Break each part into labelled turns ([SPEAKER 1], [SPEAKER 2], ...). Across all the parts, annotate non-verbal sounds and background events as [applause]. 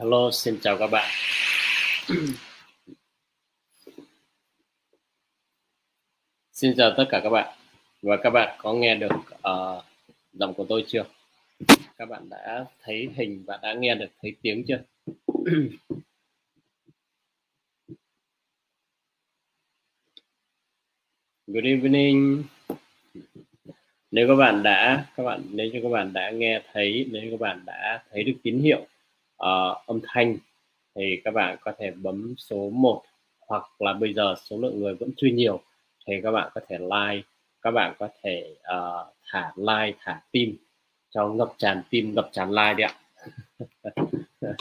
[SPEAKER 1] Hello, xin chào các bạn. [clears throat] xin chào tất cả các bạn. Và các bạn có nghe được uh, giọng của tôi chưa? Các bạn đã thấy hình và đã nghe được thấy tiếng chưa? [clears throat] Good evening. Nếu các bạn đã các bạn nếu như các bạn đã nghe thấy nếu các bạn đã thấy được tín hiệu uh, âm thanh thì các bạn có thể bấm số 1 hoặc là bây giờ số lượng người vẫn chưa nhiều thì các bạn có thể like các bạn có thể uh, thả like thả tim cho ngập tràn tim ngập tràn like đi ạ. [laughs]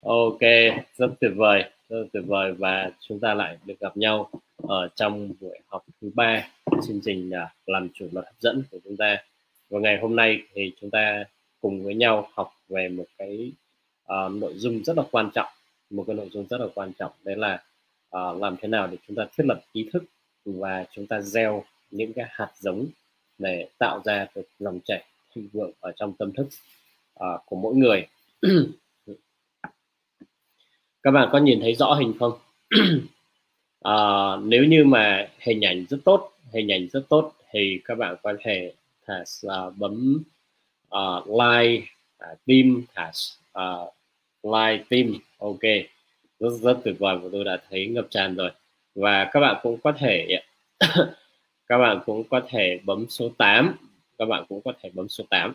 [SPEAKER 1] Ok rất tuyệt vời rất tuyệt vời và chúng ta lại được gặp nhau ở trong buổi học thứ ba chương trình ờ, làm chủ luật hấp dẫn của chúng ta. Và ngày hôm nay thì chúng ta cùng với nhau học về một cái uh, nội dung rất là quan trọng một cái nội dung rất là quan trọng. Đấy là uh, làm thế nào để chúng ta thiết lập ý thức và chúng ta gieo những cái hạt giống để tạo ra được dòng chảy thịnh vượng ở trong tâm thức uh, của mỗi người. [clears throat] Các bạn có nhìn thấy rõ hình không? Uh, [clears throat] nếu như mà hình ảnh rất tốt hình ảnh rất tốt thì các bạn có thể thả uh, bấm uh, like uh, tim has uh, like tim ok. Rất rất tuyệt vời của tôi đã thấy ngập tràn rồi. Và các bạn cũng có thể [coughs] các bạn cũng có thể bấm số 8 các bạn cũng có thể bấm số 8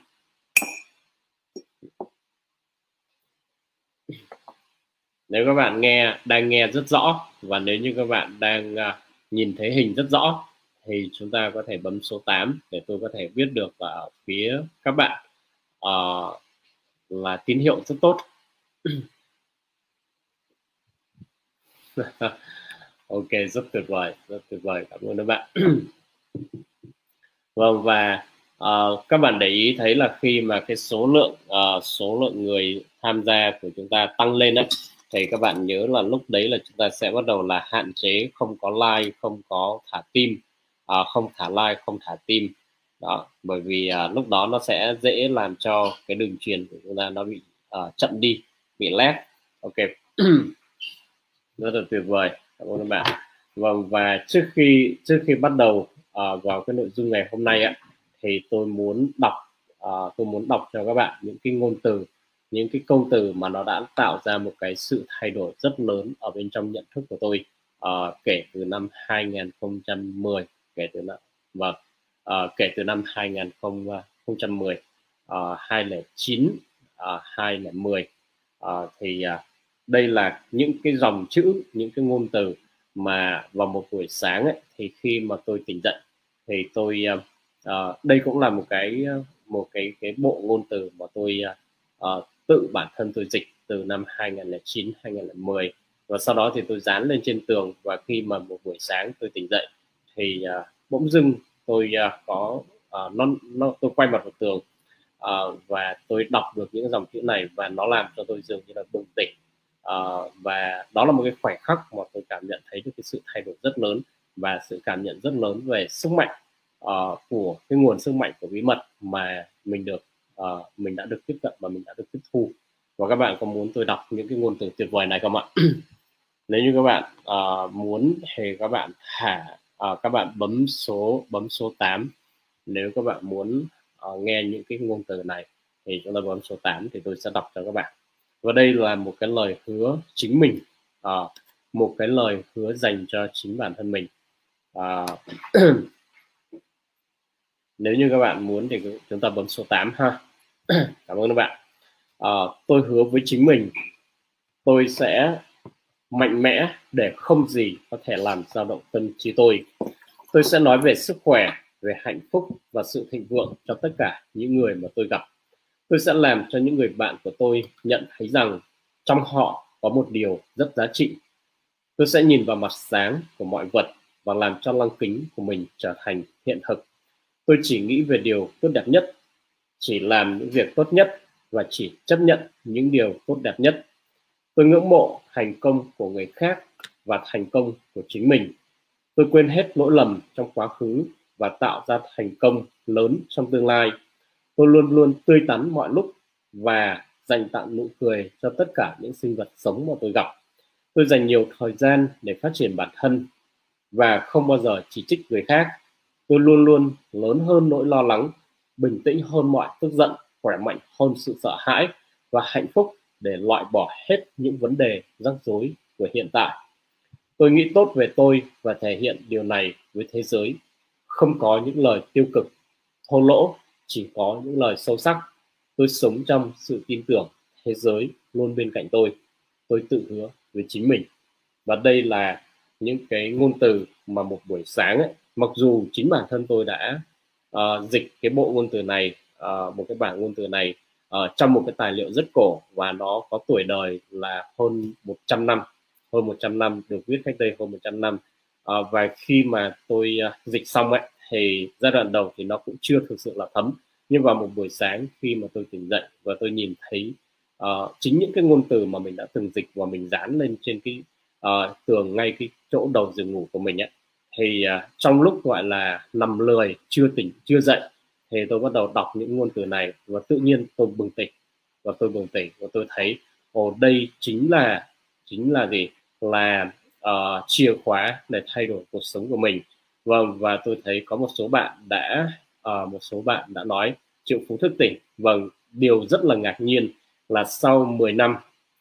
[SPEAKER 1] nếu các bạn nghe đang nghe rất rõ và nếu như các bạn đang uh, nhìn thấy hình rất rõ thì chúng ta có thể bấm số 8 để tôi có thể viết được ở phía các bạn. Uh, là tín hiệu rất tốt. [laughs] Ok rất tuyệt vời rất tuyệt vời. Cảm ơn các bạn. [clears throat] Vâng và uh, các bạn để ý thấy là khi mà cái số lượng uh, số lượng người tham gia của chúng ta tăng lên đấy thì các bạn nhớ là lúc đấy là chúng ta sẽ bắt đầu là hạn chế không có like không có thả tim à, không thả like không thả tim đó bởi vì à, lúc đó nó sẽ dễ làm cho cái đường truyền của chúng ta nó bị à, chậm đi bị lag. Ok. [clears throat] Rất là tuyệt vời. Cảm ơn các bạn. Vâng và trước khi trước khi bắt đầu à, vào cái nội dung ngày hôm nay ạ thì tôi muốn đọc à, tôi muốn đọc cho các bạn những cái ngôn từ những cái câu từ mà nó đã tạo ra một cái sự thay đổi rất lớn ở bên trong nhận thức của tôi uh, kể từ năm 2010 kể từ năm vâng uh, kể từ năm 2010 uh, 2009 uh, 2010 uh, thì uh, đây là những cái dòng chữ những cái ngôn từ mà vào một buổi sáng ấy, thì khi mà tôi tỉnh dậy thì tôi uh, đây cũng là một cái một cái cái bộ ngôn từ mà tôi uh, tự bản thân tôi dịch từ năm 2009 2010 và sau đó thì tôi dán lên trên tường và khi mà một buổi sáng tôi tỉnh dậy thì uh, bỗng dưng tôi uh, có uh, nó, nó tôi quay mặt vào tường uh, và tôi đọc được những dòng chữ này và nó làm cho tôi dường như là bừng tỉnh. Uh, và đó là một cái khoảnh khắc mà tôi cảm nhận thấy được cái sự thay đổi rất lớn và sự cảm nhận rất lớn về sức mạnh uh, của cái nguồn sức mạnh của bí mật mà mình được uh, mình đã được tiếp cận và mình đã được tiếp thu. Và các bạn có muốn tôi đọc những cái ngôn từ tuyệt vời này không ạ? [clears throat] Nếu như các bạn uh, muốn thì các bạn thả à, các bạn bấm số bấm số 8 nếu các bạn muốn uh, nghe những cái ngôn từ này thì chúng ta bấm số 8 thì tôi sẽ đọc cho các bạn. Và đây là một cái lời hứa chính mình. À, một cái lời hứa dành cho chính bản thân mình. À, [clears throat] nếu như các bạn muốn thì chúng ta bấm số 8 ha. [clears throat] Cảm ơn các bạn. À, tôi hứa với chính mình tôi sẽ mạnh mẽ để không gì có thể làm dao động tâm trí tôi. Tôi sẽ nói về sức khỏe, về hạnh phúc và sự thịnh vượng cho tất cả những người mà tôi gặp. Tôi sẽ làm cho những người bạn của tôi nhận thấy rằng trong họ có một điều rất giá trị. Tôi sẽ nhìn vào mặt sáng của mọi vật và làm cho lăng kính của mình trở thành hiện thực. Tôi chỉ nghĩ về điều tốt đẹp nhất, chỉ làm những việc tốt nhất và chỉ chấp nhận những điều tốt đẹp nhất tôi ngưỡng mộ thành công của người khác và thành công của chính mình tôi quên hết lỗi lầm trong quá khứ và tạo ra thành công lớn trong tương lai tôi luôn luôn tươi tắn mọi lúc và dành tặng nụ cười cho tất cả những sinh vật sống mà tôi gặp. Tôi dành nhiều thời gian để phát triển bản thân và không bao giờ chỉ trích người khác. Tôi luôn luôn lớn hơn nỗi lo lắng, bình tĩnh hơn mọi tức giận, khỏe mạnh hơn sự sợ hãi và hạnh phúc để loại bỏ hết những vấn đề rắc rối của hiện tại. Tôi nghĩ tốt về tôi và thể hiện điều này với thế giới. Không có những lời tiêu cực, thô lỗ, chỉ có những lời sâu sắc. Tôi sống trong sự tin tưởng thế giới luôn bên cạnh tôi. Tôi tự hứa với chính mình. Và đây là những cái ngôn từ mà một buổi sáng ấy, mặc dù chính bản thân tôi đã uh, dịch cái bộ ngôn từ này, uh, một cái bảng ngôn từ này uh, trong một cái tài liệu rất cổ và nó có tuổi đời là hơn 100 năm hơn 100 năm được viết cách đây hơn 100 năm. Uh, và khi mà tôi uh, dịch xong ấy thì giai đoạn đầu thì nó cũng chưa thực sự là thấm. Nhưng vào một buổi sáng khi mà tôi tỉnh dậy và tôi nhìn thấy uh, chính những cái ngôn từ mà mình đã từng dịch và mình dán lên trên cái uh, tường ngay cái chỗ đầu giường ngủ của mình ấy thì uh, trong lúc gọi là nằm lười chưa tỉnh chưa dậy thì tôi bắt đầu đọc những ngôn từ này và tự nhiên tôi bừng tỉnh. Và tôi bừng tỉnh và tôi thấy ồ đây chính là chính là gì? Là uh, chìa khóa để thay đổi cuộc sống của mình. Vâng và tôi thấy có một số bạn đã uh, một số bạn đã nói triệu phú thức tỉnh. Vâng điều rất là ngạc nhiên là sau 10 năm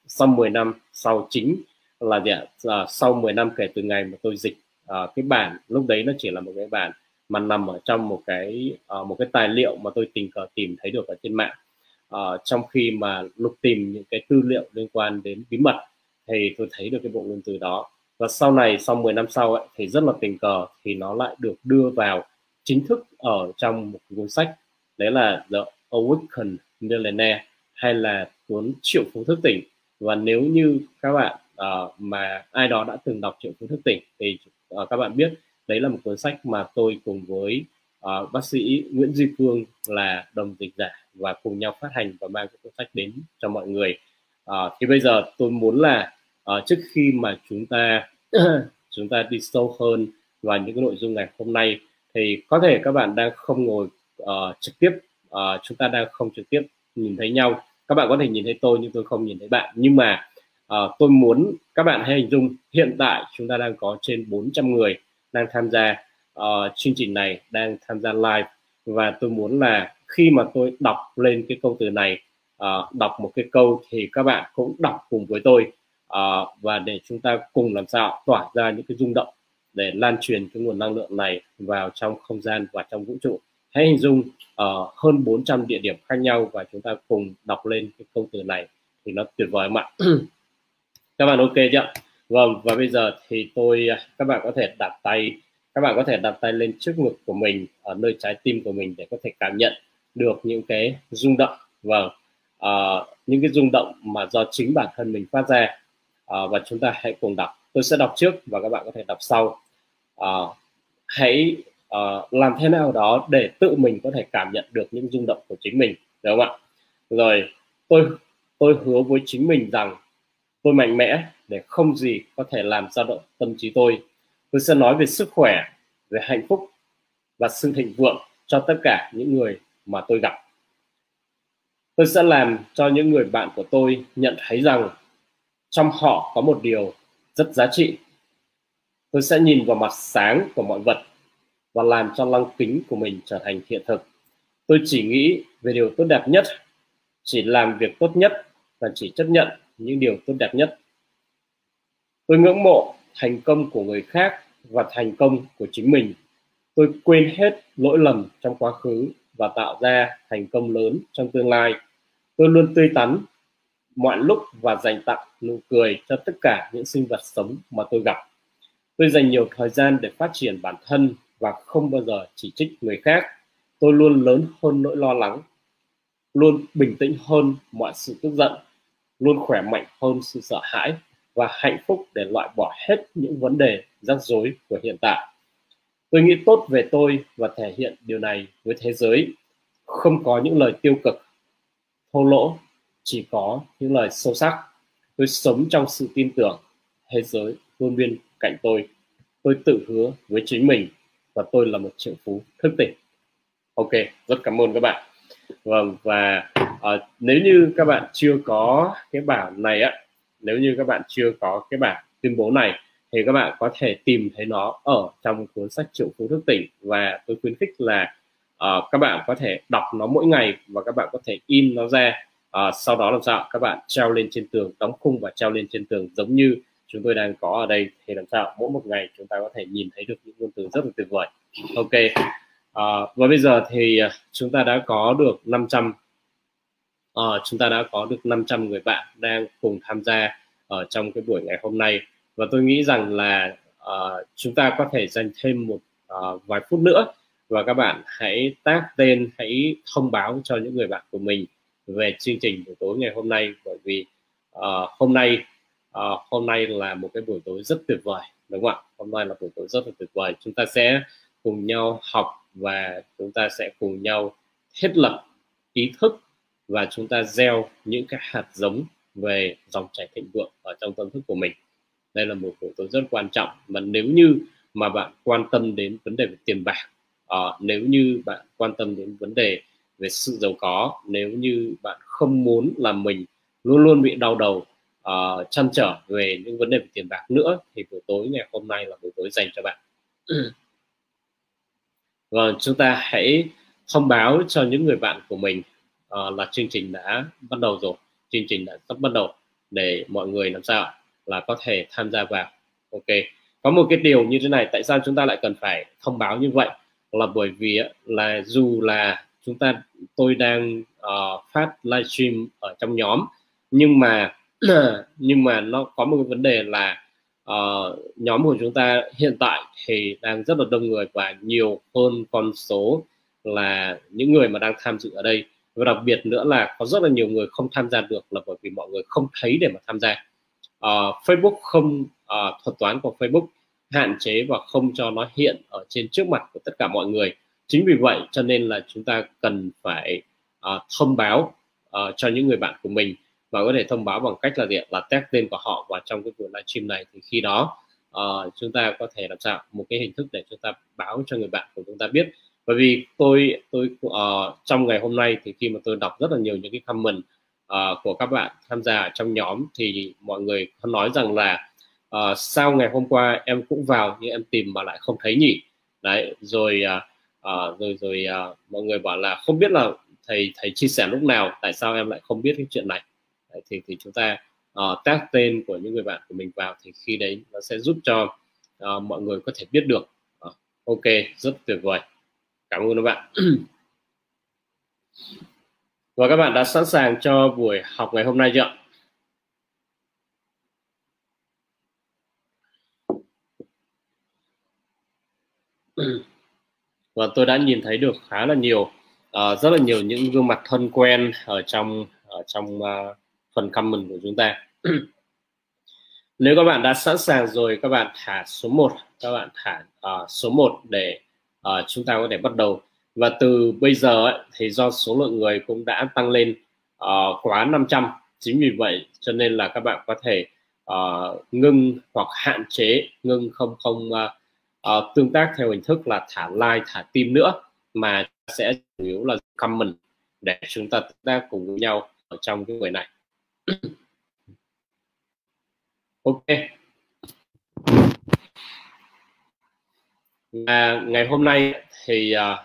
[SPEAKER 1] sau 10 năm sau chính là gì ạ? À, sau 10 năm kể từ ngày mà tôi dịch uh, cái bản lúc đấy nó chỉ là một cái bản mà nằm ở trong một cái uh, một cái tài liệu mà tôi tình cờ tìm thấy được ở trên mạng. Uh, trong khi mà lục tìm những cái tư liệu liên quan đến bí mật thì tôi thấy được cái bộ ngôn từ đó. Và sau này sau 10 năm sau ấy, thì rất là tình cờ thì nó lại được đưa vào chính thức ở trong một cuốn sách đấy là The Awakened Millionaire hay là cuốn triệu phú thức tỉnh. Và nếu như các bạn uh, mà ai đó đã từng đọc triệu phú thức tỉnh thì uh, các bạn biết đấy là một cuốn sách mà tôi cùng với uh, bác sĩ Nguyễn Duy Phương là đồng dịch giả và cùng nhau phát hành và mang cái cuốn sách đến cho mọi người. Uh, thì bây giờ tôi muốn là uh, trước khi mà chúng ta [clears throat] chúng ta đi sâu hơn vào những cái nội dung ngày hôm nay thì có thể các bạn đang không ngồi uh, trực tiếp uh, chúng ta đang không trực tiếp nhìn thấy nhau. Các bạn có thể nhìn thấy tôi nhưng tôi không nhìn thấy bạn. Nhưng mà uh, tôi muốn các bạn hãy hình dung hiện tại chúng ta đang có trên 400 người đang tham gia uh, chương trình này đang tham gia live. Và tôi muốn là khi mà tôi đọc lên cái câu từ này uh, đọc một cái câu thì các bạn cũng đọc cùng với tôi uh, và để chúng ta cùng làm sao tỏa ra những cái rung động để lan truyền cái nguồn năng lượng này vào trong không gian và trong vũ trụ. Hãy hình dung uh, hơn 400 địa điểm khác nhau và chúng ta cùng đọc lên cái câu từ này thì nó tuyệt vời mà. [clears throat] Các bạn ok chưa vâng và bây giờ thì tôi à, các bạn có thể đặt tay các bạn có thể đặt tay lên trước ngực của mình ở nơi trái tim của mình để có thể cảm nhận được những cái rung động. Vâng uh, những cái rung động mà do chính bản thân mình phát ra. Uh, và chúng ta hãy cùng đọc. Tôi sẽ đọc trước và các bạn có thể đọc sau. Uh, hãy uh, làm thế nào đó để tự mình có thể cảm nhận được những rung động của chính mình đúng không ạ? Rồi tôi tôi hứa với chính mình rằng tôi mạnh mẽ để không gì có thể làm dao động tâm trí tôi. Tôi sẽ nói về sức khỏe, về hạnh phúc và sự thịnh vượng cho tất cả những người mà tôi gặp. Tôi sẽ làm cho những người bạn của tôi nhận thấy rằng trong họ có một điều rất giá trị. Tôi sẽ nhìn vào mặt sáng của mọi vật và làm cho lăng kính của mình trở thành hiện thực. Tôi chỉ nghĩ về điều tốt đẹp nhất, chỉ làm việc tốt nhất và chỉ chấp nhận những điều tốt đẹp nhất. Tôi ngưỡng mộ thành công của người khác và thành công của chính mình. Tôi quên hết lỗi lầm trong quá khứ và tạo ra thành công lớn trong tương lai. Tôi luôn tươi tắn, mọi lúc và dành tặng nụ cười cho tất cả những sinh vật sống mà tôi gặp. Tôi dành nhiều thời gian để phát triển bản thân và không bao giờ chỉ trích người khác. Tôi luôn lớn hơn nỗi lo lắng, luôn bình tĩnh hơn mọi sự tức giận luôn khỏe mạnh hơn sự sợ hãi và hạnh phúc để loại bỏ hết những vấn đề rắc rối của hiện tại. Tôi nghĩ tốt về tôi và thể hiện điều này với thế giới. Không có những lời tiêu cực, thô lỗ, chỉ có những lời sâu sắc. Tôi sống trong sự tin tưởng, thế giới luôn bên cạnh tôi. Tôi tự hứa với chính mình và tôi là một triệu phú thức tỉnh. Ok, rất cảm ơn các bạn. Vâng và à, nếu như các bạn chưa có cái bản này á nếu như các bạn chưa có cái bản tuyên bố này thì các bạn có thể tìm thấy nó ở trong cuốn sách triệu phú thức tỉnh. Và tôi khuyến khích là uh, các bạn có thể đọc nó mỗi ngày và các bạn có thể in nó ra. Uh, sau đó làm sao? Các bạn treo lên trên tường đóng khung và treo lên trên tường giống như chúng tôi đang có ở đây. Thì làm sao? Mỗi một ngày chúng ta có thể nhìn thấy được những ngôn từ rất là tuyệt vời. Ok. Uh, và bây giờ thì chúng ta đã có được 500 uh, chúng ta đã có được 500 người bạn đang cùng tham gia ở trong cái buổi ngày hôm nay. Và tôi nghĩ rằng là uh, chúng ta có thể dành thêm một uh, vài phút nữa và các bạn hãy tag tên hãy thông báo cho những người bạn của mình về chương trình buổi tối ngày hôm nay. Bởi vì uh, hôm nay uh, hôm nay là một cái buổi tối rất tuyệt vời đúng không ạ? Hôm nay là buổi tối rất là tuyệt vời. Chúng ta sẽ cùng nhau học và chúng ta sẽ cùng nhau thiết lập ý thức và chúng ta gieo những cái hạt giống về dòng chảy thịnh vượng ở trong tâm thức của mình. Đây là một yếu tố rất quan trọng mà nếu như mà bạn quan tâm đến vấn đề về tiền bạc uh, nếu như bạn quan tâm đến vấn đề về sự giàu có nếu như bạn không muốn là mình luôn luôn bị đau đầu uh, chăn trở về những vấn đề về tiền bạc nữa thì buổi tối ngày hôm nay là buổi tối dành cho bạn. [clears throat] Và vâng, chúng ta hãy thông báo cho những người bạn của mình uh, là chương trình đã bắt đầu rồi. Chương trình đã sắp bắt đầu để mọi người làm sao là có thể tham gia vào. Ok. Có một cái điều như thế này tại sao chúng ta lại cần phải thông báo như vậy? Là bởi vì là dù là chúng ta tôi đang uh, phát livestream ở trong nhóm nhưng mà [clears throat] nhưng mà nó có một cái vấn đề là uh, nhóm của chúng ta hiện tại thì đang rất là đông người và nhiều hơn con số là những người mà đang tham dự ở đây và đặc biệt nữa là có rất là nhiều người không tham gia được là bởi vì mọi người không thấy để mà tham gia. Uh, Facebook không uh, thuật toán của Facebook hạn chế và không cho nó hiện ở trên trước mặt của tất cả mọi người. Chính vì vậy cho nên là chúng ta cần phải uh, thông báo uh, cho những người bạn của mình và có thể thông báo bằng cách là gì là tag tên của họ vào trong cái buổi livestream này. Thì khi đó uh, chúng ta có thể làm sao? Một cái hình thức để chúng ta báo cho người bạn của chúng ta biết bởi vì tôi tôi uh, trong ngày hôm nay thì khi mà tôi đọc rất là nhiều những cái comment uh, của các bạn tham gia trong nhóm thì mọi người có nói rằng là uh, sau ngày hôm qua em cũng vào nhưng em tìm mà lại không thấy nhỉ? Đấy rồi uh, uh, rồi rồi uh, mọi người bảo là không biết là thầy thầy chia sẻ lúc nào tại sao em lại không biết cái chuyện này? Đấy, thì thì chúng ta uh, tag tên của những người bạn của mình vào thì khi đấy nó sẽ giúp cho uh, mọi người có thể biết được. Uh, ok rất tuyệt vời cảm ơn các bạn. Và các bạn đã sẵn sàng cho buổi học ngày hôm nay chưa và tôi đã nhìn thấy được khá là nhiều uh, rất là nhiều những gương mặt thân quen ở trong ở trong uh, phần comment của chúng ta. Nếu các bạn đã sẵn sàng rồi các bạn thả số 1 các bạn thả uh, số 1 để uh, chúng ta có thể bắt đầu. Và từ bây giờ ấy, thì do số lượng người cũng đã tăng lên uh, quá 500 chính vì vậy cho nên là các bạn có thể uh, ngưng hoặc hạn chế ngưng không không uh, uh, tương tác theo hình thức là thả like thả tim nữa mà sẽ chủ yếu là comment để chúng ta tương tác cùng với nhau ở trong cái buổi này. [clears throat] Ok à, ngày hôm nay thì à,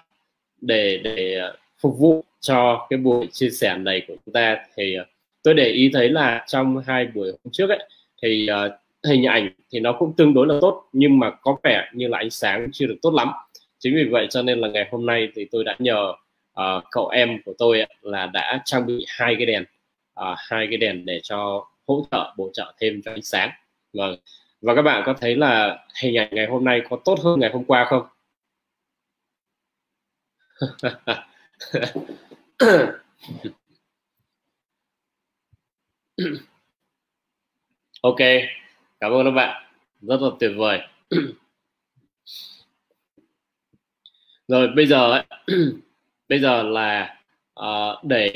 [SPEAKER 1] để để phục vụ cho cái buổi chia sẻ này của chúng ta thì tôi để ý thấy là trong hai buổi hôm trước ấy thì uh, hình ảnh thì nó cũng tương đối là tốt nhưng mà có vẻ như là ánh sáng chưa được tốt lắm. Chính vì vậy cho nên là ngày hôm nay thì tôi đã nhờ uh, cậu em của tôi ấy, là đã trang bị hai cái đèn uh, hai cái đèn để cho hỗ trợ bổ trợ thêm cho ánh sáng. Vâng và các bạn có thấy là hình ảnh ngày hôm nay có tốt hơn ngày hôm qua không? Ok cảm ơn các bạn. Rất là tuyệt vời. Rồi bây giờ ấy, bây giờ là uh, để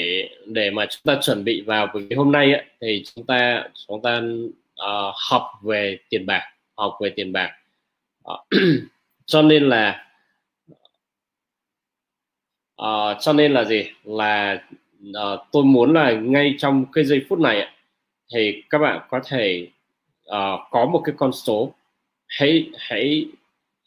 [SPEAKER 1] để mà chúng ta chuẩn bị vào buổi hôm nay ấy, thì chúng ta chúng ta Ờ, uh, học về tiền bạc học về tiền bạc. Uh, [clears throat] cho nên là uh, cho nên là gì? Là uh, tôi muốn là ngay trong cái giây phút này thì các bạn có thể uh, có một cái con số. Hãy hãy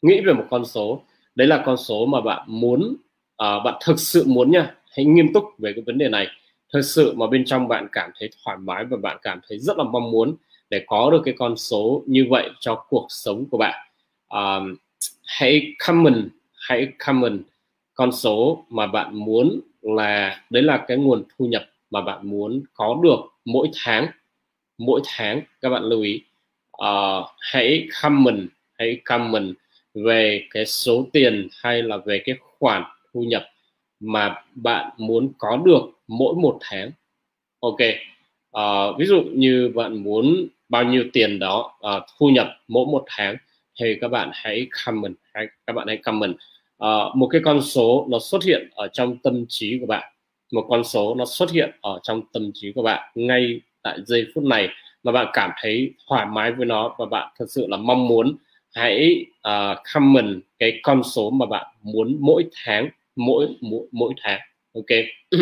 [SPEAKER 1] nghĩ về một con số. Đấy là con số mà bạn muốn uh, bạn thực sự muốn nha. Hãy nghiêm túc về cái vấn đề này. Thực sự mà bên trong bạn cảm thấy thoải mái và bạn cảm thấy rất là mong muốn để có được cái con số như vậy cho cuộc sống của bạn. Um, hãy comment hãy comment con số mà bạn muốn là đấy là cái nguồn thu nhập mà bạn muốn có được mỗi tháng. Mỗi tháng các bạn lưu ý. Uh, hãy comment hãy comment về cái số tiền hay là về cái khoản thu nhập mà bạn muốn có được mỗi một tháng. Ok uh, ví dụ như bạn muốn bao nhiêu tiền đó uh, thu nhập mỗi một tháng. Thì các bạn hãy comment hãy, các bạn hãy comment. Uh, một cái con số nó xuất hiện ở trong tâm trí của bạn. Một con số nó xuất hiện ở trong tâm trí của bạn ngay tại giây phút này mà bạn cảm thấy thoải mái với nó và bạn thật sự là mong muốn. Hãy uh, comment cái con số mà bạn muốn mỗi tháng mỗi mỗi, mỗi tháng. Ok. [clears throat]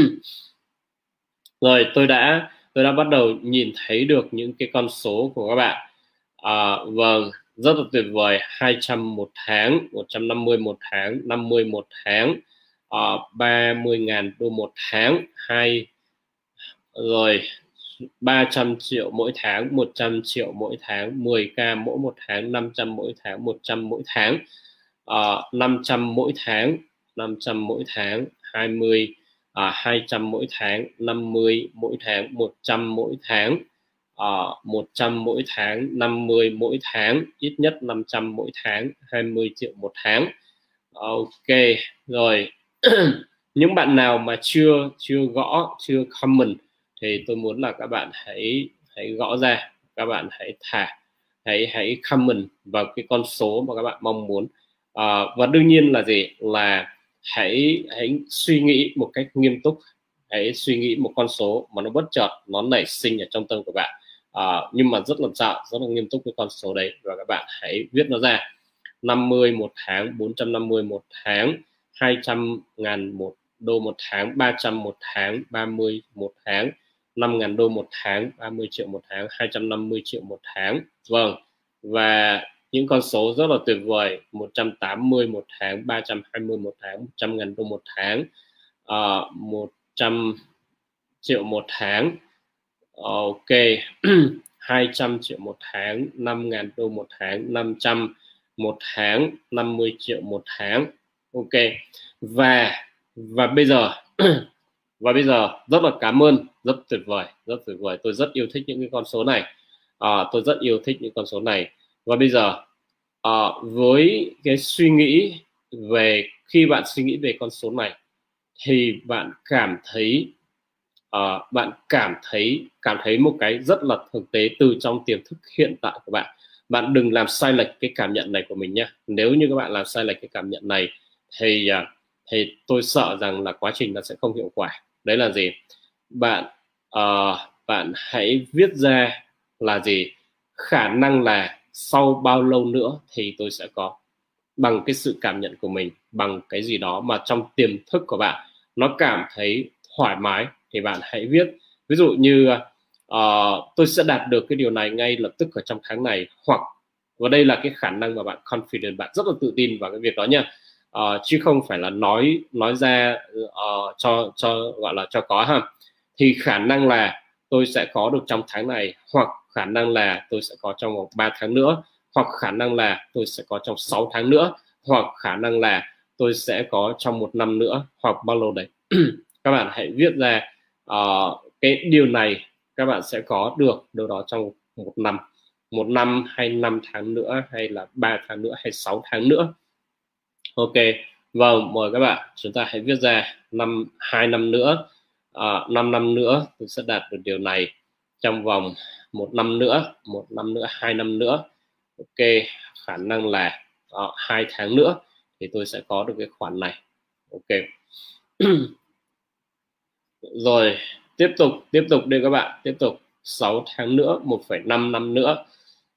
[SPEAKER 1] Rồi tôi đã tôi đã bắt đầu nhìn thấy được những cái con số của các bạn. À, vâng rất là tuyệt vời 200 một tháng 150 một tháng 50 một tháng à, 30.000 đô một tháng hai rồi 300 triệu mỗi tháng 100 triệu mỗi tháng 10k mỗi một tháng 500 mỗi tháng 100 mỗi tháng à, uh, 500 mỗi tháng 500 mỗi tháng 20 à, 200 mỗi tháng 50 mỗi tháng 100 mỗi tháng. À, 100 mỗi tháng 50 mỗi tháng ít nhất 500 mỗi tháng 20 triệu một tháng. Ok rồi. [clears throat] Những bạn nào mà chưa chưa gõ chưa comment thì tôi muốn là các bạn hãy hãy gõ ra các bạn hãy thả hãy hãy comment vào cái con số mà các bạn mong muốn. À, và đương nhiên là gì? Là hãy hãy suy nghĩ một cách nghiêm túc. Hãy suy nghĩ một con số mà nó bất chợt nó nảy sinh ở trong tâm của bạn. À, nhưng mà rất là sợ rất là nghiêm túc với con số đấy. Và các bạn hãy viết nó ra. 50 một tháng 450 một tháng 200 ngàn một đô một tháng 300 một tháng 30 một tháng 5 ngàn đô một tháng 30 triệu một tháng 250 triệu một tháng. Vâng. Và những con số rất là tuyệt vời 180 một tháng 320 một tháng 100 ngàn đô một tháng ờ, uh, 100 triệu một tháng. Ok [clears throat] 200 triệu một tháng 5 ngàn đô một tháng 500 một tháng 50 triệu một tháng. Ok và và bây giờ [clears throat] và bây giờ rất là cảm ơn rất tuyệt vời rất tuyệt vời. Tôi rất yêu thích những cái con số này. À, tôi rất yêu thích những con số này và bây giờ uh, với cái suy nghĩ về khi bạn suy nghĩ về con số này thì bạn cảm thấy uh, bạn cảm thấy cảm thấy một cái rất là thực tế từ trong tiềm thức hiện tại của bạn. Bạn đừng làm sai lệch cái cảm nhận này của mình nhé nếu như các bạn làm sai lệch cái cảm nhận này thì uh, thì tôi sợ rằng là quá trình nó sẽ không hiệu quả. Đấy là gì? Bạn uh, bạn hãy viết ra là gì? Khả năng là sau bao lâu nữa thì tôi sẽ có bằng cái sự cảm nhận của mình bằng cái gì đó mà trong tiềm thức của bạn nó cảm thấy thoải mái thì bạn hãy viết. Ví dụ như uh, tôi sẽ đạt được cái điều này ngay lập tức ở trong tháng này hoặc và đây là cái khả năng mà bạn confident bạn rất là tự tin vào cái việc đó nha. Uh, chứ không phải là nói nói ra uh, cho cho gọi là cho có ha. Thì khả năng là tôi sẽ có được trong tháng này hoặc khả năng là tôi sẽ có trong vòng 3 tháng nữa hoặc khả năng là tôi sẽ có trong 6 tháng nữa hoặc khả năng là tôi sẽ có trong một năm nữa hoặc bao lâu đấy. [clears throat] Các bạn hãy viết ra uh, cái điều này các bạn sẽ có được đâu đó trong một năm. Một năm hay năm tháng nữa hay là ba tháng nữa hay sáu tháng nữa. Ok vâng mời các bạn chúng ta hãy viết ra năm hai năm nữa. Ờ, uh, 5 năm nữa tôi sẽ đạt được điều này trong vòng một năm nữa một năm nữa hai năm nữa. Ok khả năng là đó, hai tháng nữa thì tôi sẽ có được cái khoản này. Ok. [clears throat] Rồi tiếp tục tiếp tục đây các bạn tiếp tục. 6 tháng nữa 1,5 năm nữa.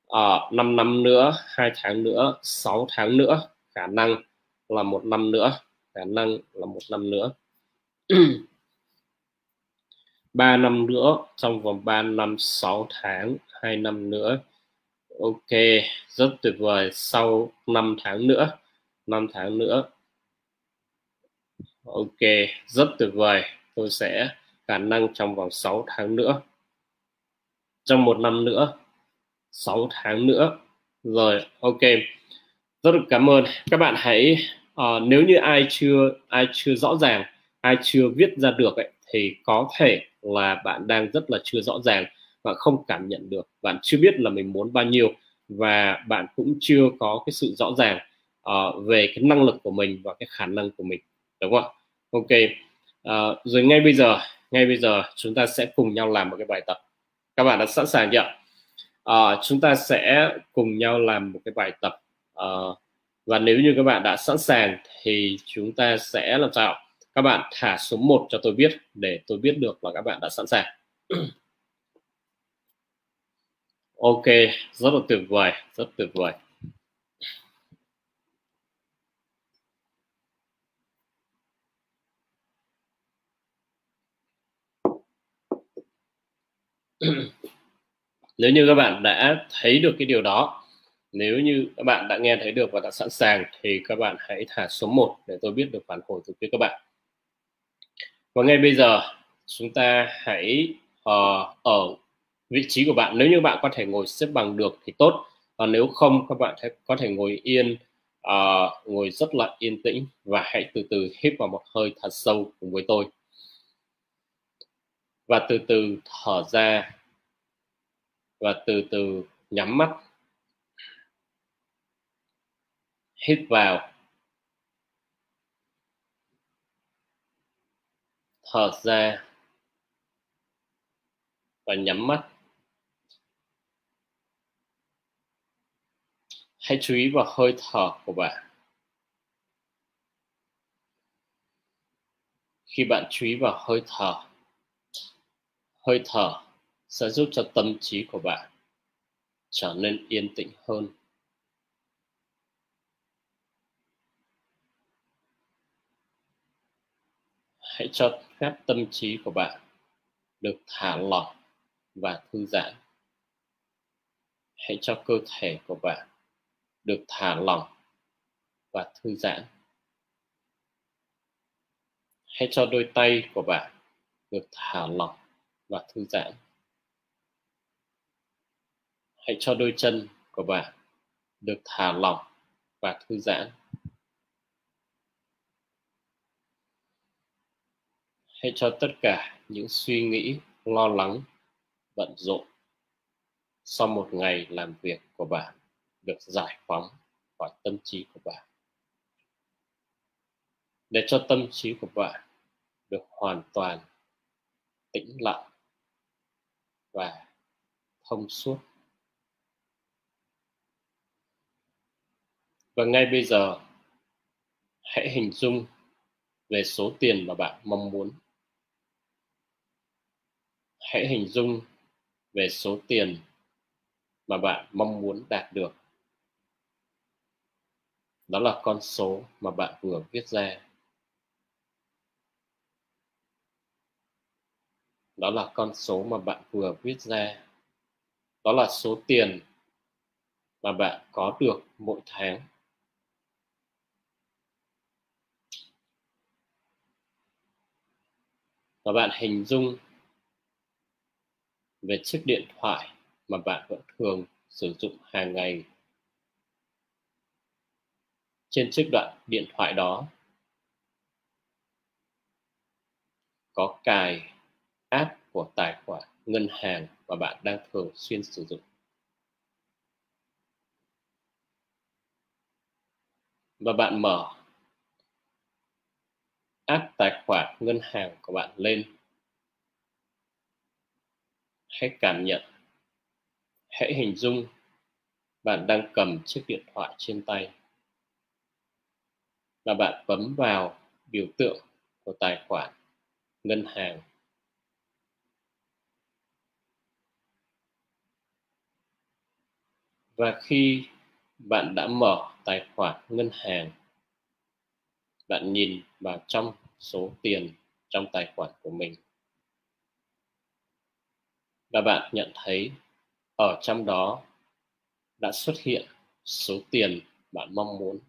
[SPEAKER 1] À, uh, 5 năm nữa hai tháng nữa 6 tháng nữa. Khả năng là một năm nữa khả năng là một năm nữa. [clears throat] 3 năm nữa trong vòng 3 năm 6 tháng 2 năm nữa. Ok rất tuyệt vời. Sau 5 tháng nữa 5 tháng nữa. Ok rất tuyệt vời. Tôi sẽ khả năng trong vòng 6 tháng nữa. Trong một năm nữa 6 tháng nữa. Rồi ok. Rất được cảm ơn. Các bạn hãy uh, nếu như ai chưa ai chưa rõ ràng ai chưa viết ra được ấy, thì có thể là bạn đang rất là chưa rõ ràng và không cảm nhận được bạn chưa biết là mình muốn bao nhiêu và bạn cũng chưa có cái sự rõ ràng uh, về cái năng lực của mình và cái khả năng của mình đúng không? Ạ ok uh, rồi ngay bây giờ ngay bây giờ chúng ta sẽ cùng nhau làm một cái bài tập. Các bạn đã sẵn sàng chưa? Uh, chúng ta sẽ cùng nhau làm một cái bài tập uh, và nếu như các bạn đã sẵn sàng thì chúng ta sẽ làm sao? Các bạn thả số 1 cho tôi biết để tôi biết được là các bạn đã sẵn sàng. [clears throat] Ok, rất là tuyệt vời, rất tuyệt vời. [clears throat] Nếu như các bạn đã thấy được cái điều đó, nếu như các bạn đã nghe thấy được và đã sẵn sàng, thì các bạn hãy thả số 1 để tôi biết được phản hồi từ phía các bạn và ngay bây giờ chúng ta hãy uh, ở vị trí của bạn. Nếu như bạn có thể ngồi xếp bằng được thì tốt. Và nếu không các bạn có thể ngồi yên uh, ngồi rất là yên tĩnh và hãy từ từ hít vào một hơi thật sâu cùng với tôi. Và từ từ thở ra. Và từ từ nhắm mắt. Hít vào. Thở ra và nhắm mắt. Hãy chú ý vào hơi thở của bạn. Khi bạn chú ý vào hơi thở hơi thở sẽ giúp cho tâm trí của bạn trở nên yên tĩnh hơn. Hãy cho phép tâm trí của bạn được thả lỏng và thư giãn. Hãy cho cơ thể của bạn được thả lỏng và thư giãn. Hãy cho đôi tay của bạn được thả lỏng và thư giãn. Hãy cho đôi chân của bạn được thả lỏng và thư giãn. Hãy cho tất cả những suy nghĩ, lo lắng, bận rộn sau một ngày làm việc của bạn được giải phóng khỏi tâm trí của bạn. Để cho tâm trí của bạn được hoàn toàn tĩnh lặng và thông suốt. Và ngay bây giờ, hãy hình dung về số tiền mà bạn mong muốn hãy hình dung về số tiền mà bạn mong muốn đạt được. Đó là con số mà bạn vừa viết ra. Đó là con số mà bạn vừa viết ra. Đó là số tiền mà bạn có được mỗi tháng. Và bạn hình dung về chiếc điện thoại mà bạn vẫn thường sử dụng hàng ngày. Trên chiếc đoạn điện thoại đó, có cài app của tài khoản ngân hàng mà bạn đang thường xuyên sử dụng. Và bạn mở app tài khoản ngân hàng của bạn lên hãy cảm nhận. Hãy hình dung bạn đang cầm chiếc điện thoại trên tay và bạn bấm vào biểu tượng của tài khoản ngân hàng. Và khi bạn đã mở tài khoản ngân hàng, bạn nhìn vào trong số tiền trong tài khoản của mình và bạn nhận thấy ở trong đó đã xuất hiện số tiền bạn mong muốn.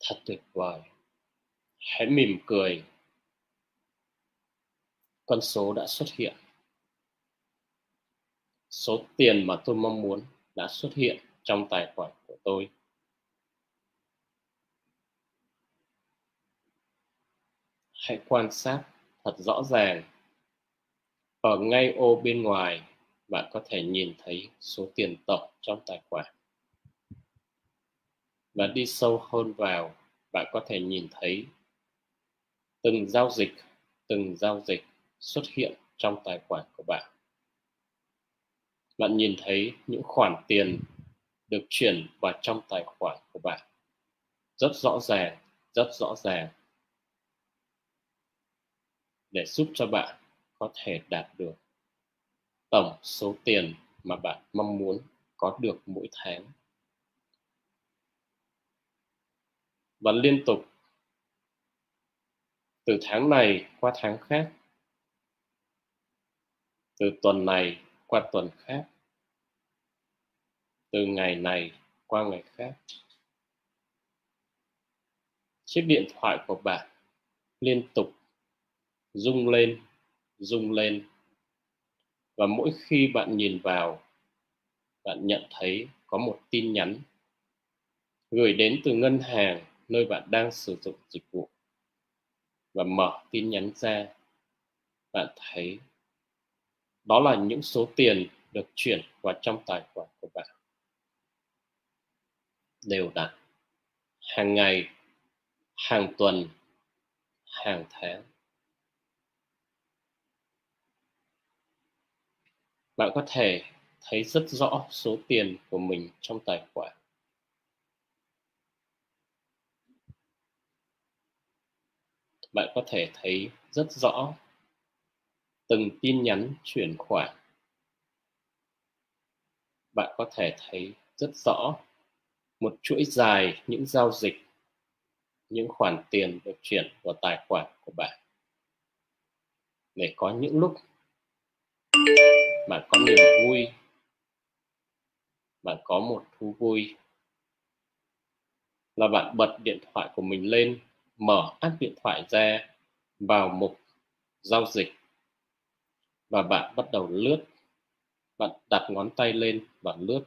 [SPEAKER 1] Thật tuyệt vời. Hãy mỉm cười. Con số đã xuất hiện. Số tiền mà tôi mong muốn đã xuất hiện trong tài khoản của tôi. Hãy quan sát thật rõ ràng ở ngay ô bên ngoài, bạn có thể nhìn thấy số tiền tổng trong tài khoản. Và đi sâu hơn vào, bạn có thể nhìn thấy từng giao dịch, từng giao dịch xuất hiện trong tài khoản của bạn. Bạn nhìn thấy những khoản tiền được chuyển vào trong tài khoản của bạn. Rất rõ ràng, rất rõ ràng. Để giúp cho bạn có thể đạt được tổng số tiền mà bạn mong muốn có được mỗi tháng. Và liên tục, từ tháng này qua tháng khác, từ tuần này qua tuần khác, từ ngày này qua ngày khác, chiếc điện thoại của bạn liên tục rung lên rung lên. Và mỗi khi bạn nhìn vào, bạn nhận thấy có một tin nhắn gửi đến từ ngân hàng nơi bạn đang sử dụng dịch vụ. Và mở tin nhắn ra, bạn thấy đó là những số tiền được chuyển vào trong tài khoản của bạn. Đều đặn, hàng ngày, hàng tuần, hàng tháng. Bạn có thể thấy rất rõ số tiền của mình trong tài khoản. Bạn có thể thấy rất rõ từng tin nhắn chuyển khoản. Bạn có thể thấy rất rõ một chuỗi dài những giao dịch, những khoản tiền được chuyển vào tài khoản của bạn. Để có những lúc bạn có niềm vui, bạn có một thú vui, là bạn bật điện thoại của mình lên, mở app điện thoại ra vào mục giao dịch và bạn bắt đầu lướt. Bạn đặt ngón tay lên và lướt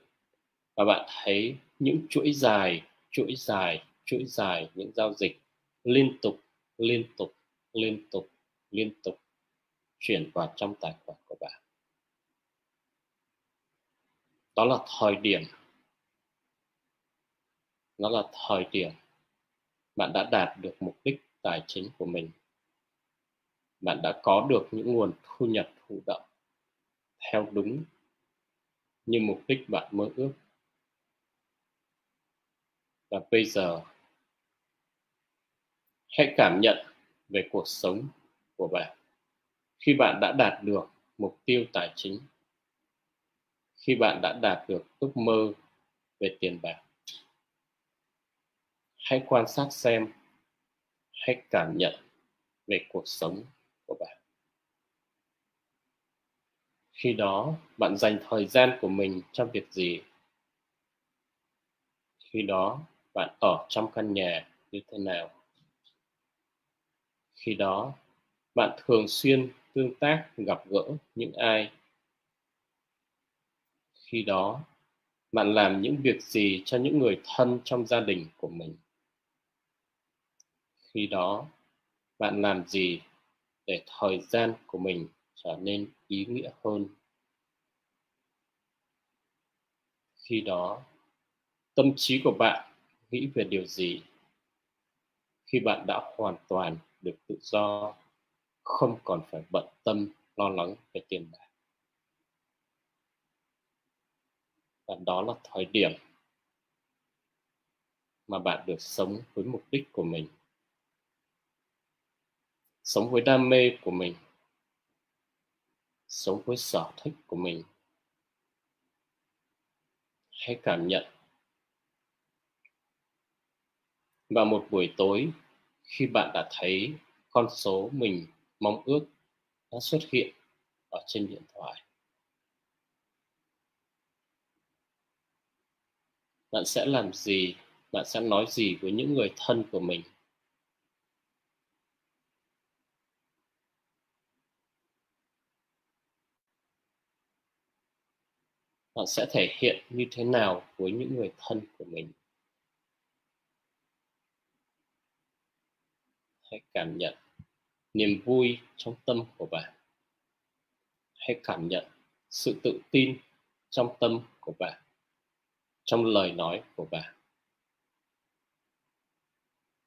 [SPEAKER 1] và bạn thấy những chuỗi dài chuỗi dài chuỗi dài những giao dịch liên tục liên tục liên tục liên tục chuyển vào trong tài khoản của bạn đó là thời điểm. Nó là thời điểm bạn đã đạt được mục đích tài chính của mình. Bạn đã có được những nguồn thu nhập thụ động theo đúng như mục đích bạn mơ ước. Và bây giờ, hãy cảm nhận về cuộc sống của bạn. Khi bạn đã đạt được mục tiêu tài chính khi bạn đã đạt được ước mơ về tiền bạc. Hãy quan sát xem, hãy cảm nhận về cuộc sống của bạn. Khi đó, bạn dành thời gian của mình cho việc gì? Khi đó, bạn ở trong căn nhà như thế nào? Khi đó, bạn thường xuyên tương tác gặp gỡ những ai khi đó, bạn làm những việc gì cho những người thân trong gia đình của mình? Khi đó, bạn làm gì để thời gian của mình trở nên ý nghĩa hơn? Khi đó, tâm trí của bạn nghĩ về điều gì? Khi bạn đã hoàn toàn được tự do, không còn phải bận tâm, lo lắng về tiền bạc. Và đó là thời điểm mà bạn được sống với mục đích của mình. Sống với đam mê của mình. Sống với sở thích của mình. Hãy cảm nhận. Và một buổi tối, khi bạn đã thấy con số mình mong ước đã xuất hiện ở trên điện thoại bạn sẽ làm gì? Bạn sẽ nói gì với những người thân của mình? Bạn sẽ thể hiện như thế nào với những người thân của mình? Hãy cảm nhận niềm vui trong tâm của bạn. Hãy cảm nhận sự tự tin trong tâm của bạn trong lời nói của bạn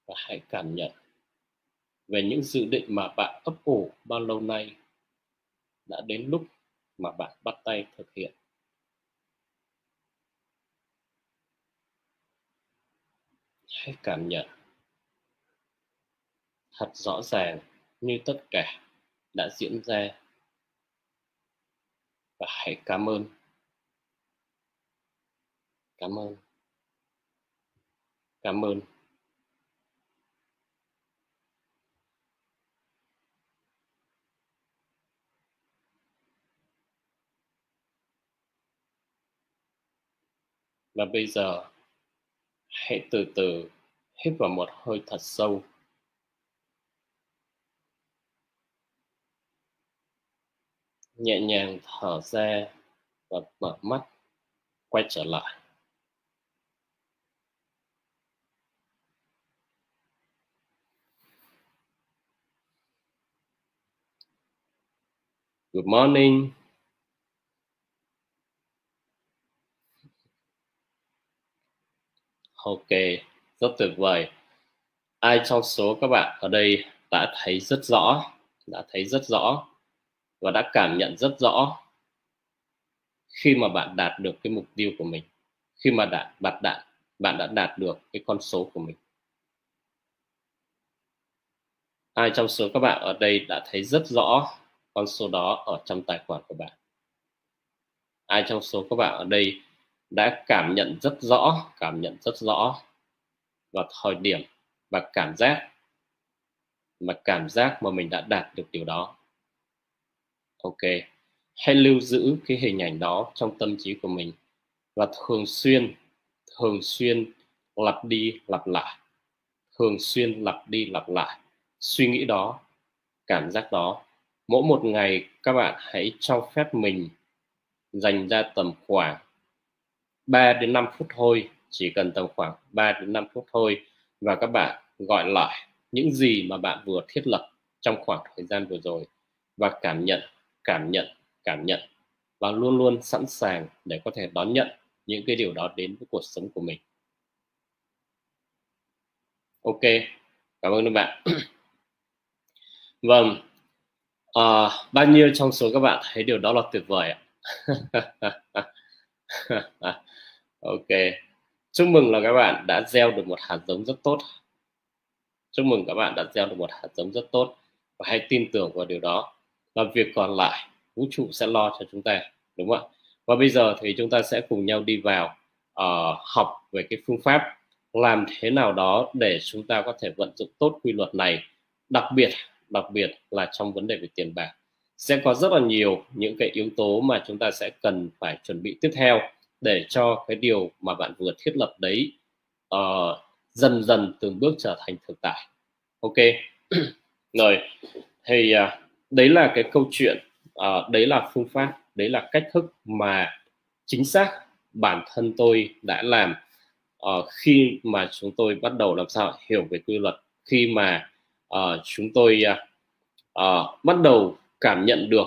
[SPEAKER 1] và hãy cảm nhận về những dự định mà bạn ấp ủ bao lâu nay đã đến lúc mà bạn bắt tay thực hiện. Hãy cảm nhận thật rõ ràng như tất cả đã diễn ra. Và hãy cảm ơn cảm ơn. Cảm ơn. Và bây giờ, hãy từ từ hít vào một hơi thật sâu. Nhẹ nhàng thở ra và mở mắt, quay trở lại. Good morning. Ok, rất tuyệt vời. Ai trong số các bạn ở đây đã thấy rất rõ, đã thấy rất rõ và đã cảm nhận rất rõ khi mà bạn đạt được cái mục tiêu của mình, khi mà đạt bạn đạt bạn đã đạt được cái con số của mình. Ai trong số các bạn ở đây đã thấy rất rõ con số đó ở trong tài khoản của bạn? Ai trong số các bạn ở đây đã cảm nhận rất rõ, cảm nhận rất rõ vào thời điểm và cảm giác mà cảm giác mà mình đã đạt được điều đó ok, hãy lưu giữ cái hình ảnh đó trong tâm trí của mình và thường xuyên thường xuyên lặp đi lặp lại, thường xuyên lặp đi lặp lại suy nghĩ đó, cảm giác đó mỗi một ngày các bạn hãy cho phép mình dành ra tầm khoảng 3 đến 5 phút thôi, chỉ cần tầm khoảng 3 đến 5 phút thôi và các bạn gọi lại những gì mà bạn vừa thiết lập trong khoảng thời gian vừa rồi và cảm nhận cảm nhận cảm nhận và luôn luôn sẵn sàng để có thể đón nhận những cái điều đó đến với cuộc sống của mình. Ok, cảm ơn các bạn. [clears throat] Vâng à, bao nhiêu trong số các bạn thấy điều đó là tuyệt vời ạ? [laughs] Ok. Chúc mừng là các bạn đã gieo được một hạt giống rất tốt. Chúc mừng các bạn đã gieo được một hạt giống rất tốt và hãy tin tưởng vào điều đó. Và việc còn lại vũ trụ sẽ lo cho chúng ta đúng không ạ? Và bây giờ thì chúng ta sẽ cùng nhau đi vào uh, học về cái phương pháp làm thế nào đó để chúng ta có thể vận dụng tốt quy luật này đặc biệt đặc biệt là trong vấn đề về tiền bạc. Sẽ có rất là nhiều những cái yếu tố mà chúng ta sẽ cần phải chuẩn bị tiếp theo để cho cái điều mà bạn vừa thiết lập đấy uh, dần dần từng bước trở thành thực tại. Ok. [clears throat] Rồi. Thì uh, đấy là cái câu chuyện uh, đấy là phương pháp đấy là cách thức mà chính xác bản thân tôi đã làm uh, khi mà chúng tôi bắt đầu làm sao hiểu về quy luật khi mà uh, chúng tôi uh, uh, bắt đầu cảm nhận được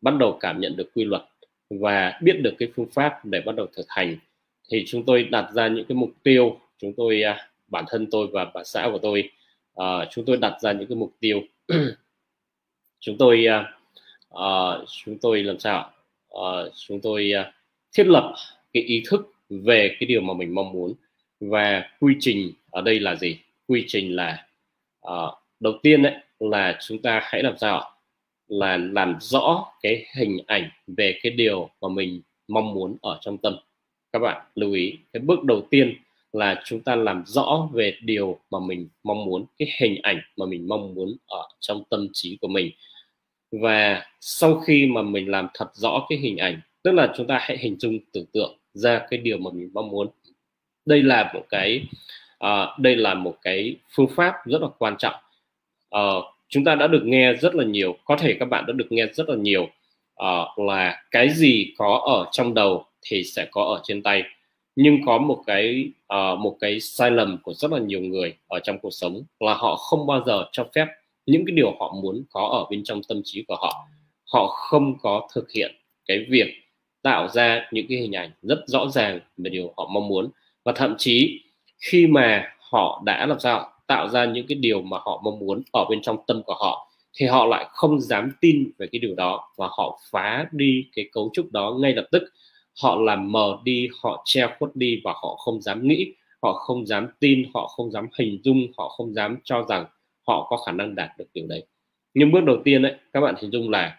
[SPEAKER 1] bắt đầu cảm nhận được quy luật và biết được cái phương pháp để bắt đầu thực hành. Thì chúng tôi đặt ra những cái mục tiêu chúng tôi à, bản thân tôi và bà xã của tôi uh, chúng tôi đặt ra những cái mục tiêu. [clears throat] Chúng tôi uh, chúng tôi làm sao uh, chúng tôi uh, thiết lập cái ý thức về cái điều mà mình mong muốn và quy trình ở đây là gì? Quy trình là uh, đầu tiên đấy là chúng ta hãy làm sao là làm rõ cái hình ảnh về cái điều mà mình mong muốn ở trong tâm. Các bạn lưu ý cái bước đầu tiên là chúng ta làm rõ về điều mà mình mong muốn cái hình ảnh mà mình mong muốn ở trong tâm trí của mình. Và sau khi mà mình làm thật rõ cái hình ảnh tức là chúng ta hãy hình dung tưởng tượng ra cái điều mà mình mong muốn. Đây là một cái uh, đây là một cái phương pháp rất là quan trọng uh, chúng ta đã được nghe rất là nhiều có thể các bạn đã được nghe rất là nhiều uh, là cái gì có ở trong đầu thì sẽ có ở trên tay. Nhưng có một cái uh, một cái sai lầm của rất là nhiều người ở trong cuộc sống là họ không bao giờ cho phép những cái điều họ muốn có ở bên trong tâm trí của họ. Họ không có thực hiện cái việc tạo ra những cái hình ảnh rất rõ ràng về điều họ mong muốn. Và thậm chí khi mà họ đã làm sao tạo ra những cái điều mà họ mong muốn ở bên trong tâm của họ thì họ lại không dám tin về cái điều đó và họ phá đi cái cấu trúc đó ngay lập tức. Họ làm mờ đi họ che khuất đi và họ không dám nghĩ họ không dám tin họ không dám hình dung họ không dám cho rằng họ có khả năng đạt được điều đấy. Nhưng bước đầu tiên đấy các bạn hình dung là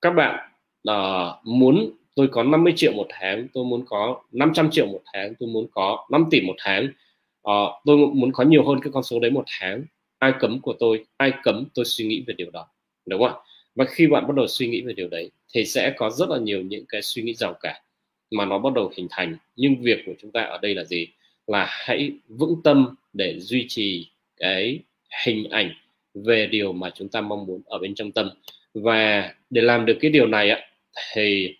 [SPEAKER 1] các bạn uh, muốn tôi có 50 triệu một tháng tôi muốn có 500 triệu một tháng tôi muốn có 5 tỷ một tháng uh, tôi muốn có nhiều hơn cái con số đấy một tháng. Ai cấm của tôi ai cấm tôi suy nghĩ về điều đó đúng không và khi bạn bắt đầu suy nghĩ về điều đấy thì sẽ có rất là nhiều những cái suy nghĩ giàu cả mà nó bắt đầu hình thành. Nhưng việc của chúng ta ở đây là gì? Là hãy vững tâm để duy trì cái hình ảnh về điều mà chúng ta mong muốn ở bên trong tâm. Và để làm được cái điều này á thì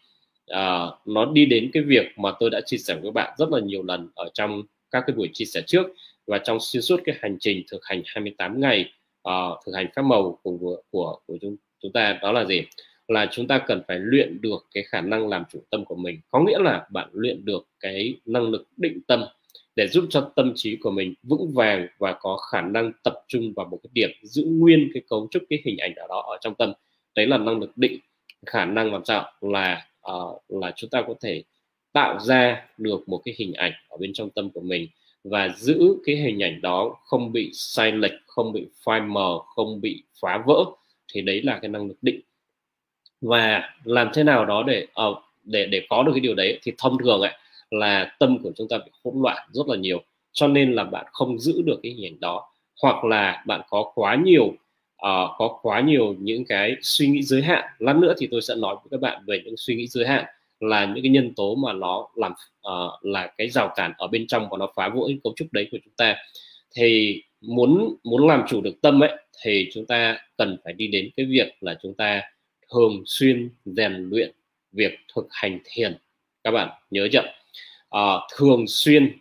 [SPEAKER 1] uh, nó đi đến cái việc mà tôi đã chia sẻ với các bạn rất là nhiều lần ở trong các cái buổi chia sẻ trước. Và trong xuyên suốt cái hành trình thực hành 28 ngày uh, thực hành phép màu của của của, của chúng chúng ta đó là gì? Là chúng ta cần phải luyện được cái khả năng làm chủ tâm của mình. Có nghĩa là bạn luyện được cái năng lực định tâm để giúp cho tâm trí của mình vững vàng và có khả năng tập trung vào một cái điểm giữ nguyên cái cấu trúc cái hình ảnh ở đó ở trong tâm. Đấy là năng lực định khả năng làm sao? Là uh, là chúng ta có thể tạo ra được một cái hình ảnh ở bên trong tâm của mình và giữ cái hình ảnh đó không bị sai lệch không bị phai mờ không bị phá vỡ thì đấy là cái năng lực định. Và làm thế nào đó để uh, để để có được cái điều đấy thì thông thường ấy là tâm của chúng ta bị hỗn loạn rất là nhiều cho nên là bạn không giữ được cái hình ảnh đó. Hoặc là bạn có quá nhiều uh, có quá nhiều những cái suy nghĩ giới hạn. Lát nữa thì tôi sẽ nói với các bạn về những suy nghĩ giới hạn là những cái nhân tố mà nó làm uh, là cái rào cản ở bên trong và nó phá vỡ cấu trúc đấy của chúng ta. Thì muốn muốn làm chủ được tâm ấy thì chúng ta cần phải đi đến cái việc là chúng ta thường xuyên rèn luyện việc thực hành thiền. Các bạn nhớ chưa? À, thường xuyên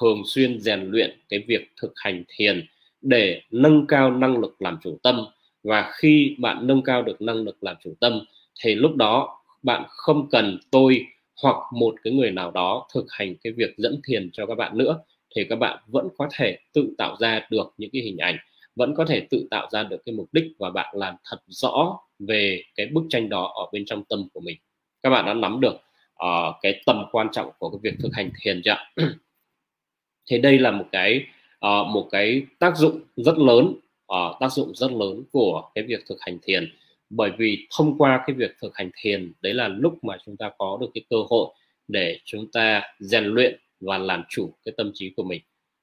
[SPEAKER 1] thường xuyên rèn luyện cái việc thực hành thiền để nâng cao năng lực làm chủ tâm. Và khi bạn nâng cao được năng lực làm chủ tâm thì lúc đó bạn không cần tôi hoặc một cái người nào đó thực hành cái việc dẫn thiền cho các bạn nữa thì các bạn vẫn có thể tự tạo ra được những cái hình ảnh vẫn có thể tự tạo ra được cái mục đích và bạn làm thật rõ về cái bức tranh đó ở bên trong tâm của mình. Các bạn đã nắm được uh, cái tầm quan trọng của cái việc thực hành thiền chưa thì đây là một cái uh, một cái tác dụng rất lớn uh, tác dụng rất lớn của cái việc thực hành thiền bởi vì thông qua cái việc thực hành thiền đấy là lúc mà chúng ta có được cái cơ hội để chúng ta rèn luyện và làm chủ cái tâm trí của mình.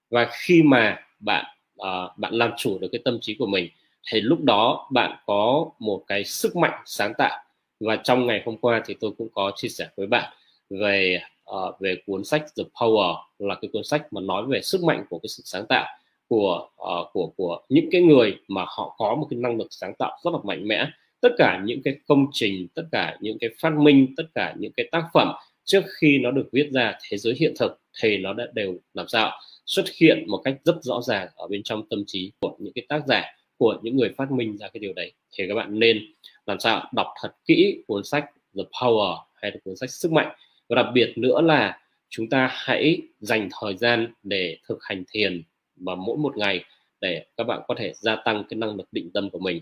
[SPEAKER 1] Và khi mà bạn uh, bạn làm chủ được cái tâm trí của mình thì lúc đó bạn có một cái sức mạnh sáng tạo. Và trong ngày hôm qua thì tôi cũng có chia sẻ với bạn về uh, về cuốn sách The Power là cái cuốn sách mà nói về sức mạnh của cái sự sáng tạo của uh, của của những cái người mà họ có một cái năng lực sáng tạo rất là mạnh mẽ tất cả những cái công trình, tất cả những cái phát minh, tất cả những cái tác phẩm trước khi nó được viết ra, thế giới hiện thực thì nó đã đều làm sao? Xuất hiện một cách rất rõ ràng ở bên trong tâm trí của những cái tác giả, của những người phát minh ra cái điều đấy. Thì các bạn nên làm sao? Đọc thật kỹ cuốn sách The Power hay là cuốn sách sức mạnh. Và đặc biệt nữa là chúng ta hãy dành thời gian để thực hành thiền và mỗi một ngày để các bạn có thể gia tăng cái năng lực định tâm của mình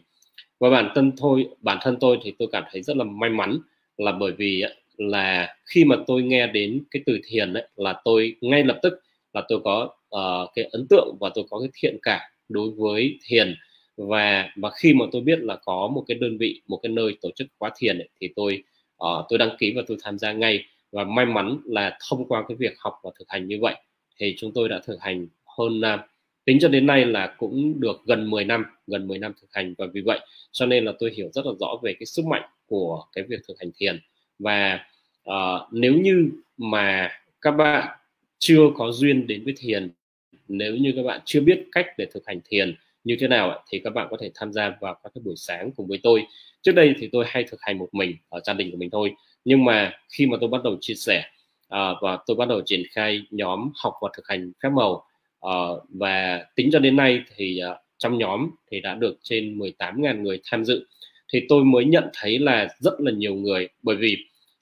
[SPEAKER 1] và bản thân thôi bản thân tôi thì tôi cảm thấy rất là may mắn là bởi vì là khi mà tôi nghe đến cái từ thiền ấy, là tôi ngay lập tức là tôi có uh, cái ấn tượng và tôi có cái thiện cảm đối với thiền. Và và khi mà tôi biết là có một cái đơn vị một cái nơi tổ chức khóa thiền ấy, thì tôi uh, tôi đăng ký và tôi tham gia ngay. Và may mắn là thông qua cái việc học và thực hành như vậy thì chúng tôi đã thực hành hơn uh, tính cho đến nay là cũng được gần 10 năm gần 10 năm thực hành và vì vậy cho nên là tôi hiểu rất là rõ về cái sức mạnh của cái việc thực hành thiền. Và uh, nếu như mà các bạn chưa có duyên đến với thiền nếu như các bạn chưa biết cách để thực hành thiền như thế nào thì các bạn có thể tham gia vào các cái buổi sáng cùng với tôi. Trước đây thì tôi hay thực hành một mình ở gia đình của mình thôi nhưng mà khi mà tôi bắt đầu chia sẻ uh, và tôi bắt đầu triển khai nhóm học và thực hành phép màu uh, và tính cho đến nay thì uh, trong nhóm thì đã được trên 18.000 người tham dự. Thì tôi mới nhận thấy là rất là nhiều người bởi vì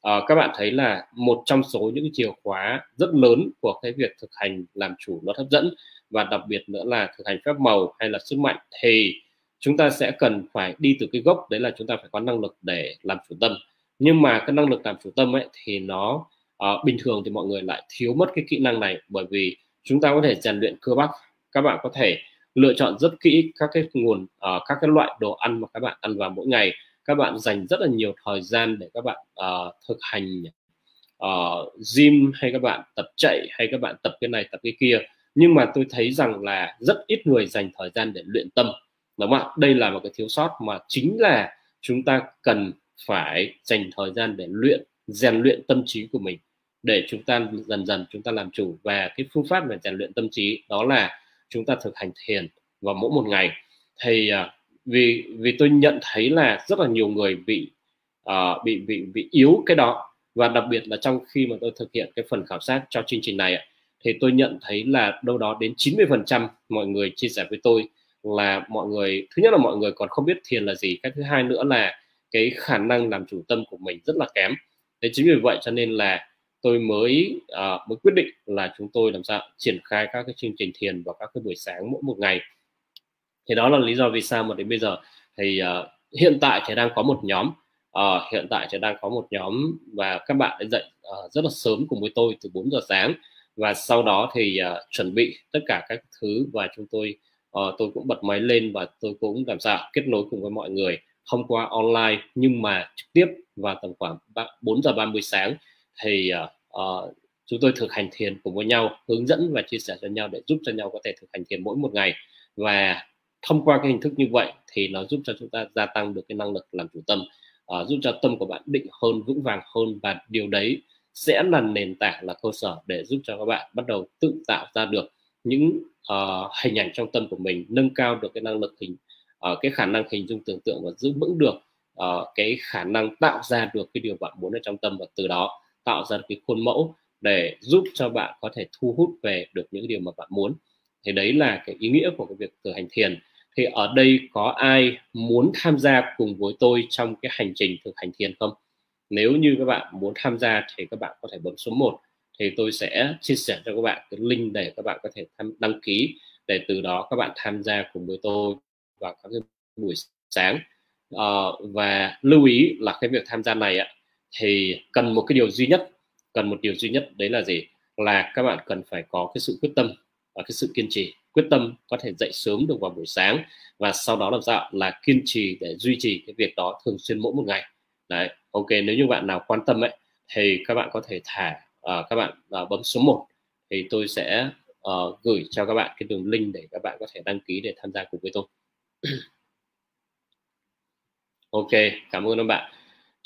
[SPEAKER 1] uh, các bạn thấy là một trong số những chìa khóa rất lớn của cái việc thực hành làm chủ nó hấp dẫn và đặc biệt nữa là thực hành phép màu hay là sức mạnh thì chúng ta sẽ cần phải đi từ cái gốc đấy là chúng ta phải có năng lực để làm chủ tâm. Nhưng mà cái năng lực làm chủ tâm ấy thì nó uh, bình thường thì mọi người lại thiếu mất cái kỹ năng này bởi vì chúng ta có thể rèn luyện cơ bắp. Các bạn có thể lựa chọn rất kỹ các cái nguồn uh, các cái loại đồ ăn mà các bạn ăn vào mỗi ngày. Các bạn dành rất là nhiều thời gian để các bạn uh, thực hành uh, gym hay các bạn tập chạy hay các bạn tập cái này tập cái kia. Nhưng mà tôi thấy rằng là rất ít người dành thời gian để luyện tâm. Đúng không ạ? Đây là một cái thiếu sót mà chính là chúng ta cần phải dành thời gian để luyện rèn luyện tâm trí của mình để chúng ta dần dần chúng ta làm chủ. Và cái phương pháp để rèn luyện tâm trí đó là chúng ta thực hành thiền vào mỗi một ngày. Thì uh, vì vì tôi nhận thấy là rất là nhiều người bị uh, bị bị bị yếu cái đó. Và đặc biệt là trong khi mà tôi thực hiện cái phần khảo sát cho chương trình này thì tôi nhận thấy là đâu đó đến 90% mọi người chia sẻ với tôi là mọi người thứ nhất là mọi người còn không biết thiền là gì cái thứ hai nữa là cái khả năng làm chủ tâm của mình rất là kém. Thế chính vì vậy cho nên là tôi mới à, mới quyết định là chúng tôi làm sao triển khai các cái chương trình thiền vào các cái buổi sáng mỗi một ngày. Thì đó là lý do vì sao mà đến bây giờ thì à, hiện tại thì đang có một nhóm à, hiện tại thì đang có một nhóm và các bạn đã dậy à, rất là sớm cùng với tôi từ 4 giờ sáng. Và sau đó thì à, chuẩn bị tất cả các thứ và chúng tôi à, tôi cũng bật máy lên và tôi cũng làm sao kết nối cùng với mọi người. Không qua online nhưng mà trực tiếp vào tầm khoảng 4 giờ 30 sáng thì uh, uh, chúng tôi thực hành thiền cùng với nhau hướng dẫn và chia sẻ cho nhau để giúp cho nhau có thể thực hành thiền mỗi một ngày. Và thông qua cái hình thức như vậy thì nó giúp cho chúng ta gia tăng được cái năng lực làm chủ tâm uh, giúp cho tâm của bạn định hơn vững vàng hơn. Và điều đấy sẽ là nền tảng là cơ sở để giúp cho các bạn bắt đầu tự tạo ra được những uh, hình ảnh trong tâm của mình nâng cao được cái năng lực hình uh, cái khả năng hình dung tưởng tượng và giữ vững được uh, cái khả năng tạo ra được cái điều bạn muốn ở trong tâm và từ đó tạo ra cái khuôn mẫu để giúp cho bạn có thể thu hút về được những điều mà bạn muốn. Thì đấy là cái ý nghĩa của cái việc thực hành thiền. Thì ở đây có ai muốn tham gia cùng với tôi trong cái hành trình thực hành thiền không? Nếu như các bạn muốn tham gia thì các bạn có thể bấm số 1 thì tôi sẽ chia sẻ cho các bạn cái link để các bạn có thể tham, đăng ký để từ đó các bạn tham gia cùng với tôi vào các cái buổi sáng. À, và lưu ý là cái việc tham gia này ạ thì cần một cái điều duy nhất cần một điều duy nhất đấy là gì? Là các bạn cần phải có cái sự quyết tâm và cái sự kiên trì. Quyết tâm có thể dậy sớm được vào buổi sáng và sau đó làm sao? Là kiên trì để duy trì cái việc đó thường xuyên mỗi một ngày. Đấy ok nếu như bạn nào quan tâm ấy thì các bạn có thể thả uh, các bạn uh, bấm số 1 thì tôi sẽ uh, gửi cho các bạn cái đường link để các bạn có thể đăng ký để tham gia cùng với tôi. [clears throat] Ok cảm ơn các bạn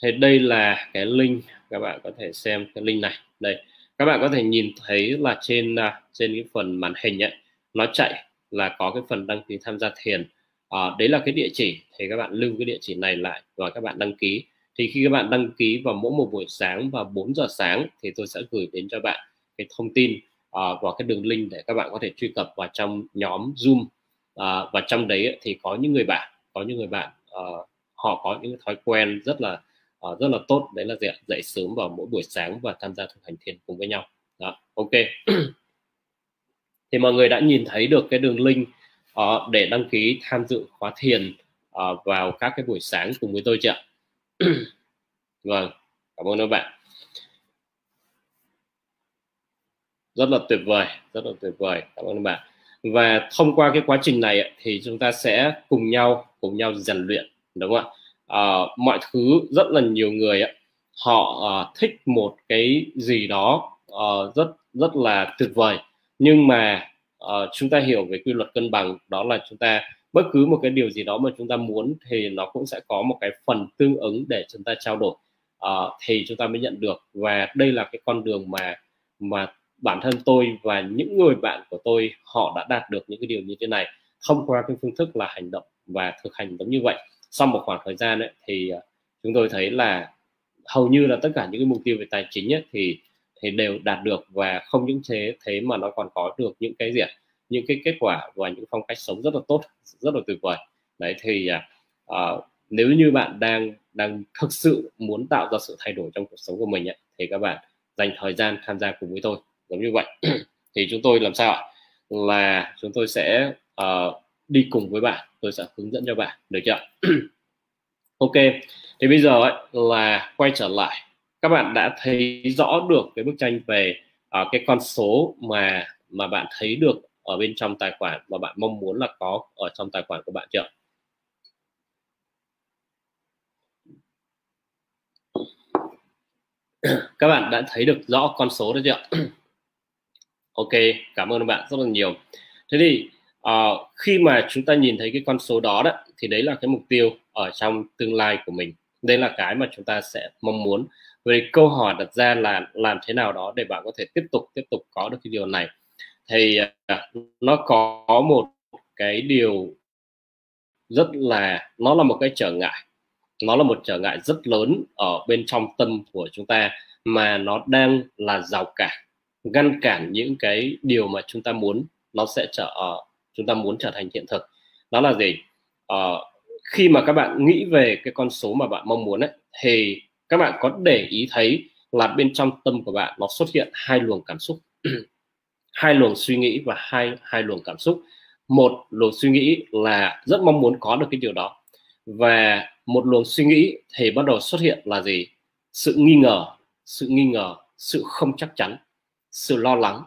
[SPEAKER 1] thì đây là cái link các bạn có thể xem cái link này. Đây các bạn có thể nhìn thấy là trên uh, trên cái phần màn hình ấy nó chạy là có cái phần đăng ký tham gia thiền. À, đấy là cái địa chỉ. Thì các bạn lưu cái địa chỉ này lại và các bạn đăng ký. Thì khi các bạn đăng ký vào mỗi một buổi sáng và 4 giờ sáng thì tôi sẽ gửi đến cho bạn cái thông tin uh, và cái đường link để các bạn có thể truy cập vào trong nhóm Zoom. Uh, và trong đấy thì có những người bạn có những người bạn uh, họ có những thói quen rất là uh, rất là tốt. Đấy là dậy, dậy sớm vào mỗi buổi sáng và tham gia thực hành thiền cùng với nhau. Đó ok. [clears throat] Thì mọi người đã nhìn thấy được cái đường link uh, để đăng ký tham dự khóa thiền uh, vào các cái buổi sáng cùng với tôi chưa [clears throat] vâng cảm ơn các bạn. Rất là tuyệt vời rất là tuyệt vời. Cảm ơn các bạn. Và thông qua cái quá trình này thì chúng ta sẽ cùng nhau cùng nhau rèn luyện đúng không ạ? À, mọi thứ rất là nhiều người họ uh, thích một cái gì đó uh, rất rất là tuyệt vời. Nhưng mà uh, chúng ta hiểu về quy luật cân bằng đó là chúng ta bất cứ một cái điều gì đó mà chúng ta muốn thì nó cũng sẽ có một cái phần tương ứng để chúng ta trao đổi uh, thì chúng ta mới nhận được. Và đây là cái con đường mà mà bản thân tôi và những người bạn của tôi họ đã đạt được những cái điều như thế này thông qua cái phương thức là hành động và thực hành giống như vậy sau một khoảng thời gian ấy, thì ờ, chúng tôi thấy là hầu như là tất cả những cái mục tiêu về tài chính ấy, thì thì đều đạt được và không những thế thế mà nó còn có được những cái gì những cái kết quả và những phong cách sống rất là tốt rất là tuyệt vời. Đấy thì uh, nếu như bạn đang đang thực sự muốn tạo ra sự thay đổi trong cuộc sống của mình ấy, thì các bạn dành thời gian tham gia cùng với tôi giống như vậy. [clears throat] Thì chúng tôi làm sao ạ? Là chúng tôi sẽ uh, đi cùng với bạn tôi sẽ hướng dẫn cho bạn được chưa? [clears throat] Ok thì bây giờ ấy, là quay trở lại. Các bạn đã thấy rõ được cái bức tranh về uh, cái con số mà mà bạn thấy được ở bên trong tài khoản mà bạn mong muốn là có ở trong tài khoản của bạn chưa? [clears throat] Các bạn đã thấy được rõ con số đấy chưa? [clears throat] Ok cảm ơn bạn rất là nhiều. Thế thì uh, khi mà chúng ta nhìn thấy cái con số đó đó thì đấy là cái mục tiêu ở trong tương lai của mình. Đây là cái mà chúng ta sẽ mong muốn. Về câu hỏi đặt ra là làm thế nào đó để bạn có thể tiếp tục tiếp tục có được cái điều này? Thì uh, nó có một cái điều rất là nó là một cái trở ngại. Nó là một trở ngại rất lớn ở bên trong tâm của chúng ta mà nó đang là rào cản ngăn cản những cái điều mà chúng ta muốn nó sẽ trở chúng ta muốn trở thành hiện thực. Đó là gì? Uh, khi mà các bạn nghĩ về cái con số mà bạn mong muốn ấy, thì các bạn có để ý thấy là bên trong tâm của bạn nó xuất hiện hai luồng cảm xúc. [clears throat] Hai luồng suy nghĩ và hai hai luồng cảm xúc. Một luồng suy nghĩ là rất mong muốn có được cái điều đó. Và một luồng suy nghĩ thì bắt đầu xuất hiện là gì? Sự nghi ngờ sự nghi ngờ sự không chắc chắn sự lo lắng.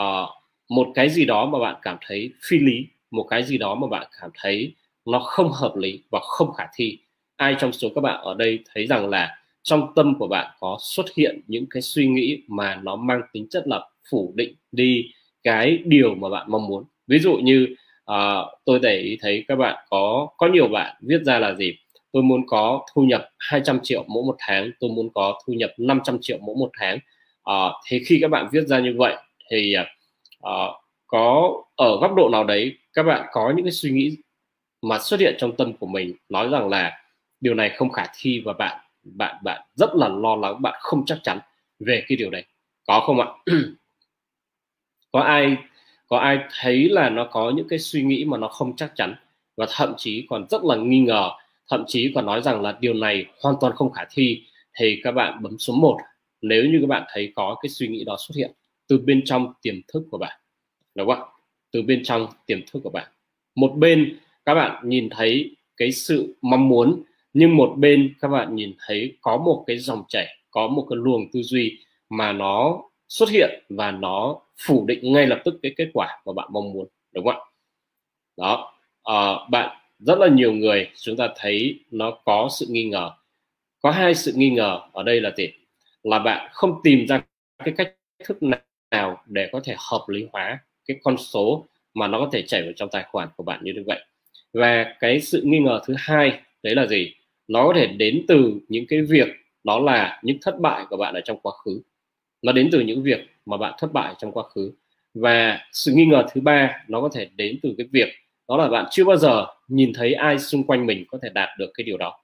[SPEAKER 1] Uh, một cái gì đó mà bạn cảm thấy phi lý một cái gì đó mà bạn cảm thấy nó không hợp lý và không khả thi. Ai trong số các bạn ở đây thấy rằng là trong tâm của bạn có xuất hiện những cái suy nghĩ mà nó mang tính chất là phủ định đi cái điều mà bạn mong muốn? Ví dụ như uh, tôi để ý thấy các bạn có có nhiều bạn viết ra là gì? Tôi muốn có thu nhập 200 triệu mỗi một tháng tôi muốn có thu nhập 500 triệu mỗi một tháng. Ờ, uh, thì khi các bạn viết ra như vậy thì uh, Ờ, có, ở góc độ nào đấy, các bạn có những cái suy nghĩ mà xuất hiện trong tâm của mình, nói rằng là điều này không khả thi và bạn bạn bạn rất là lo lắng, bạn không chắc chắn về cái điều đấy. Có không ạ? [clears throat] Có ai có ai thấy là nó có những cái suy nghĩ mà nó không chắc chắn và thậm chí còn rất là nghi ngờ, thậm chí còn nói rằng là điều này hoàn toàn không khả thi, thì các bạn bấm số 1 nếu như các bạn thấy có cái suy nghĩ đó xuất hiện từ bên trong tiềm thức của bạn đúng không ạ? Từ bên trong tiềm thức của bạn. Một bên các bạn nhìn thấy cái sự mong muốn nhưng một bên các bạn nhìn thấy có một cái dòng chảy có một cái luồng tư duy mà nó xuất hiện và nó phủ định ngay lập tức cái kết quả mà bạn mong muốn đúng không ạ? Đó à, bạn rất là nhiều người chúng ta thấy nó có sự nghi ngờ. Có hai sự nghi ngờ ở đây là gì? Là bạn không tìm ra cái cách thức nào để có thể hợp lý hóa cái con số mà nó có thể chảy vào trong tài khoản của bạn như vậy. Và cái sự nghi ngờ thứ hai đấy là gì? Nó có thể đến từ những cái việc đó là những thất bại của bạn ở trong quá khứ. Nó đến từ những việc mà bạn thất bại trong quá khứ. Và sự nghi ngờ thứ ba nó có thể đến từ cái việc đó là bạn chưa bao giờ nhìn thấy ai xung quanh mình có thể đạt được cái điều đó.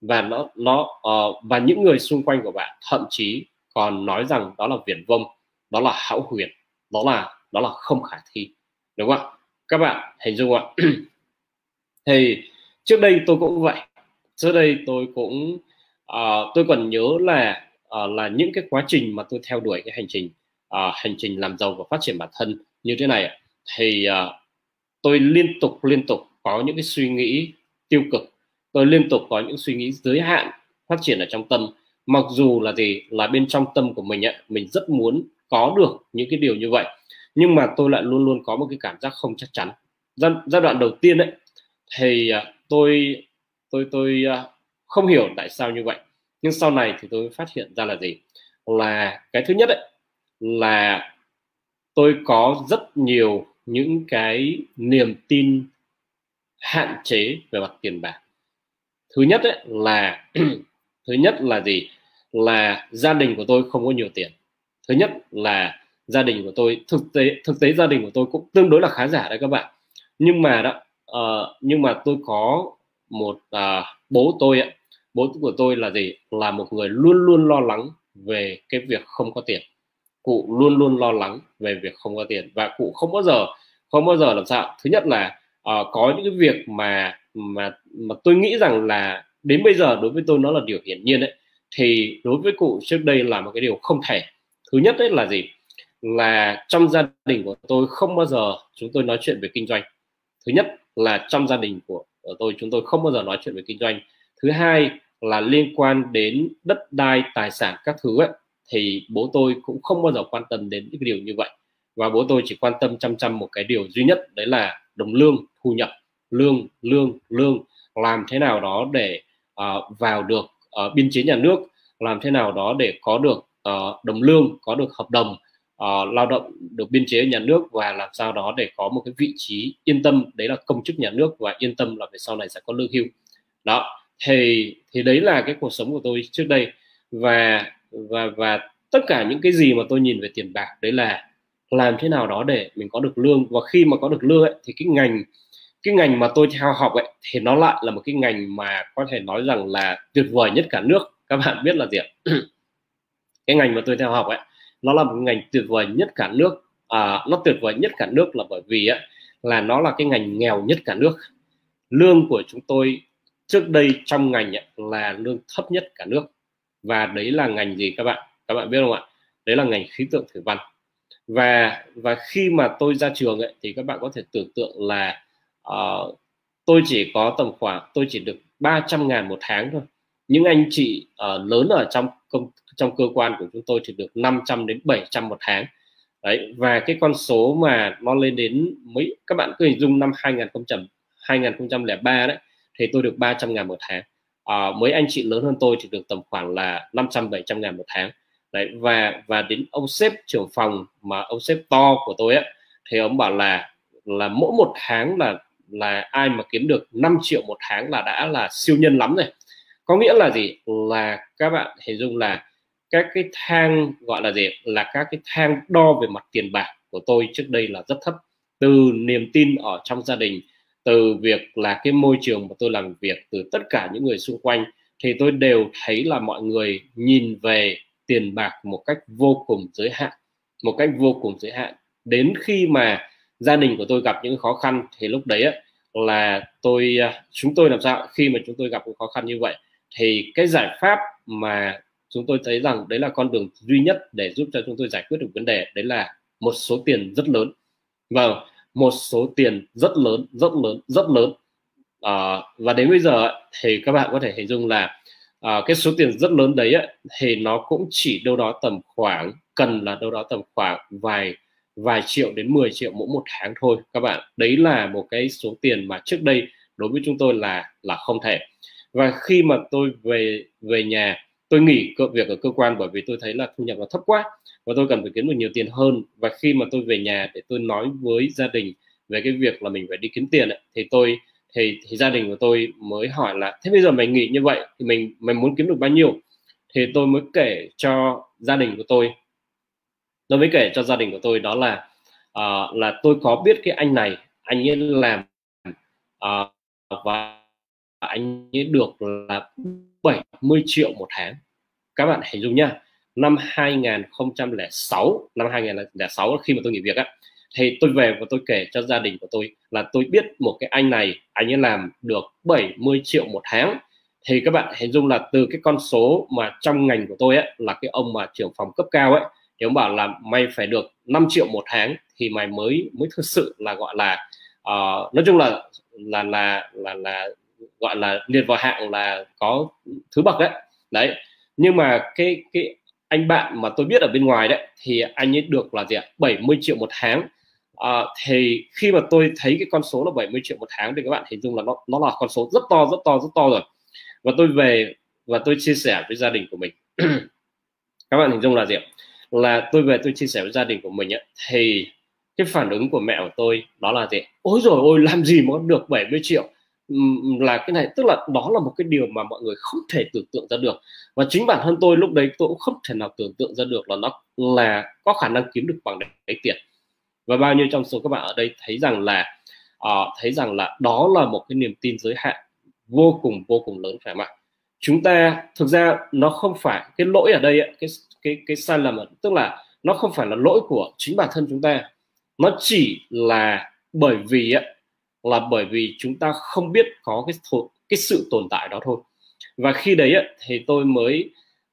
[SPEAKER 1] Và nó nó uh, và những người xung quanh của bạn thậm chí còn nói rằng đó là viển vông đó là hão huyền đó là đó là không khả thi đúng không ạ? Các bạn hình dung ạ. [clears throat] Thì trước đây tôi cũng vậy. Trước đây tôi cũng uh, tôi còn nhớ là uh, là những cái quá trình mà tôi theo đuổi cái hành trình uh, hành trình làm giàu và phát triển bản thân như thế này thì uh, tôi liên tục liên tục có những cái suy nghĩ tiêu cực. Tôi liên tục có những suy nghĩ giới hạn phát triển ở trong tâm. Mặc dù là gì? Là bên trong tâm của mình ấy, mình rất muốn có được những cái điều như vậy. Nhưng mà tôi lại luôn luôn có một cái cảm giác không chắc chắn. Giai, giai đoạn đầu tiên đấy thì à, tôi tôi tôi à, không hiểu tại sao như vậy. Nhưng sau này thì tôi phát hiện ra là gì? Là cái thứ nhất đấy là tôi có rất nhiều những cái niềm tin hạn chế về mặt tiền bạc. Thứ nhất ấy là [clears throat] thứ nhất là gì? Là gia đình của tôi không có nhiều tiền thứ nhất là gia đình của tôi thực tế thực tế gia đình của tôi cũng tương đối là khá giả đấy các bạn. Nhưng mà đó uh, nhưng mà tôi có một uh, bố tôi ạ bố của tôi là gì? Là một người luôn luôn lo lắng về cái việc không có tiền. Cụ luôn luôn lo lắng về việc không có tiền. Và cụ không bao giờ không bao giờ làm sao. Thứ nhất là uh, có những cái việc mà mà mà tôi nghĩ rằng là đến bây giờ đối với tôi nó là điều hiển nhiên đấy thì đối với cụ trước đây là một cái điều không thể thứ nhất đấy là gì? Là trong gia đình của tôi không bao giờ chúng tôi nói chuyện về kinh doanh. Thứ nhất là trong gia đình của tôi chúng tôi không bao giờ nói chuyện về kinh doanh. Thứ hai là liên quan đến đất đai tài sản các thứ ấy thì bố tôi cũng không bao giờ quan tâm đến những điều như vậy. Và bố tôi chỉ quan tâm chăm chăm một cái điều duy nhất đấy là đồng lương thu nhập. Lương lương lương làm thế nào đó để uh, vào được uh, biên chế nhà nước làm thế nào đó để có được uh, đồng lương có được hợp đồng uh, lao động được biên chế nhà nước và làm sao đó để có một cái vị trí yên tâm đấy là công chức nhà nước và yên tâm là về sau này sẽ có lương hưu. Đó thì thì đấy là cái cuộc sống của tôi trước đây và và và tất cả những cái gì mà tôi nhìn về tiền bạc đấy là làm thế nào đó để mình có được lương và khi mà có được lương ấy, thì cái ngành cái ngành mà tôi theo học ấy thì nó lại là một cái ngành mà có thể nói rằng là tuyệt vời nhất cả nước. Các bạn biết là gì ạ? Cái ngành mà tôi theo học ấy nó là một ngành tuyệt vời nhất cả nước. À, nó tuyệt vời nhất cả nước là bởi vì ấy, là nó là cái ngành nghèo nhất cả nước. Lương của chúng tôi trước đây trong ngành ấy, là lương thấp nhất cả nước. Và đấy là ngành gì các bạn? Các bạn biết không ạ? Đấy là ngành khí tượng thủy văn. Và và khi mà tôi ra trường ấy thì các bạn có thể tưởng tượng là uh, tôi chỉ có tầm khoảng tôi chỉ được 300 ngàn một tháng thôi. Những anh chị uh, lớn ở trong công trong cơ quan của chúng tôi chỉ được 500 đến 700 một tháng. Đấy và cái con số mà nó lên đến mấy các bạn cứ hình dung năm 2000 2003 đấy thì tôi được 300 ngàn một tháng. À, mấy anh chị lớn hơn tôi thì được tầm khoảng là 500 700 ngàn một tháng. Đấy và và đến ông sếp trưởng phòng mà ông sếp to của tôi ấy thì ông bảo là là mỗi một tháng là là ai mà kiếm được 5 triệu một tháng là đã là siêu nhân lắm rồi. Có nghĩa là gì? Là các bạn hình dung là các cái thang gọi là gì là các cái thang đo về mặt tiền bạc của tôi trước đây là rất thấp. Từ niềm tin ở trong gia đình từ việc là cái môi trường mà tôi làm việc từ tất cả những người xung quanh thì tôi đều thấy là mọi người nhìn về tiền bạc một cách vô cùng giới hạn một cách vô cùng giới hạn. Đến khi mà gia đình của tôi gặp những khó khăn thì lúc đấy ấy, là tôi à, chúng tôi làm sao khi mà chúng tôi gặp những khó khăn như vậy thì cái giải pháp mà chúng tôi thấy rằng đấy là con đường duy nhất để giúp cho chúng tôi giải quyết được vấn đề đấy là một số tiền rất lớn. Và một số tiền rất lớn rất lớn rất lớn. À, và đến bây giờ thì các bạn có thể hình dung là à, cái số tiền rất lớn đấy ấy, thì nó cũng chỉ đâu đó tầm khoảng cần là đâu đó tầm khoảng vài vài triệu đến 10 triệu mỗi một tháng thôi các bạn. Đấy là một cái số tiền mà trước đây đối với chúng tôi là là không thể. Và khi mà tôi về về nhà tôi nghỉ việc ở cơ quan bởi vì tôi thấy là thu nhập nó thấp quá và tôi cần phải kiếm được nhiều tiền hơn. Và khi mà tôi về nhà để tôi nói với gia đình về cái việc là mình phải đi kiếm tiền ấy, thì tôi thì thì gia đình của tôi mới hỏi là thế bây giờ mày nghỉ như vậy thì mình mày muốn kiếm được bao nhiêu? Thì tôi mới kể cho gia đình của tôi. Tôi mới kể cho gia đình của tôi đó là uh, là tôi có biết cái anh này anh ấy làm uh, và anh ấy được là 70 triệu một tháng. Các bạn hình dung nha năm 2006 năm 2006 khi mà tôi nghỉ việc á thì tôi về và tôi kể cho gia đình của tôi là tôi biết một cái anh này anh ấy làm được 70 triệu một tháng. Thì các bạn hình dung là từ cái con số mà trong ngành của tôi ấy là cái ông mà trưởng phòng cấp cao ấy thì ông bảo là mày phải được 5 triệu một tháng thì mày mới mới thực sự là gọi là uh, nói chung là là là là là gọi là liệt vào hạng là có thứ bậc đấy. Đấy nhưng mà cái cái anh bạn mà tôi biết ở bên ngoài đấy thì anh ấy được là gì ạ? 70 triệu một tháng. À, thì khi mà tôi thấy cái con số là 70 triệu một tháng thì các bạn hình dung là nó nó là con số rất to rất to rất to rồi. Và tôi về và tôi chia sẻ với gia đình của mình. [clears throat] Các bạn hình dung là gì ạ? Là tôi về tôi chia sẻ với gia đình của mình ấy, thì cái phản ứng của mẹ của tôi đó là gì ôi rồi ôi làm gì mà được 70 triệu? Là cái này tức là đó là một cái điều mà mọi người không thể tưởng tượng ra được. Và chính bản thân tôi lúc đấy tôi cũng không thể nào tưởng tượng ra được là nó là có khả năng kiếm được bằng đấy tiền. Và bao nhiêu trong số các bạn ở đây thấy rằng là uh, thấy rằng là đó là một cái niềm tin giới hạn vô cùng vô cùng lớn phải không ạ? Chúng ta thực ra nó không phải cái lỗi ở đây cái cái cái sai lầm tức là nó không phải là lỗi của chính bản thân chúng ta. Nó chỉ là bởi vì là bởi vì chúng ta không biết có cái cái sự tồn tại đó thôi. Và khi đấy thì tôi mới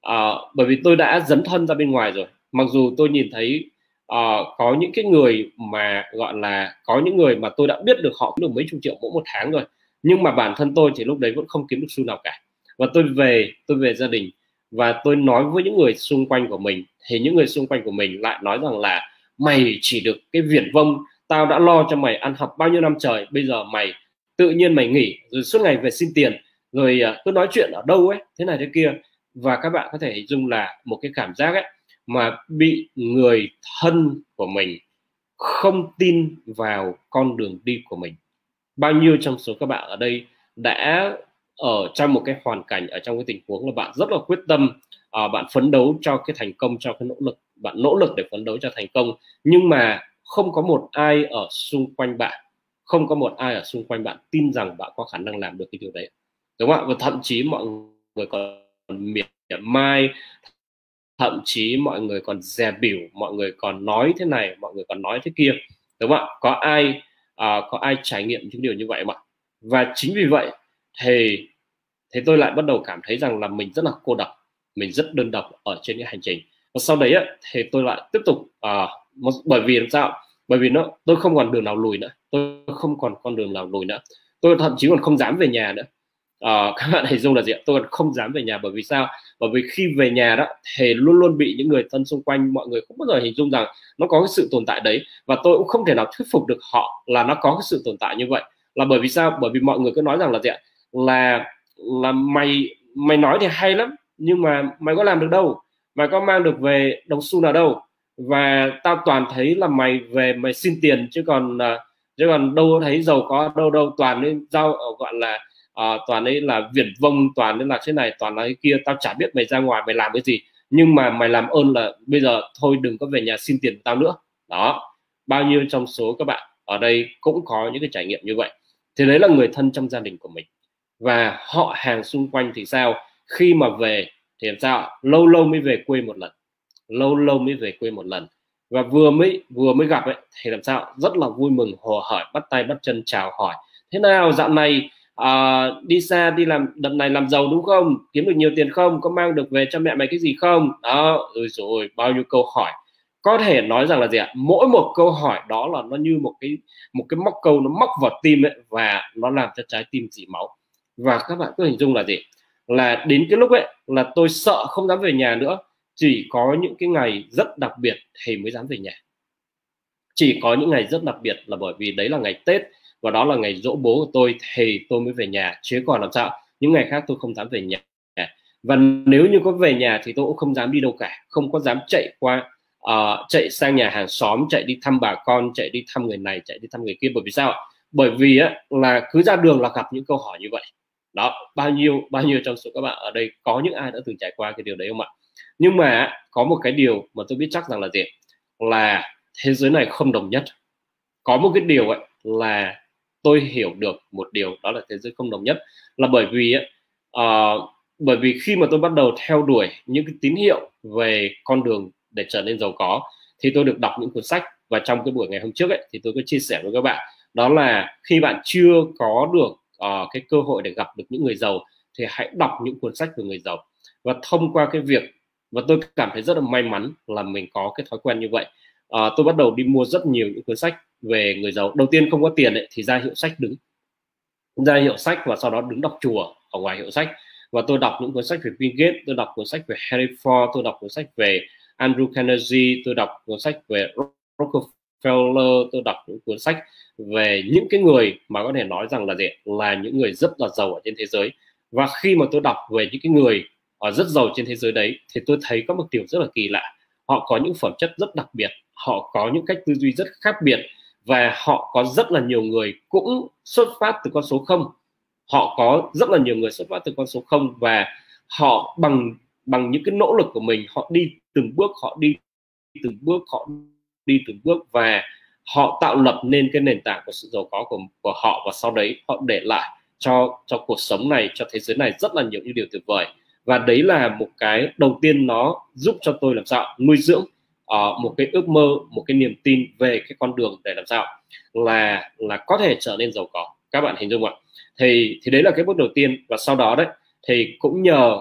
[SPEAKER 1] uh, bởi vì tôi đã dấn thân ra bên ngoài rồi. Mặc dù tôi nhìn thấy uh, có những cái người mà gọi là có những người mà tôi đã biết được họ được mấy chục triệu mỗi một tháng rồi nhưng mà bản thân tôi thì lúc đấy vẫn không kiếm được xu nào cả. Và tôi về tôi về gia đình và tôi nói với những người xung quanh của mình thì những người xung quanh của mình lại nói rằng là mày chỉ được cái viển vông tao đã lo cho mày ăn học bao nhiêu năm trời, bây giờ mày tự nhiên mày nghỉ, rồi suốt ngày về xin tiền, rồi à, cứ nói chuyện ở đâu ấy, thế này thế kia. Và các bạn có thể hình dung là một cái cảm giác ấy, mà bị người thân của mình không tin vào con đường đi của mình. Bao nhiêu trong số các bạn ở đây đã ở trong một cái hoàn cảnh, ở trong cái tình huống là bạn rất là quyết tâm à, bạn phấn đấu cho cái thành công, cho cái nỗ lực, bạn nỗ lực để phấn đấu cho thành công. Nhưng mà không có một ai ở xung quanh bạn không có một ai ở xung quanh bạn tin rằng bạn có khả năng làm được cái điều đấy. Đúng không ạ? Và thậm chí mọi người còn miệt mai thậm chí mọi người còn dè biểu mọi người còn nói thế này mọi người còn nói thế kia. Đúng không ạ? Có ai uh, có ai trải nghiệm những điều như vậy mà và chính vì vậy thì thì tôi lại bắt đầu cảm thấy rằng là mình rất là cô độc mình rất đơn độc ở trên cái hành trình. Và sau đấy á, thì tôi lại tiếp tục uh, bởi vì làm sao? Bởi vì nó tôi không còn đường nào lùi nữa. Tôi không còn con đường nào lùi nữa. Tôi thậm chí còn không dám về nhà nữa. À, [laughs] các bạn hình dung là gì tôi còn không dám về nhà. Bởi vì sao? Bởi vì khi về nhà đó thì luôn luôn bị những người thân xung quanh mọi người không bao giờ hình dung rằng nó có cái sự tồn tại đấy. Và tôi cũng không thể nào thuyết phục được họ là nó có cái sự tồn tại như vậy. Là bởi vì sao? Bởi vì mọi người cứ nói rằng là gì ạ? Là là mày mày nói thì hay lắm nhưng mà mày có làm được đâu? Mày có mang được về đồng xu nào đâu? Và tao toàn thấy là mày về mày xin tiền chứ còn uh, chứ còn đâu thấy giàu có đâu đâu toàn nên giao ờ, gọi là uh, toàn ấy là viển vông toàn ấy là thế này toàn là cái kia tao chả biết mày ra ngoài mày làm cái gì. Nhưng mà mày làm ơn là bây giờ thôi đừng có về nhà xin tiền tao nữa. Đó bao nhiêu trong số các bạn ở đây cũng có những cái trải nghiệm như vậy. Thì đấy là người thân trong gia đình của mình. Và họ hàng xung quanh thì sao? Khi mà về thì làm sao? Lâu lâu mới về quê một lần lâu lâu mới về quê một lần. Và vừa mới vừa mới gặp ấy thì làm sao? Rất là vui mừng hồ hởi bắt tay bắt chân chào hỏi. Thế nào dạo này à, đi xa đi làm đợt này làm giàu đúng không? Kiếm được nhiều tiền không? Có mang được về cho mẹ mày cái gì không? Đó rồi rồi bao nhiêu câu hỏi. Có thể nói rằng là gì ạ? Mỗi một câu hỏi đó là nó như một cái một cái móc câu nó móc vào tim ấy và nó làm cho trái tim dỉ máu. Và các bạn cứ hình dung là gì? Là đến cái lúc ấy là tôi sợ không dám về nhà nữa chỉ có những cái ngày rất đặc biệt thì mới dám về nhà. Chỉ có những ngày rất đặc biệt là bởi vì đấy là ngày tết và đó là ngày dỗ bố của tôi thì tôi mới về nhà chứ còn làm sao? Những ngày khác tôi không dám về nhà. Và nếu như có về nhà thì tôi cũng không dám đi đâu cả không có dám chạy qua uh, chạy sang nhà hàng xóm chạy đi thăm bà con chạy đi thăm người này chạy đi thăm người kia. Bởi vì sao bởi vì á, là cứ ra đường là gặp những câu hỏi như vậy. Đó bao nhiêu bao nhiêu trong số các bạn ở đây có những ai đã từng trải qua cái điều đấy không ạ? Nhưng mà có một cái điều mà tôi biết chắc rằng là gì? Là thế giới này không đồng nhất. Có một cái điều ấy là tôi hiểu được một điều đó là thế giới không đồng nhất. Là bởi vì uh, bởi vì khi mà tôi bắt đầu theo đuổi những cái tín hiệu về con đường để trở nên giàu có thì tôi được đọc những cuốn sách. Và trong cái buổi ngày hôm trước ấy thì tôi có chia sẻ với các bạn. Đó là khi bạn chưa có được uh, cái cơ hội để gặp được những người giàu thì hãy đọc những cuốn sách về người giàu. Và thông qua cái việc và tôi cảm thấy rất là may mắn là mình có cái thói quen như vậy. À, tôi bắt đầu đi mua rất nhiều những cuốn sách về người giàu. Đầu tiên không có tiền ấy, thì ra hiệu sách đứng. Ra hiệu sách và sau đó đứng đọc chùa ở ngoài hiệu sách. Và tôi đọc những cuốn sách về Bill Gates tôi đọc cuốn sách về Harry Ford tôi đọc cuốn sách về Andrew Carnegie tôi đọc cuốn sách về Rockefeller tôi đọc những cuốn sách về những cái người mà có thể nói rằng là gì là những người rất là giàu ở trên thế giới. Và khi mà tôi đọc về những cái người ở rất giàu trên thế giới đấy. Thì tôi thấy có một điều rất là kỳ lạ. Họ có những phẩm chất rất đặc biệt, họ có những cách tư duy rất khác biệt và họ có rất là nhiều người cũng xuất phát từ con số không. Họ có rất là nhiều người xuất phát từ con số không và họ bằng bằng những cái nỗ lực của mình, họ đi từng bước, họ đi từng bước, họ đi từng bước và họ tạo lập nên cái nền tảng của sự giàu có của của họ. Và sau đấy họ để lại cho cho cuộc sống này, cho thế giới này rất là nhiều những điều tuyệt vời và đấy là một cái đầu tiên nó giúp cho tôi làm sao nuôi dưỡng uh, một cái ước mơ một cái niềm tin về cái con đường để làm sao là là có thể trở nên giàu có. Các bạn hình dung ạ. Thì thì đấy là cái bước đầu tiên. Và sau đó đấy thì cũng nhờ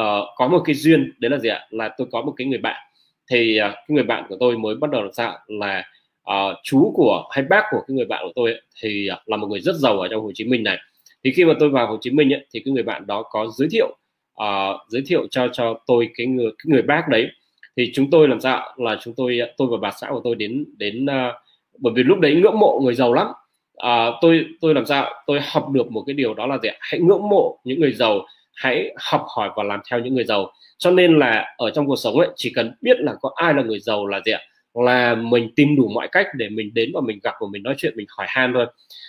[SPEAKER 1] uh, có một cái duyên đấy là gì ạ? Là tôi có một cái người bạn. Thì uh, cái người bạn của tôi mới bắt đầu làm sao là uh, chú của hay bác của cái người bạn của tôi ấy, thì uh, là một người rất giàu ở trong Hồ Chí Minh này. Thì khi mà tôi vào Hồ Chí Minh ấy, thì cái người bạn đó có giới thiệu uh, giới thiệu cho cho tôi cái người cái người bác đấy. Thì chúng tôi làm sao là chúng tôi tôi và bà xã của tôi đến đến uh, bởi vì lúc đấy ngưỡng mộ người giàu lắm. À, tôi tôi làm sao tôi học được một cái điều đó là gì hãy ngưỡng mộ những người giàu hãy học hỏi và làm theo những người giàu. Cho nên là ở trong cuộc sống ấy chỉ cần biết là có ai là người giàu là gì ạ? Là mình tìm đủ mọi cách để mình đến và mình gặp và mình nói chuyện mình hỏi han thôi.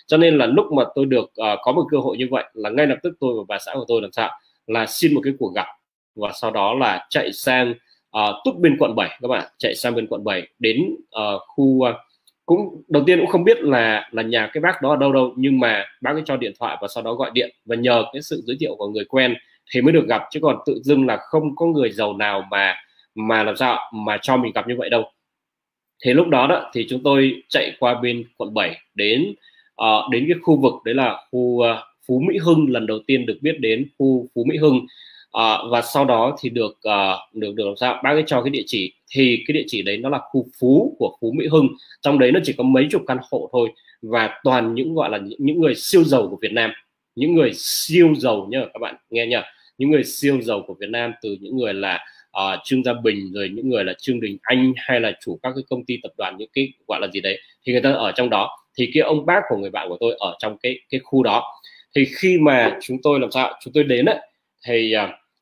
[SPEAKER 1] Cho nên là lúc mà tôi được uh, có một cơ hội như vậy là ngay lập tức tôi và bà xã của tôi làm sao là xin một cái cuộc gặp và sau đó là chạy sang uh, túc bên quận 7 các bạn chạy sang bên quận 7 đến uh, khu uh, cũng đầu tiên cũng không biết là là nhà cái bác đó ở đâu đâu nhưng mà bác ấy cho điện thoại và sau đó gọi điện và nhờ cái sự giới thiệu của người quen thì mới được gặp chứ còn tự dưng là không có người giàu nào mà mà làm sao mà cho mình gặp như vậy đâu. Thì lúc đó đó thì chúng tôi chạy qua bên quận 7 đến uh, đến cái khu vực đấy là khu uh, Phú Mỹ Hưng lần đầu tiên được biết đến khu Phú Mỹ Hưng. À, và sau đó thì được à, được được làm sao? Bác ấy cho cái địa chỉ thì cái địa chỉ đấy nó là khu Phú của Phú Mỹ Hưng. Trong đấy nó chỉ có mấy chục căn hộ thôi và toàn những gọi là những người siêu giàu của Việt Nam. Những người siêu giàu nhá các bạn nghe nhá. Những người siêu giàu của Việt Nam từ những người là uh, Trương Gia Bình rồi những người là Trương Đình Anh hay là chủ các cái công ty tập đoàn những cái gọi là gì đấy thì người ta ở trong đó. Thì cái ông bác của người bạn của tôi ở trong cái cái khu đó thì khi mà chúng tôi làm sao chúng tôi đến ấy, thì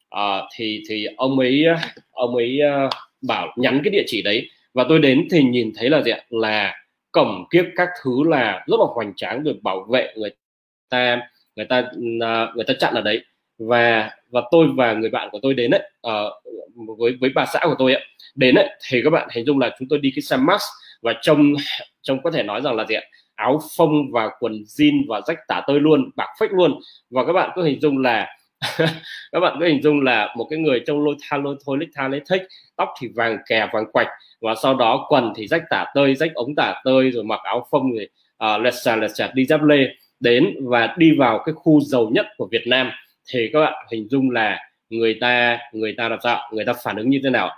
[SPEAKER 1] uh, thì thì ông ấy ông ấy uh, bảo nhắn cái địa chỉ đấy. Và tôi đến thì nhìn thấy là gì ạ? Là cổng kiếp các thứ là rất là hoành tráng được bảo vệ người ta người ta người ta chặn ở đấy. Và và tôi và người bạn của tôi đến đấy uh, ờ, với với bà xã của tôi ấy, đến đấy thì các bạn hình dung là chúng tôi đi cái xe max và trông trông có thể nói rằng là gì ạ? Áo phông và quần jean và rách tả tơi luôn bạc phách luôn. Và các bạn cứ hình dung là [laughs] các bạn cứ hình dung là một cái người trong lôi tha lôi thôi lích tha lấy thích tóc thì vàng kè vàng quạch và sau đó quần thì rách tả tơi rách ống tả tơi rồi mặc áo phông rồi uh, à, lẹt xà lẹt xà đi giáp lê đến và đi vào cái khu giàu nhất của Việt Nam. Thì các bạn hình dung là người ta người ta làm sao? Người ta phản ứng như thế nào?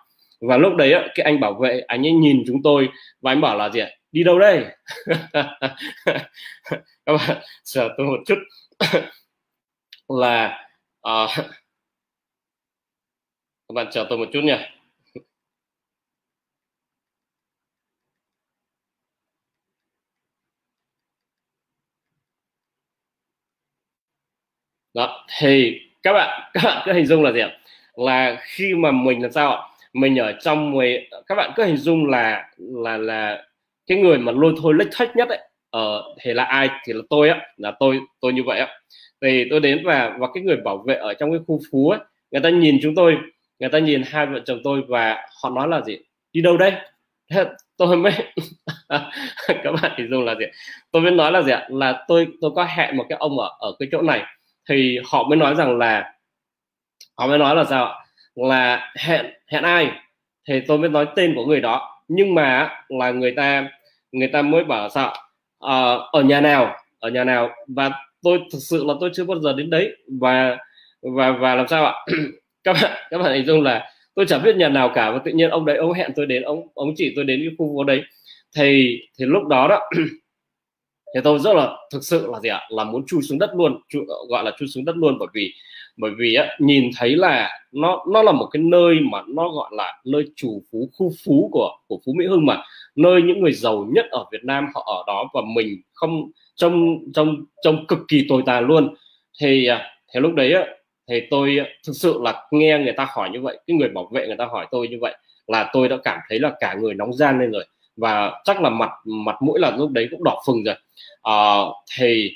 [SPEAKER 1] Và lúc đấy cái anh bảo vệ anh ấy nhìn chúng tôi và anh bảo là gì ạ? Đi đâu đây? [laughs] Các bạn chờ tôi một chút. [laughs] Là uh, các bạn chờ tôi một chút nha đó thì các bạn các bạn cứ hình dung là gì ạ? Là khi mà mình là sao ạ? Mình ở trong người các bạn cứ hình dung là là là cái người mà lôi thôi lách thách nhất ấy ờ, thì là ai? Thì là tôi á là tôi tôi như vậy á. Thì tôi đến và và cái người bảo vệ ở trong cái khu phú ấy người ta nhìn chúng tôi người ta nhìn hai vợ chồng tôi và họ nói là gì? Đi đâu đây? Tôi mới [laughs] các bạn hình dung là gì? Tôi mới nói là gì ạ? Là tôi tôi có hẹn một cái ông ở ở cái chỗ này. Thì họ mới nói rằng là họ mới nói là sao là hẹn hẹn ai? Thì tôi mới nói tên của người đó. Nhưng mà là người ta người ta mới bảo sợ uh, ờ, ở nhà nào? Ở nhà nào? Và tôi thực sự là tôi chưa bao giờ đến đấy. Và và và làm sao ạ? [clears throat] Các bạn các bạn hình dung là tôi chẳng biết nhà nào cả. Và tự nhiên ông đấy ông hẹn tôi đến ông ông chỉ tôi đến cái khu phố đấy. Thì thì lúc đó đó [clears throat] thì tôi rất là thực sự là gì ạ? Là muốn chui xuống đất luôn chui, gọi là chui xuống đất luôn bởi vì bởi vì á, nhìn thấy là nó nó là một cái nơi mà nó gọi là nơi chủ phú khu phú của của phú mỹ hưng mà. Nơi những người giàu nhất ở việt nam họ ở đó và mình không trong trong trong cực kỳ tồi tàn luôn. Thì à, thì lúc đấy á, thì tôi thực sự là nghe người ta hỏi như vậy cái người bảo vệ người ta hỏi tôi như vậy là tôi đã cảm thấy là cả người nóng gian lên rồi. Và chắc là mặt mặt mũi là lúc đấy cũng đỏ phừng rồi. À, thì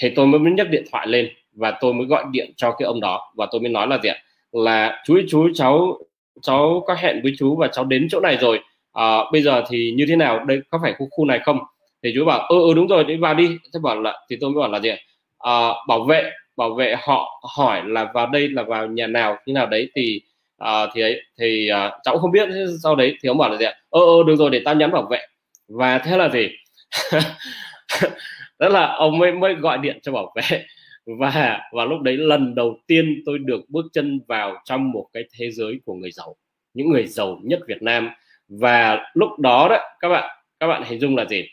[SPEAKER 1] thì tôi mới nhấc điện thoại lên và tôi mới gọi điện cho cái ông đó và tôi mới nói là gì ạ? Là chú ý chú cháu cháu có hẹn với chú và cháu đến chỗ này rồi. À, bây giờ thì như thế nào? Đây có phải khu khu này không? Thì chú bảo ừ, ừ đúng rồi đi vào đi. Thế bảo là thì tôi mới bảo là gì à, bảo vệ bảo vệ họ hỏi là vào đây là vào nhà nào như nào đấy thì à, thì ấy thì à, cháu không biết. Sau đấy thì ông bảo là gì ạ? Ơ ơ được rồi để tao nhắn bảo vệ. Và thế là gì? [laughs] Rất là ông mới mới gọi điện cho bảo vệ và và lúc đấy lần đầu tiên tôi được bước chân vào trong một cái thế giới của người giàu những người giàu nhất Việt Nam. Và lúc đó đó các bạn các bạn hình dung là gì?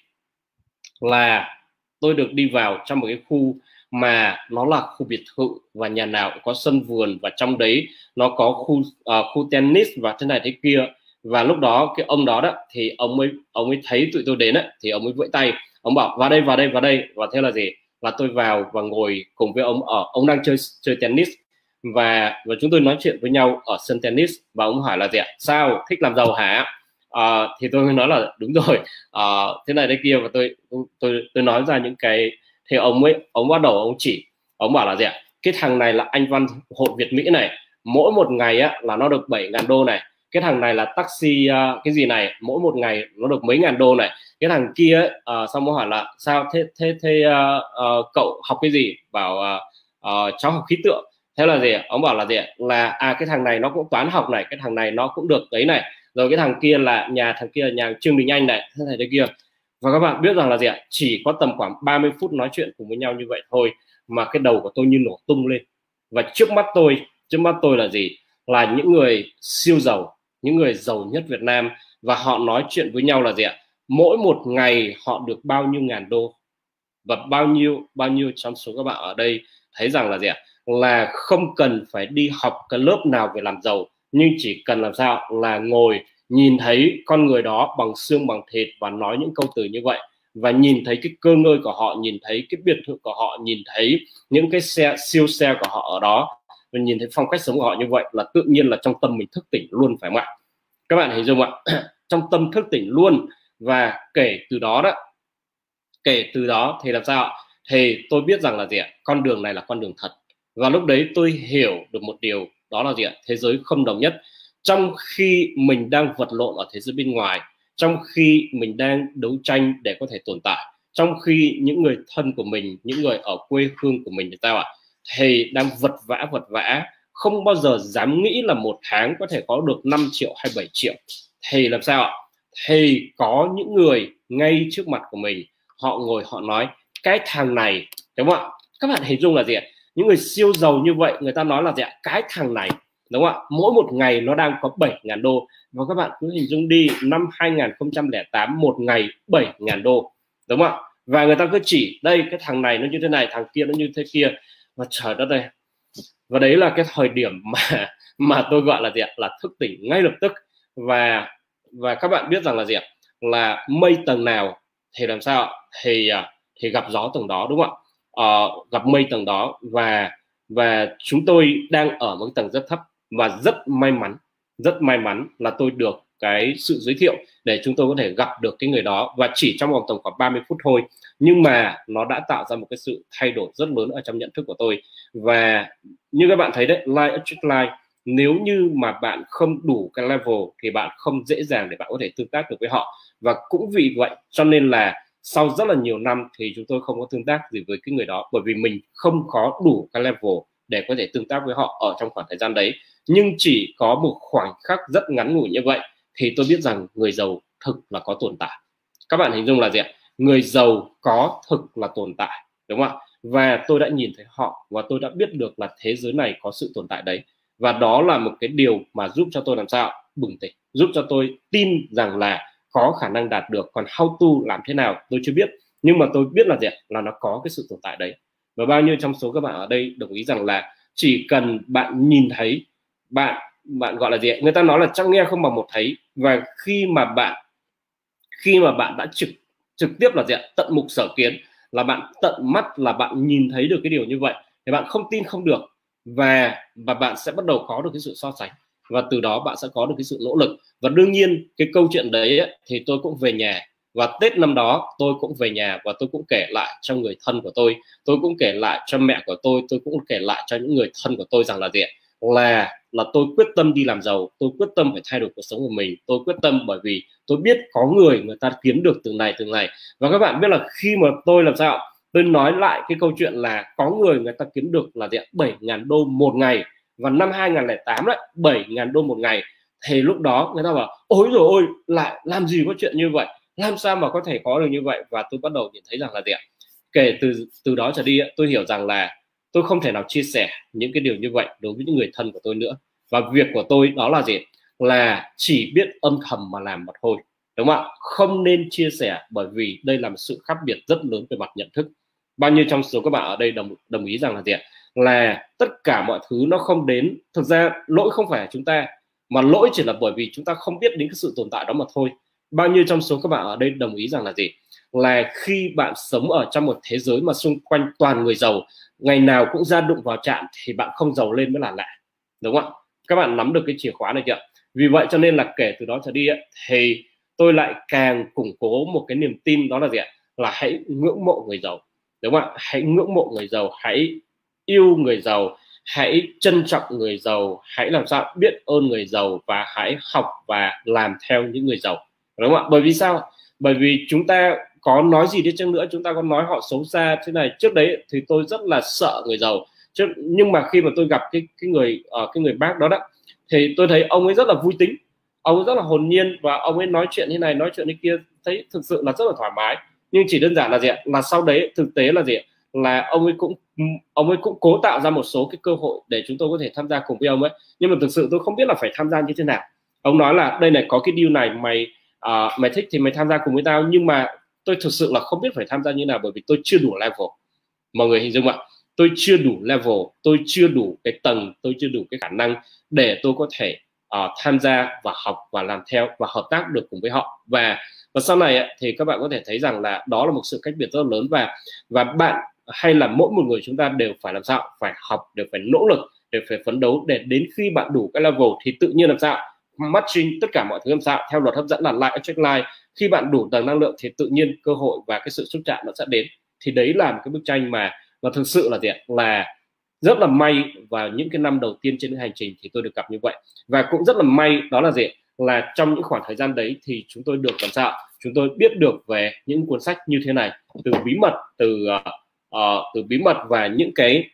[SPEAKER 1] Là tôi được đi vào trong một cái khu mà nó là khu biệt thự và nhà nào cũng có sân vườn và trong đấy nó có khu uh, khu tennis và thế này thế kia. Và lúc đó cái ông đó đó thì ông ấy ông ấy thấy tụi tôi đến ấy, thì ông ấy vẫy tay ông bảo vào đây vào đây vào đây. Và thế là gì? Là tôi vào và ngồi cùng với ông ở ông đang chơi chơi tennis. Và và chúng tôi nói chuyện với nhau ở sân tennis. Và ông hỏi là gì ạ? Sao? Thích làm giàu hả? À, thì tôi mới nói là đúng rồi. À, thế này đây kia. Và tôi tôi tôi nói ra những cái thì ông ấy ông bắt đầu ông chỉ ông bảo là gì ạ? Cái thằng này là anh văn hội Việt Mỹ này. Mỗi một ngày á là nó được 7 ngàn đô này cái thằng này là taxi uh, cái gì này mỗi một ngày nó được mấy ngàn đô này. Cái thằng kia ấy, uh, xong mới hỏi là sao thế thế thế uh, uh, cậu học cái gì? Bảo uh, uh, cháu học khí tượng. Thế là gì ông bảo là gì là à cái thằng này nó cũng toán học này cái thằng này nó cũng được đấy này. Rồi cái thằng kia là nhà thằng kia là nhà trương đình anh này. Thế này thế kia. Và các bạn biết rằng là gì ạ? Chỉ có tầm khoảng 30 phút nói chuyện cùng với nhau như vậy thôi mà cái đầu của tôi như nổ tung lên. Và trước mắt tôi trước mắt tôi là gì? Là những người siêu giàu những người giàu nhất Việt Nam và họ nói chuyện với nhau là gì ạ? Mỗi một ngày họ được bao nhiêu ngàn đô và bao nhiêu bao nhiêu trong số các bạn ở đây thấy rằng là gì ạ? Là không cần phải đi học cái lớp nào về làm giàu, nhưng chỉ cần làm sao là ngồi, nhìn thấy con người đó bằng xương, bằng thịt và nói những câu từ như vậy và nhìn thấy cái cơ ngơi của họ, nhìn thấy cái biệt thự của họ, nhìn thấy những cái xe, siêu xe của họ ở đó và nhìn thấy phong cách sống của họ như vậy là tự nhiên là trong tâm mình thức tỉnh luôn, phải không ạ? Các bạn hình dung ạ. [clears throat] Trong tâm thức tỉnh luôn và kể từ đó đó, kể từ đó thì làm sao thì tôi biết rằng là gì ạ? Con đường này là con đường thật. Và lúc đấy tôi hiểu được một điều, đó là gì ạ? Thế giới không đồng nhất. Trong khi mình đang vật lộn ở thế giới bên ngoài, trong khi mình đang đấu tranh để có thể tồn tại, trong khi những người thân của mình, những người ở quê hương của mình thì sao ạ? Thì đang vật vã vật vã. Không bao giờ dám nghĩ là một tháng có thể có được 5 triệu hay 7 triệu. Thì làm sao ạ? Thì có những người ngay trước mặt của mình, họ ngồi, họ nói, cái thằng này đúng không ạ? Các bạn hình dung là gì ạ? Những người siêu giàu như vậy, người ta nói là gì ạ? Cái thằng này, đúng không ạ? Mỗi một ngày nó đang có 7 ngàn đô. Và các bạn cứ hình dung đi, năm 2008 một ngày 7 ngàn đô, đúng không ạ? Và người ta cứ chỉ, đây, cái thằng này nó như thế này, thằng kia nó như thế kia mà trời đất đây và đấy là cái thời điểm mà [laughs] mà tôi gọi là gì ạ? Là thức tỉnh ngay lập tức. Và và các bạn biết rằng là gì ạ? Là mây tầng nào thì làm sao thì à, thì gặp gió tầng đó đúng không ạ? À, gặp mây tầng đó và và chúng tôi đang ở một tầng rất thấp. Và rất may mắn rất may mắn là tôi được cái sự giới thiệu để chúng tôi có thể gặp được cái người đó. Và chỉ trong vòng tầm khoảng 30 phút thôi, nhưng mà nó đã tạo ra một cái sự thay đổi rất lớn ở trong nhận thức của tôi. Và như các bạn thấy đấy like attract like nếu như mà bạn không đủ cái level thì bạn không dễ dàng để bạn có thể tương tác được với họ. Và cũng vì vậy, cho nên là sau rất là nhiều năm thì chúng tôi không có tương tác gì với cái người đó, bởi vì mình không có đủ cái level để có thể tương tác với họ ở trong khoảng thời gian đấy. Nhưng chỉ có một khoảnh khắc rất ngắn ngủi như vậy thì tôi biết rằng người giàu thực là có tồn tại. Các bạn hình dung là gì ạ? Người giàu có thực là tồn tại, đúng không ạ? Và tôi đã nhìn thấy họ và tôi đã biết được là thế giới này có sự tồn tại đấy. Và đó là một cái điều mà giúp cho tôi làm sao bừng tỉnh, giúp cho tôi tin rằng là có khả năng đạt được. Còn how to làm thế nào tôi chưa biết. Nhưng mà tôi biết là gì là nó có cái sự tồn tại đấy. Và bao nhiêu trong số các bạn ở đây đồng ý rằng là chỉ cần bạn nhìn thấy, bạn bạn gọi là gì người ta nói là chắc nghe không bằng một thấy. Và khi mà bạn khi mà bạn đã trực trực tiếp là gì tận mục sở kiến là bạn tận mắt là bạn nhìn thấy được cái điều như vậy thì bạn không tin không được. Và và bạn sẽ bắt đầu có được cái sự so sánh. Và từ đó bạn sẽ có được cái sự nỗ lực. Và đương nhiên cái câu chuyện đấy ấy, thì tôi cũng về nhà. Và Tết năm đó tôi cũng về nhà và tôi cũng kể lại cho người thân của tôi. Tôi cũng kể lại cho mẹ của tôi tôi cũng kể lại cho những người thân của tôi rằng là gì là là tôi quyết tâm đi làm giàu, tôi quyết tâm phải thay đổi cuộc sống của mình, tôi quyết tâm bởi vì tôi biết có người người ta kiếm được từng này từng này. Và các bạn biết là khi mà tôi làm sao? Tôi nói lại cái câu chuyện là có người người ta kiếm được là diện 7.000 đô một ngày. Và năm 2008 đấy 7.000 đô một ngày. Thì lúc đó người ta bảo, ôi rồi ôi, lại làm gì có chuyện như vậy? Làm sao mà có thể có được như vậy? Và tôi bắt đầu nhận thấy rằng là gì ạ? Kể từ từ đó trở đi tôi hiểu rằng là tôi không thể nào chia sẻ những cái điều như vậy đối với những người thân của tôi nữa. Và việc của tôi đó là gì? Là chỉ biết âm thầm mà làm mà thôi đúng không ạ? Không nên chia sẻ bởi vì đây là một sự khác biệt rất lớn về mặt nhận thức. Bao nhiêu trong số các bạn ở đây đồng đồng ý rằng là gì là tất cả mọi thứ nó không đến, thực ra lỗi không phải là chúng ta, mà lỗi chỉ là bởi vì chúng ta không biết đến cái sự tồn tại đó mà thôi. Bao nhiêu trong số các bạn ở đây đồng ý rằng là gì? Là khi bạn sống ở trong một thế giới mà xung quanh toàn người giàu ngày nào cũng ra đụng vào chạm thì bạn không giàu lên mới là lạ đúng không ạ? Các bạn nắm được cái chìa khóa này chưa? Vì vậy cho nên là kể từ đó trở đi ấy, thì tôi lại càng củng cố một cái niềm tin đó là gì ạ? Là hãy ngưỡng mộ người giàu đúng không ạ? Hãy ngưỡng mộ người giàu hãy yêu người giàu hãy trân trọng người giàu hãy làm sao? Biết ơn người giàu và hãy học và làm theo những người giàu đúng không ạ? Bởi vì sao? Bởi vì chúng ta có nói gì đi chăng nữa chúng ta có nói họ xấu xa thế này. Trước đấy thì tôi rất là sợ người giàu. Chứ nhưng mà khi mà tôi gặp cái cái người uh, cái người bác đó đó thì tôi thấy ông ấy rất là vui tính. Ông ấy rất là hồn nhiên và ông ấy nói chuyện như này nói chuyện như kia thấy thực sự là rất là thoải mái. Nhưng chỉ đơn giản là gì ạ? Là sau đấy thực tế là gì ạ? Là ông ấy cũng ông ấy cũng cố tạo ra một số cái cơ hội để chúng tôi có thể tham gia cùng với ông ấy. Nhưng mà thực sự tôi không biết là phải tham gia như thế nào. Ông nói là đây này có cái deal này mày uh, mày thích thì mày tham gia cùng với tao nhưng mà tôi thực sự là không biết phải tham gia như nào bởi vì tôi chưa đủ level. Mọi người hình dung ạ. Tôi chưa đủ level tôi chưa đủ cái tầng tôi chưa đủ cái khả năng để tôi có thể uh, tham gia và học và làm theo và hợp tác được cùng với họ. Và và sau này thì các bạn có thể thấy rằng là đó là một sự cách biệt rất lớn và và bạn hay là mỗi một người chúng ta đều phải làm sao? Phải học đều phải nỗ lực đều phải phấn đấu để đến khi bạn đủ cái level thì tự nhiên làm sao? Matching tất cả mọi thứ làm sao theo luật hấp dẫn là like attract like. Khi bạn đủ tầng năng lượng thì tự nhiên cơ hội và cái sự xúc chạm nó sẽ đến. Thì đấy là một cái bức tranh mà mà thực sự là gì ạ? Là rất là may vào những cái năm đầu tiên trên cái hành trình thì tôi được gặp như vậy. Và cũng rất là may đó là gì là trong những khoảng thời gian đấy thì chúng tôi được làm sao chúng tôi biết được về những cuốn sách như thế này. Từ bí mật từ uh, từ bí mật và những cái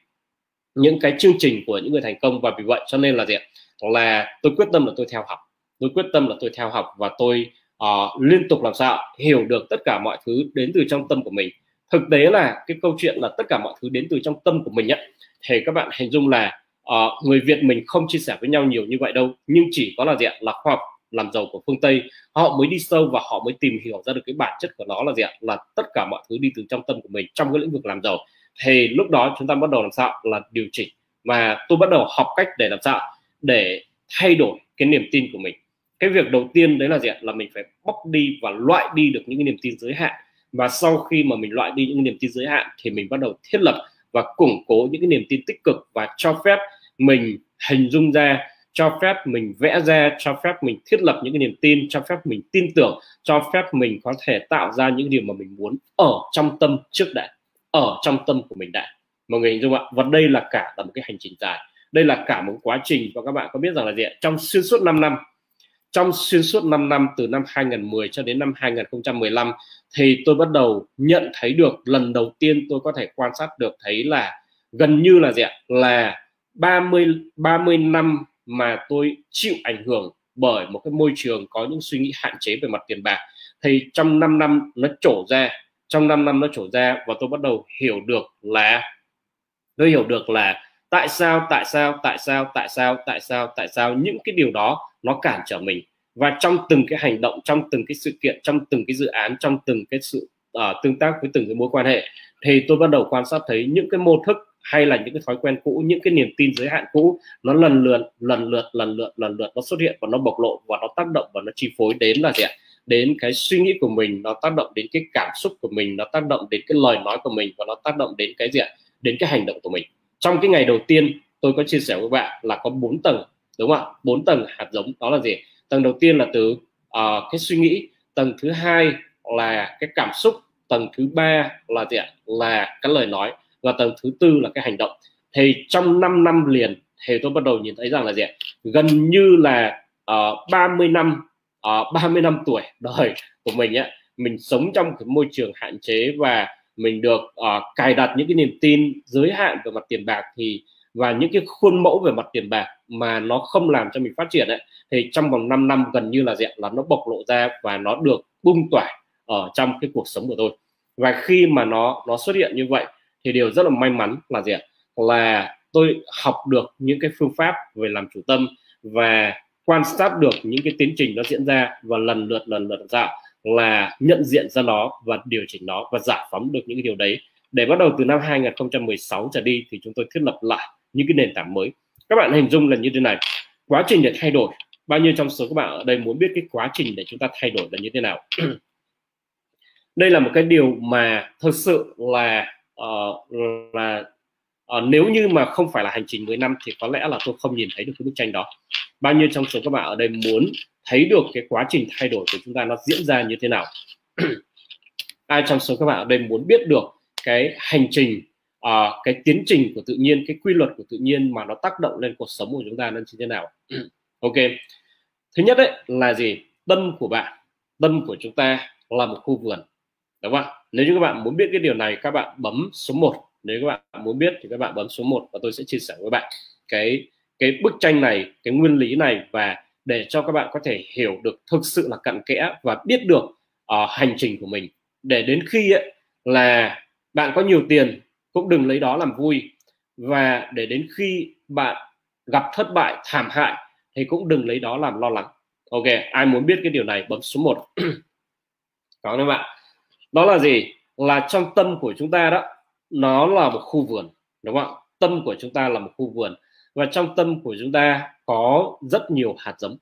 [SPEAKER 1] những cái chương trình của những người thành công. Và vì vậy cho nên là gì là tôi quyết tâm là tôi theo học. Tôi quyết tâm là tôi theo học và tôi uh, liên tục làm sao hiểu được tất cả mọi thứ đến từ trong tâm của mình. Thực tế là cái câu chuyện là tất cả mọi thứ đến từ trong tâm của mình ấy thì các bạn hình dung là uh, người Việt mình không chia sẻ với nhau nhiều như vậy đâu. Nhưng chỉ có là gì ạ? Là khoa học làm giàu của phương Tây. Họ mới đi sâu và họ mới tìm hiểu ra được cái bản chất của nó là gì ạ? Là tất cả mọi thứ đi từ trong tâm của mình trong cái lĩnh vực làm giàu. Thì lúc đó chúng ta bắt đầu làm sao? Là điều chỉnh. Mà tôi bắt đầu học cách để làm sao? Để thay đổi cái niềm tin của mình. Cái việc đầu tiên đấy là gì ạ? Là mình phải bóc đi và loại đi được những cái niềm tin giới hạn. Và sau khi mà mình loại đi những niềm tin giới hạn thì mình bắt đầu thiết lập và củng cố những cái niềm tin tích cực và cho phép mình hình dung ra, cho phép mình vẽ ra, cho phép mình thiết lập những cái niềm tin, cho phép mình tin tưởng, cho phép mình có thể tạo ra những điều mà mình muốn ở trong tâm trước đã ở trong tâm của mình đã mọi người hình dung ạ? Và đây là cả là một cái hành trình dài đây là cả một quá trình, và các bạn có biết rằng là gì ạ? Trong xuyên suốt 5 năm, trong xuyên suốt 5 năm từ năm 2010 cho đến năm 2015 thì tôi bắt đầu nhận thấy được, lần đầu tiên tôi có thể quan sát được thấy là gần như là gì ạ? Là 30 30 năm mà tôi chịu ảnh hưởng bởi một cái môi trường có những suy nghĩ hạn chế về mặt tiền bạc. Thì trong 5 năm nó trổ ra, trong 5 năm nó trổ ra và tôi bắt đầu hiểu được là, tôi hiểu được là tại sao tại sao tại sao tại sao tại sao tại sao những cái điều đó nó cản trở mình? Và trong từng cái hành động trong từng cái sự kiện trong từng cái dự án trong từng cái sự uh, tương tác với từng cái mối quan hệ thì tôi bắt đầu quan sát thấy những cái mô thức hay là những cái thói quen cũ những cái niềm tin giới hạn cũ nó lần lượt lần lượt lần lượt lần lượt nó xuất hiện và nó bộc lộ và nó tác động và nó chi phối đến là gì ạ? Đến cái suy nghĩ của mình nó tác động đến cái cảm xúc của mình nó tác động đến cái lời nói của mình và nó tác động đến cái gì ạ? Đến cái hành động của mình trong cái ngày đầu tiên tôi có chia sẻ với bạn là có bốn tầng đúng không ạ? Bốn tầng hạt giống đó là gì? Tầng đầu tiên là từ uh, cái suy nghĩ tầng thứ hai là cái cảm xúc tầng thứ ba là gì ạ? Là cái lời nói và tầng thứ tư là cái hành động. Thì trong 5 năm liền thì tôi bắt đầu nhìn thấy rằng là gì ạ? Gần như là ờ, uh, 30 năm ờ, uh, 30 năm tuổi đời của mình á mình sống trong cái môi trường hạn chế và mình được uh, cài đặt những cái niềm tin giới hạn về mặt tiền bạc thì và những cái khuôn mẫu về mặt tiền bạc mà nó không làm cho mình phát triển ấy thì trong vòng 5 năm gần như là diện là nó bộc lộ ra và nó được bung tỏa ở trong cái cuộc sống của tôi. Và khi mà nó nó xuất hiện như vậy thì điều rất là may mắn là gì ạ? Là tôi học được những cái phương pháp về làm chủ tâm và quan sát được những cái tiến trình nó diễn ra và lần lượt lần lượt ra là nhận diện ra nó và điều chỉnh nó và giải phóng được những cái điều đấy. Để bắt đầu từ năm 2016 trở đi thì chúng tôi thiết lập lại những cái nền tảng mới. Các bạn hình dung là như thế này. Quá trình để thay đổi. Bao nhiêu trong số các bạn ở đây muốn biết cái quá trình để chúng ta thay đổi là như thế nào? [clears throat] Đây là một cái điều mà thực sự là uh, là à, nếu như mà không phải là hành trình 10 năm thì có lẽ là tôi không nhìn thấy được cái bức tranh đó. Bao nhiêu trong số các bạn ở đây muốn thấy được cái quá trình thay đổi của chúng ta nó diễn ra như thế nào? [clears throat] Ai trong số các bạn ở đây muốn biết được cái hành trình uh, cái tiến trình của tự nhiên cái quy luật của tự nhiên mà nó tác động lên cuộc sống của chúng ta nó như thế nào? [clears throat] Ok. Thứ nhất đấy là gì? Tâm của bạn. Tâm của chúng ta là một khu vườn. Đúng không nếu như các bạn muốn biết cái điều này các bạn bấm số 1 nếu các bạn muốn biết thì các bạn bấm số 1 và tôi sẽ chia sẻ với bạn cái cái bức tranh này cái nguyên lý này và để cho các bạn có thể hiểu được thực sự là cặn kẽ và biết được uh, hành trình của mình. Để đến khi ấy, là bạn có nhiều tiền cũng đừng lấy đó làm vui. Và để đến khi bạn gặp thất bại thảm hại thì cũng đừng lấy đó làm lo lắng. Ok ai muốn biết cái điều này bấm số 1 [clears throat] có các bạn? Đó là gì? Là trong tâm của chúng ta đó nó là một khu vườn, đúng không ạ? Tâm của chúng ta là một khu vườn và trong tâm của chúng ta có rất nhiều hạt giống.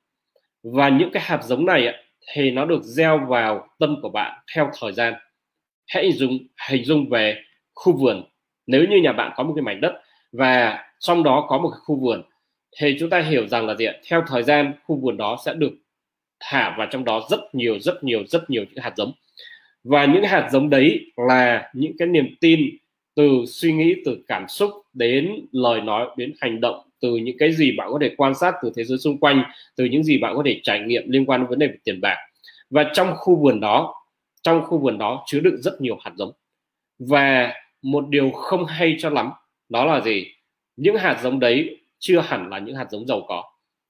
[SPEAKER 1] Và những cái hạt giống này thì nó được gieo vào tâm của bạn theo thời gian. Hãy dùng, hình dung về khu vườn. Nếu như nhà bạn có một cái mảnh đất và trong đó có một cái khu vườn, thì chúng ta hiểu rằng là gì ạ? Theo thời gian, khu vườn đó sẽ được thả vào trong đó rất nhiều rất nhiều rất nhiều những hạt giống. Và những hạt giống đấy là những cái niềm tin từ suy nghĩ, từ cảm xúc đến lời nói, đến hành động, từ những cái gì bạn có thể quan sát từ thế giới xung quanh, từ những gì bạn có thể trải nghiệm liên quan đến vấn đề về tiền bạc. Và trong khu vườn đó, trong khu vườn đó chứa đựng rất nhiều hạt giống. Và một điều không hay cho lắm, đó là gì? Những hạt giống đấy chưa hẳn là những hạt giống giàu có.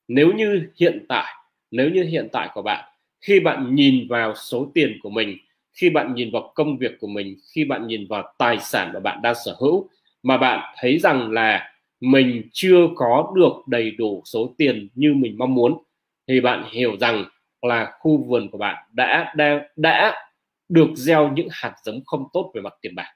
[SPEAKER 1] Nếu như hiện tại, nếu như hiện tại của bạn, khi bạn nhìn vào số tiền của mình khi bạn nhìn vào công việc của mình, khi bạn nhìn vào tài sản mà bạn đang sở hữu, mà bạn thấy rằng là mình chưa có được đầy đủ số tiền như mình mong muốn, thì bạn hiểu rằng là khu vườn của bạn đã đang đã được gieo những hạt giống không tốt về mặt tiền bạc.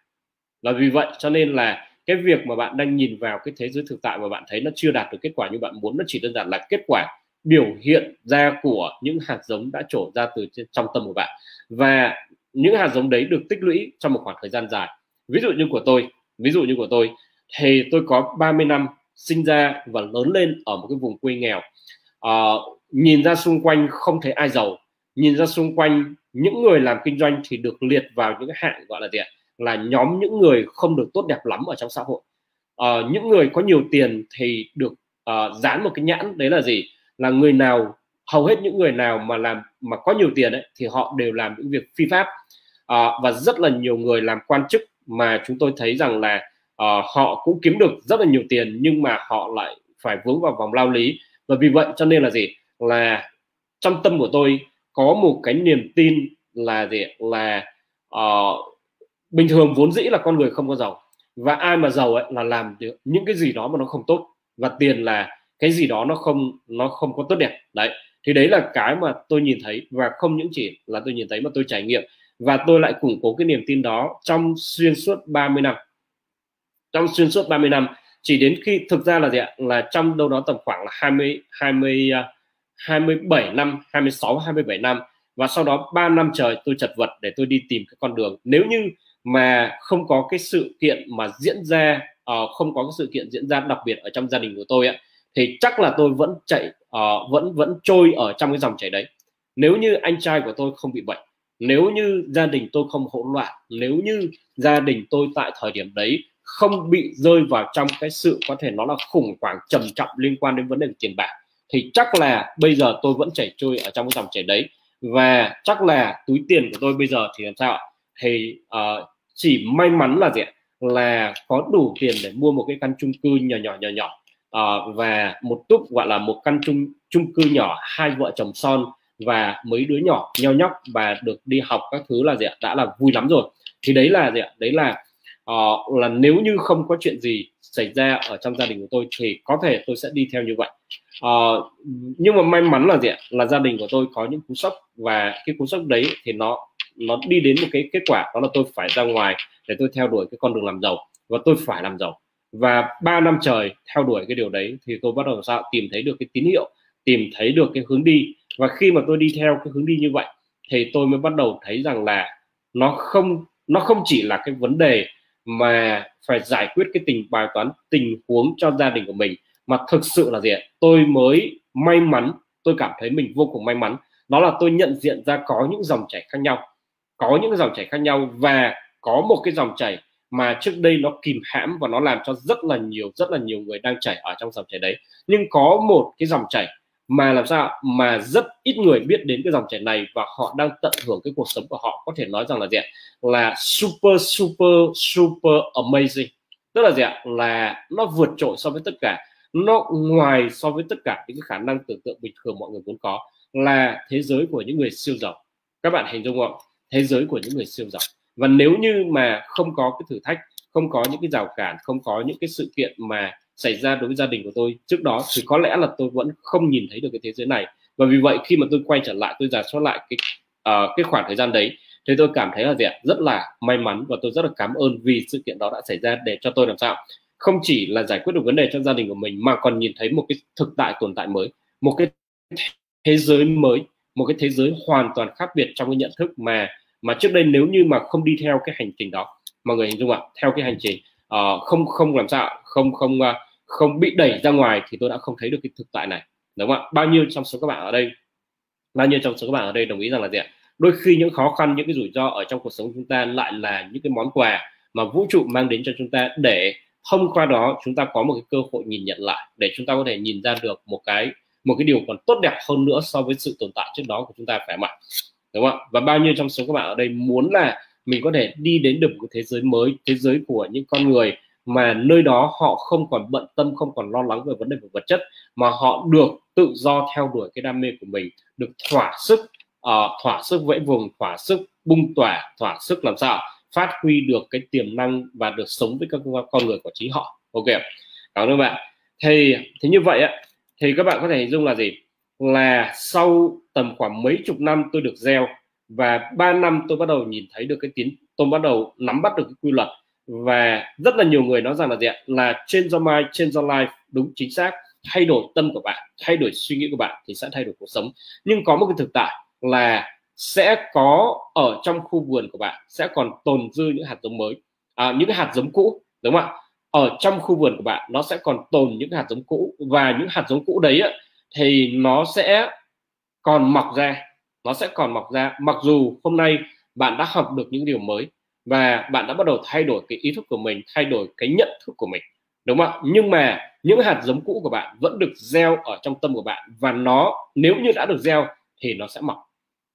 [SPEAKER 1] Và vì vậy cho nên là cái việc mà bạn đang nhìn vào cái thế giới thực tại mà bạn thấy nó chưa đạt được kết quả như bạn muốn, nó chỉ đơn giản là kết quả biểu hiện ra của những hạt giống đã trổ ra từ trong tâm của bạn. Và những hạt giống đấy được tích lũy trong một khoảng thời gian dài. Ví dụ như của tôi ví dụ như của tôi thì tôi có 30 năm sinh ra và lớn lên ở một cái vùng quê nghèo. À, nhìn ra xung quanh không thấy ai giàu nhìn ra xung quanh những người làm kinh doanh thì được liệt vào những cái hạng gọi là gì ạ? Là nhóm những người không được tốt đẹp lắm ở trong xã hội. À, những người có nhiều tiền thì được uh, dán một cái nhãn đấy là gì? Là người nào hầu hết những người nào mà làm mà có nhiều tiền ấy thì họ đều làm những việc phi pháp. À, và rất là nhiều người làm quan chức mà chúng tôi thấy rằng là à, họ cũng kiếm được rất là nhiều tiền nhưng mà họ lại phải vướng vào vòng lao lý. Và vì vậy cho nên là gì? Là trong tâm của tôi có một cái niềm tin là gì là uh, bình thường vốn dĩ là con người không có giàu. Và ai mà giàu ấy là làm được những cái gì đó mà nó không tốt. Và tiền là cái gì đó nó không nó không có tốt đẹp. Đấy thì đấy là cái mà tôi nhìn thấy và không những chỉ là tôi nhìn thấy mà tôi trải nghiệm. Và tôi lại củng cố cái niềm tin đó trong xuyên suốt 30 năm. Trong xuyên suốt 30 năm chỉ đến khi thực ra là gì ạ? Là trong đâu đó tầm khoảng là 20 20 27 năm 26 27 năm. Và sau đó 3 năm trời tôi chật vật để tôi đi tìm cái con đường. Nếu như mà không có cái sự kiện mà diễn ra uh, không có cái sự kiện diễn ra đặc biệt ở trong gia đình của tôi ạ thì chắc là tôi vẫn chạy uh, vẫn vẫn trôi ở trong cái dòng chảy đấy. Nếu như anh trai của tôi không bị bệnh nếu như gia đình tôi không hỗn loạn nếu như gia đình tôi tại thời điểm đấy không bị rơi vào trong cái sự có thể nó là khủng hoảng trầm trọng liên quan đến vấn đề tiền bạc thì chắc là bây giờ tôi vẫn chảy trôi ở trong cái dòng chảy đấy. Và chắc là túi tiền của tôi bây giờ thì làm sao thì uh, chỉ may mắn là gì là có đủ tiền để mua một cái căn chung cư nhỏ nhỏ nhỏ nhỏ uh, và một túp gọi là một căn chung chung cư nhỏ hai vợ chồng son và mấy đứa nhỏ nheo nhóc và được đi học các thứ là gì ạ? Đã là vui lắm rồi. Thì đấy là gì ạ? Đấy là uh, là nếu như không có chuyện gì xảy ra ở trong gia đình của tôi thì có thể tôi sẽ đi theo như vậy. Uh, nhưng mà may mắn là gì ạ? Là gia đình của tôi có những cú sốc và cái cú sốc đấy thì nó nó đi đến một cái kết quả đó là tôi phải ra ngoài để tôi theo đuổi cái con đường làm giàu và tôi phải làm giàu và ba năm trời theo đuổi cái điều đấy thì tôi bắt đầu sao tìm thấy được cái tín hiệu, tìm thấy được cái hướng đi. Và khi mà tôi đi theo cái hướng đi như vậy thì tôi mới bắt đầu thấy rằng là nó không nó không chỉ là cái vấn đề mà phải giải quyết cái tình, bài toán tình huống cho gia đình của mình, mà thực sự là gì tôi mới may mắn, tôi cảm thấy mình vô cùng may mắn. Đó là tôi nhận diện ra có những dòng chảy khác nhau, có những dòng chảy khác nhau và có một cái dòng chảy mà trước đây nó kìm hãm và nó làm cho rất là nhiều, rất là nhiều người đang chảy ở trong dòng chảy đấy. Nhưng có một cái dòng chảy mà làm sao mà rất ít người biết đến cái dòng chảy này và họ đang tận hưởng cái cuộc sống của họ. Có thể nói rằng là gì ạ? Là super super super amazing. Tức là gì ạ? Là nó vượt trội so với tất cả. Nó ngoài so với tất cả những cái khả năng tưởng tượng bình thường mọi người muốn có là thế giới của những người siêu giàu. Các bạn hình dung không thế giới của những người siêu giàu và nếu như mà không có cái thử thách không có những cái rào cản không có những cái sự kiện mà xảy ra đối với gia đình của tôi trước đó thì có lẽ là tôi vẫn không nhìn thấy được cái thế giới này. Và vì vậy khi mà tôi quay trở lại tôi giả soát lại cái uh, cái khoảng thời gian đấy thì tôi cảm thấy là gì ạ? Rất là may mắn và tôi rất là cảm ơn vì sự kiện đó đã xảy ra để cho tôi làm sao? Không chỉ là giải quyết được vấn đề cho gia đình của mình mà còn nhìn thấy một cái thực tại tồn tại mới một cái thế giới mới một cái thế giới hoàn toàn khác biệt trong cái nhận thức mà mà trước đây nếu như mà không đi theo cái hành trình đó mọi người hình dung ạ theo cái hành trình uh, không không làm sao không không uh, không bị đẩy ra ngoài thì tôi đã không thấy được cái thực tại này đúng không ạ bao nhiêu trong số các bạn ở đây bao nhiêu trong số các bạn ở đây đồng ý rằng là gì ạ đôi khi những khó khăn những cái rủi ro ở trong cuộc sống chúng ta lại là những cái món quà mà vũ trụ mang đến cho chúng ta để thông qua đó chúng ta có một cái cơ hội nhìn nhận lại để chúng ta có thể nhìn ra được một cái một cái điều còn tốt đẹp hơn nữa so với sự tồn tại trước đó của chúng ta phải không ạ? Đúng không ạ? Và bao nhiêu trong số các bạn ở đây muốn là mình có thể đi đến được một thế giới mới thế giới của những con người mà nơi đó họ không còn bận tâm không còn lo lắng về vấn đề về vật chất mà họ được tự do theo đuổi cái đam mê của mình được thỏa sức uh, thỏa sức vẫy vùng thỏa sức bung tỏa thỏa sức làm sao phát huy được cái tiềm năng và được sống với các con người của chính họ. Ok cảm ơn các bạn. Thì thế như vậy á thì các bạn có thể hình dung là gì? Là sau tầm khoảng mấy chục năm tôi được gieo và 3 năm tôi bắt đầu nhìn thấy được cái tiến tôi bắt đầu nắm bắt được cái quy luật. Và rất là nhiều người nói rằng là gì ạ? Là change your mind change your life đúng chính xác. Thay đổi tâm của bạn thay đổi suy nghĩ của bạn thì sẽ thay đổi cuộc sống. Nhưng có một cái thực tại là sẽ có ở trong khu vườn của bạn sẽ còn tồn dư những hạt giống mới à, những cái hạt giống cũ đúng không ạ? Ở trong khu vườn của bạn nó sẽ còn tồn những hạt giống cũ. Và những hạt giống cũ đấy thì nó sẽ còn mọc ra, nó sẽ còn mọc ra. Mặc dù hôm nay bạn đã học được những điều mới và bạn đã bắt đầu thay đổi cái ý thức của mình, thay đổi cái nhận thức của mình, đúng không ạ? Nhưng mà những hạt giống cũ của bạn vẫn được gieo ở trong tâm của bạn và nó, nếu như đã được gieo thì nó sẽ mọc,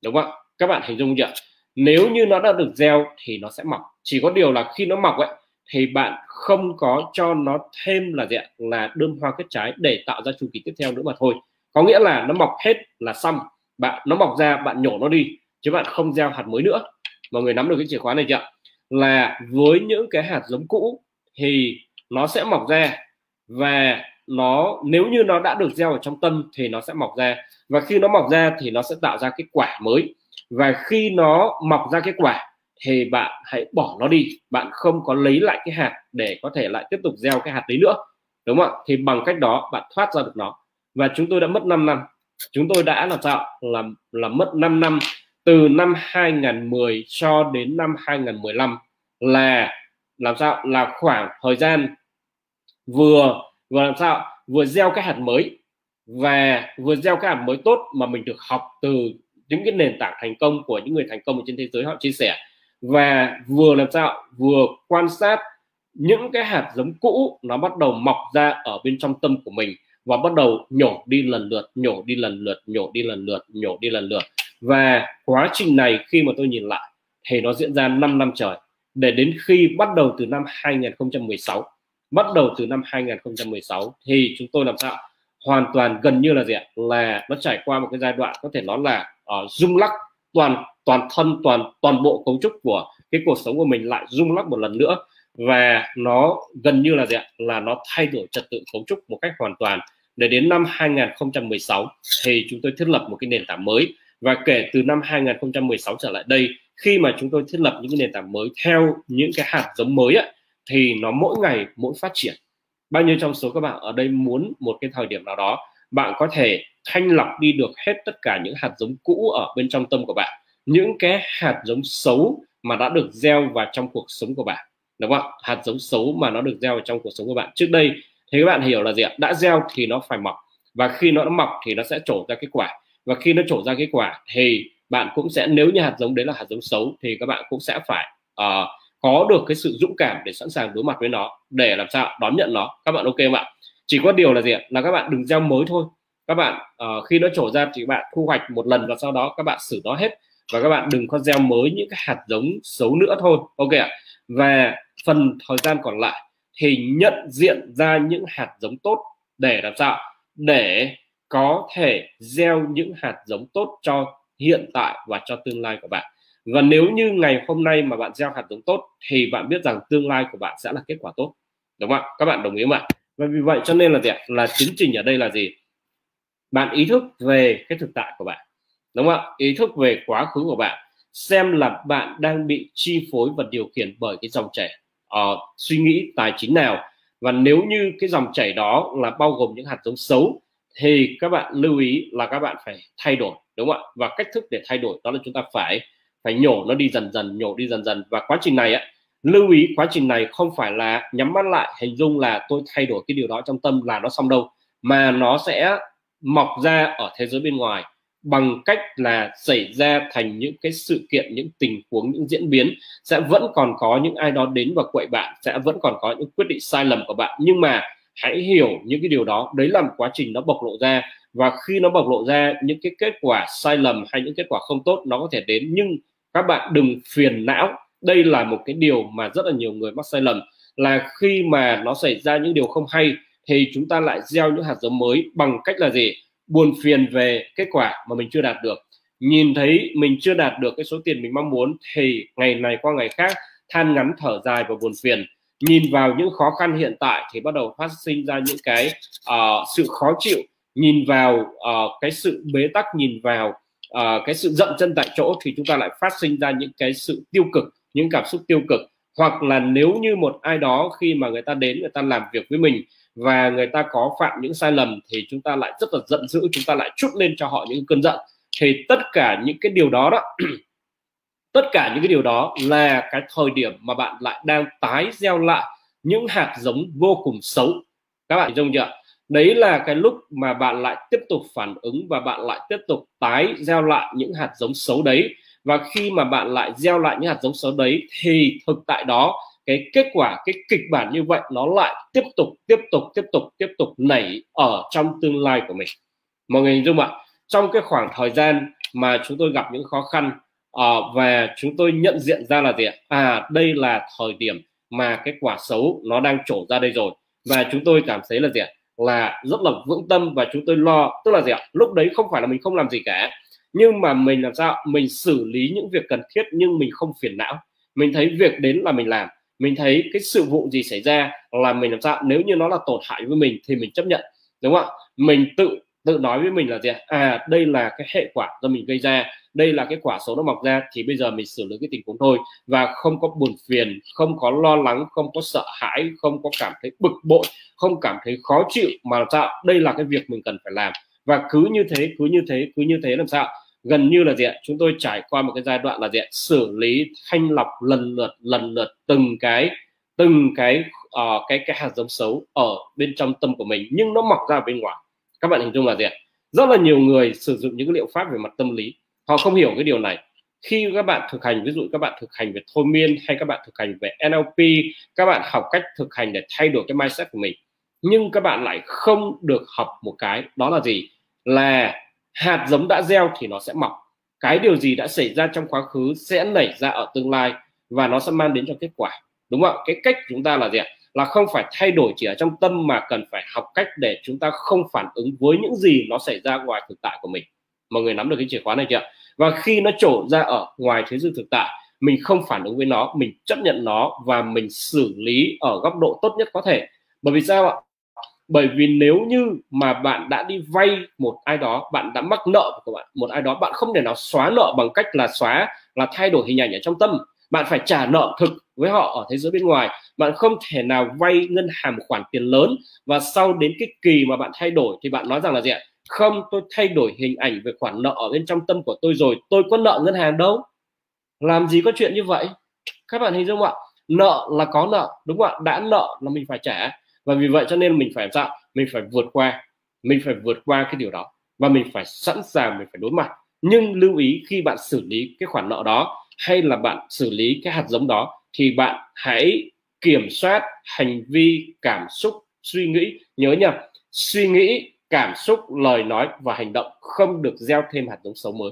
[SPEAKER 1] đúng không ạ? Các bạn hình dung chưa? Nếu như nó đã được gieo thì nó sẽ mọc. Chỉ có điều là khi nó mọc ấy thì bạn không có cho nó thêm là gì ạ? Là đơm hoa kết trái để tạo ra chu kỳ tiếp theo nữa mà thôi. Có nghĩa là nó mọc hết là xong. Bạn, nó mọc ra, bạn nhổ nó đi, chứ bạn không gieo hạt mới nữa. Mọi người nắm được cái chìa khóa này chưa là với những cái hạt giống cũ thì nó sẽ mọc ra và nó, nếu như nó đã được gieo ở trong tâm thì nó sẽ mọc ra. Và khi nó mọc ra thì nó sẽ tạo ra cái quả mới. Và khi nó mọc ra cái quả thì bạn hãy bỏ nó đi. Bạn không có lấy lại cái hạt để có thể lại tiếp tục gieo cái hạt đấy nữa. Đúng không ạ? Thì bằng cách đó, bạn thoát ra được nó. Và chúng tôi đã mất 5 năm. Chúng tôi đã làm sao là là mất 5 năm. Từ năm 2010 cho đến năm 2015 là làm sao là khoảng thời gian vừa vừa làm sao vừa gieo cái hạt mới. Và vừa gieo cái hạt mới tốt mà mình được học từ những cái nền tảng thành công của những người thành công ở trên thế giới họ chia sẻ và vừa làm sao? Vừa quan sát những cái hạt giống cũ nó bắt đầu mọc ra ở bên trong tâm của mình và bắt đầu nhổ đi lần lượt nhổ đi lần lượt nhổ đi lần lượt nhổ đi lần lượt. Và quá trình này khi mà tôi nhìn lại thì nó diễn ra 5 năm trời. Để đến khi bắt đầu từ năm 2016 bắt đầu từ năm 2016 thì chúng tôi làm sao? Hoàn toàn gần như là gì ạ? Là nó trải qua một cái giai đoạn có thể nói là uh, rung lắc toàn toàn thân toàn toàn bộ cấu trúc của cái cuộc sống của mình lại rung lắc một lần nữa. Và nó gần như là gì ạ? Là nó thay đổi trật tự cấu trúc một cách hoàn toàn. Để đến năm 2016 thì chúng tôi thiết lập một cái nền tảng mới. Và kể từ năm 2016 trở lại đây khi mà chúng tôi thiết lập những cái nền tảng mới theo những cái hạt giống mới á, thì nó mỗi ngày mỗi phát triển. Bao nhiêu trong số các bạn ở đây muốn một cái thời điểm nào đó bạn có thể thanh lọc đi được hết tất cả những hạt giống cũ ở bên trong tâm của bạn những cái hạt giống xấu mà đã được gieo vào trong cuộc sống của bạn đúng không hạt giống xấu mà nó được gieo vào trong cuộc sống của bạn. Trước đây thì các bạn hiểu là gì ạ? Đã gieo thì nó phải mọc và khi nó mọc thì nó sẽ trổ ra kết quả và khi nó trổ ra kết quả thì bạn cũng sẽ nếu như hạt giống đấy là hạt giống xấu thì các bạn cũng sẽ phải uh, có được cái sự dũng cảm để sẵn sàng đối mặt với nó để làm sao đón nhận nó. Các bạn ok không ạ? Chỉ có điều là gì ạ? Là các bạn đừng gieo mới thôi các bạn uh, khi nó trổ ra thì bạn thu hoạch một lần và sau đó các bạn xử nó hết. Và các bạn đừng có gieo mới những cái hạt giống xấu nữa thôi. Ok ạ. Và phần thời gian còn lại thì nhận diện ra những hạt giống tốt để làm sao? Để có thể gieo những hạt giống tốt cho hiện tại và cho tương lai của bạn. Và nếu như ngày hôm nay mà bạn gieo hạt giống tốt thì bạn biết rằng tương lai của bạn sẽ là kết quả tốt. Đúng không ạ? Các bạn đồng ý không ạ? Và vì vậy cho nên là gì ạ? Là tiến trình ở đây là gì? Bạn ý thức về cái thực tại của bạn đúng không ạ? Ý thức về quá khứ của bạn xem là bạn đang bị chi phối và điều khiển bởi cái dòng chảy uh, suy nghĩ tài chính nào. Và nếu như cái dòng chảy đó là bao gồm những hạt giống xấu thì các bạn lưu ý là các bạn phải thay đổi đúng không ạ? Và cách thức để thay đổi đó là chúng ta phải phải nhổ nó đi dần dần nhổ đi dần dần. Và quá trình này á lưu ý quá trình này không phải là nhắm mắt lại hình dung là tôi thay đổi cái điều đó trong tâm là nó xong đâu mà nó sẽ mọc ra ở thế giới bên ngoài bằng cách là xảy ra thành những cái sự kiện, những tình huống, những diễn biến sẽ vẫn còn có những ai đó đến và quậy bạn, sẽ vẫn còn có những quyết định sai lầm của bạn. Nhưng mà hãy hiểu những cái điều đó, đấy là một quá trình nó bộc lộ ra và khi nó bộc lộ ra, những cái kết quả sai lầm hay những kết quả không tốt nó có thể đến. Nhưng các bạn đừng phiền não, đây là một cái điều mà rất là nhiều người mắc sai lầm, là khi mà nó xảy ra những điều không hay thì chúng ta lại gieo những hạt giống mới bằng cách là gì? Buồn phiền về kết quả mà mình chưa đạt được. Nhìn thấy mình chưa đạt được cái số tiền mình mong muốn thì ngày này qua ngày khác than ngắn thở dài và buồn phiền. Nhìn vào những khó khăn hiện tại thì bắt đầu phát sinh ra những cái uh, sự khó chịu. Nhìn vào uh, cái sự bế tắc nhìn vào uh, cái sự dậm chân tại chỗ thì chúng ta lại phát sinh ra những cái sự tiêu cực những cảm xúc tiêu cực. Hoặc là nếu như một ai đó khi mà người ta đến người ta làm việc với mình và người ta có phạm những sai lầm thì chúng ta lại rất là giận dữ, chúng ta lại chút lên cho họ những cơn giận. Thì tất cả những cái điều đó đó, [clears throat] tất cả những cái điều đó là cái thời điểm mà bạn lại đang tái gieo lại những hạt giống vô cùng xấu. Các bạn trông chưa đấy là cái lúc mà bạn lại tiếp tục phản ứng và bạn lại tiếp tục tái gieo lại những hạt giống xấu đấy. Và khi mà bạn lại gieo lại những hạt giống xấu đấy thì thực tại đó cái kết quả cái kịch bản như vậy nó lại tiếp tục tiếp tục tiếp tục tiếp tục nảy ở trong tương lai của mình. Mọi người hình dung ạ trong cái khoảng thời gian mà chúng tôi gặp những khó khăn uh, và chúng tôi nhận diện ra là gì ạ? À đây là thời điểm mà cái quả xấu nó đang trổ ra đây rồi. Và chúng tôi cảm thấy là gì ạ? Là rất là vững tâm và chúng tôi lo tức là gì ạ? Lúc đấy không phải là mình không làm gì cả nhưng mà mình làm sao mình xử lý những việc cần thiết nhưng mình không phiền não. Mình thấy việc đến là mình làm mình thấy cái sự vụ gì xảy ra là mình làm sao? Nếu như nó là tổn hại với mình thì mình chấp nhận, đúng không ạ? Mình tự tự nói với mình là gì à đây là cái hệ quả do mình gây ra, đây là cái quả số nó mọc ra thì bây giờ mình xử lý cái tình huống thôi. Và không có buồn phiền, không có lo lắng, không có sợ hãi, không có cảm thấy bực bội, không cảm thấy khó chịu mà làm sao? Đây là cái việc mình cần phải làm. Và cứ như thế, cứ như thế, cứ như thế làm sao? Gần như là gì ạ? Chúng tôi trải qua một cái giai đoạn là gì ạ? Xử lý thanh lọc lần lượt lần lượt từng cái từng cái uh, cái cái hạt giống xấu ở bên trong tâm của mình nhưng nó mọc ra bên ngoài. Các bạn hình dung là gì ạ? Rất là nhiều người sử dụng những cái liệu pháp về mặt tâm lý. Họ không hiểu cái điều này. Khi các bạn thực hành ví dụ các bạn thực hành về thôi miên hay các bạn thực hành về NLP các bạn học cách thực hành để thay đổi cái mindset của mình nhưng các bạn lại không được học một cái đó là gì? Là hạt giống đã gieo thì nó sẽ mọc. Cái điều gì đã xảy ra trong quá khứ sẽ nảy ra ở tương lai và nó sẽ mang đến cho kết quả. Đúng không cái cách chúng ta là gì ạ? Là không phải thay đổi chỉ ở trong tâm mà cần phải học cách để chúng ta không phản ứng với những gì nó xảy ra ngoài thực tại của mình. Mọi người nắm được cái chìa khóa này chưa và khi nó trổ ra ở ngoài thế giới thực tại, mình không phản ứng với nó, mình chấp nhận nó và mình xử lý ở góc độ tốt nhất có thể. Bởi vì sao ạ? Bởi vì nếu như mà bạn đã đi vay một ai đó, bạn đã mắc nợ của bạn, một ai đó bạn không thể nào xóa nợ bằng cách là xóa, là thay đổi hình ảnh ở trong tâm. Bạn phải trả nợ thực với họ ở thế giới bên ngoài. Bạn không thể nào vay ngân hàng một khoản tiền lớn và sau đến cái kỳ mà bạn thay đổi thì bạn nói rằng là gì ạ? Không, tôi thay đổi hình ảnh về khoản nợ ở bên trong tâm của tôi rồi, tôi có nợ ngân hàng đâu. Làm gì có chuyện như vậy? Các bạn hình dung không ạ? Nợ là có nợ, đúng không ạ? Đã nợ là mình phải trả và vì vậy cho nên mình phải làm sao mình phải vượt qua, mình phải vượt qua cái điều đó. Và mình phải sẵn sàng, mình phải đối mặt. Nhưng lưu ý khi bạn xử lý cái khoản nợ đó hay là bạn xử lý cái hạt giống đó thì bạn hãy kiểm soát hành vi, cảm xúc, suy nghĩ. Nhớ nhầm suy nghĩ, cảm xúc, lời nói và hành động không được gieo thêm hạt giống xấu mới.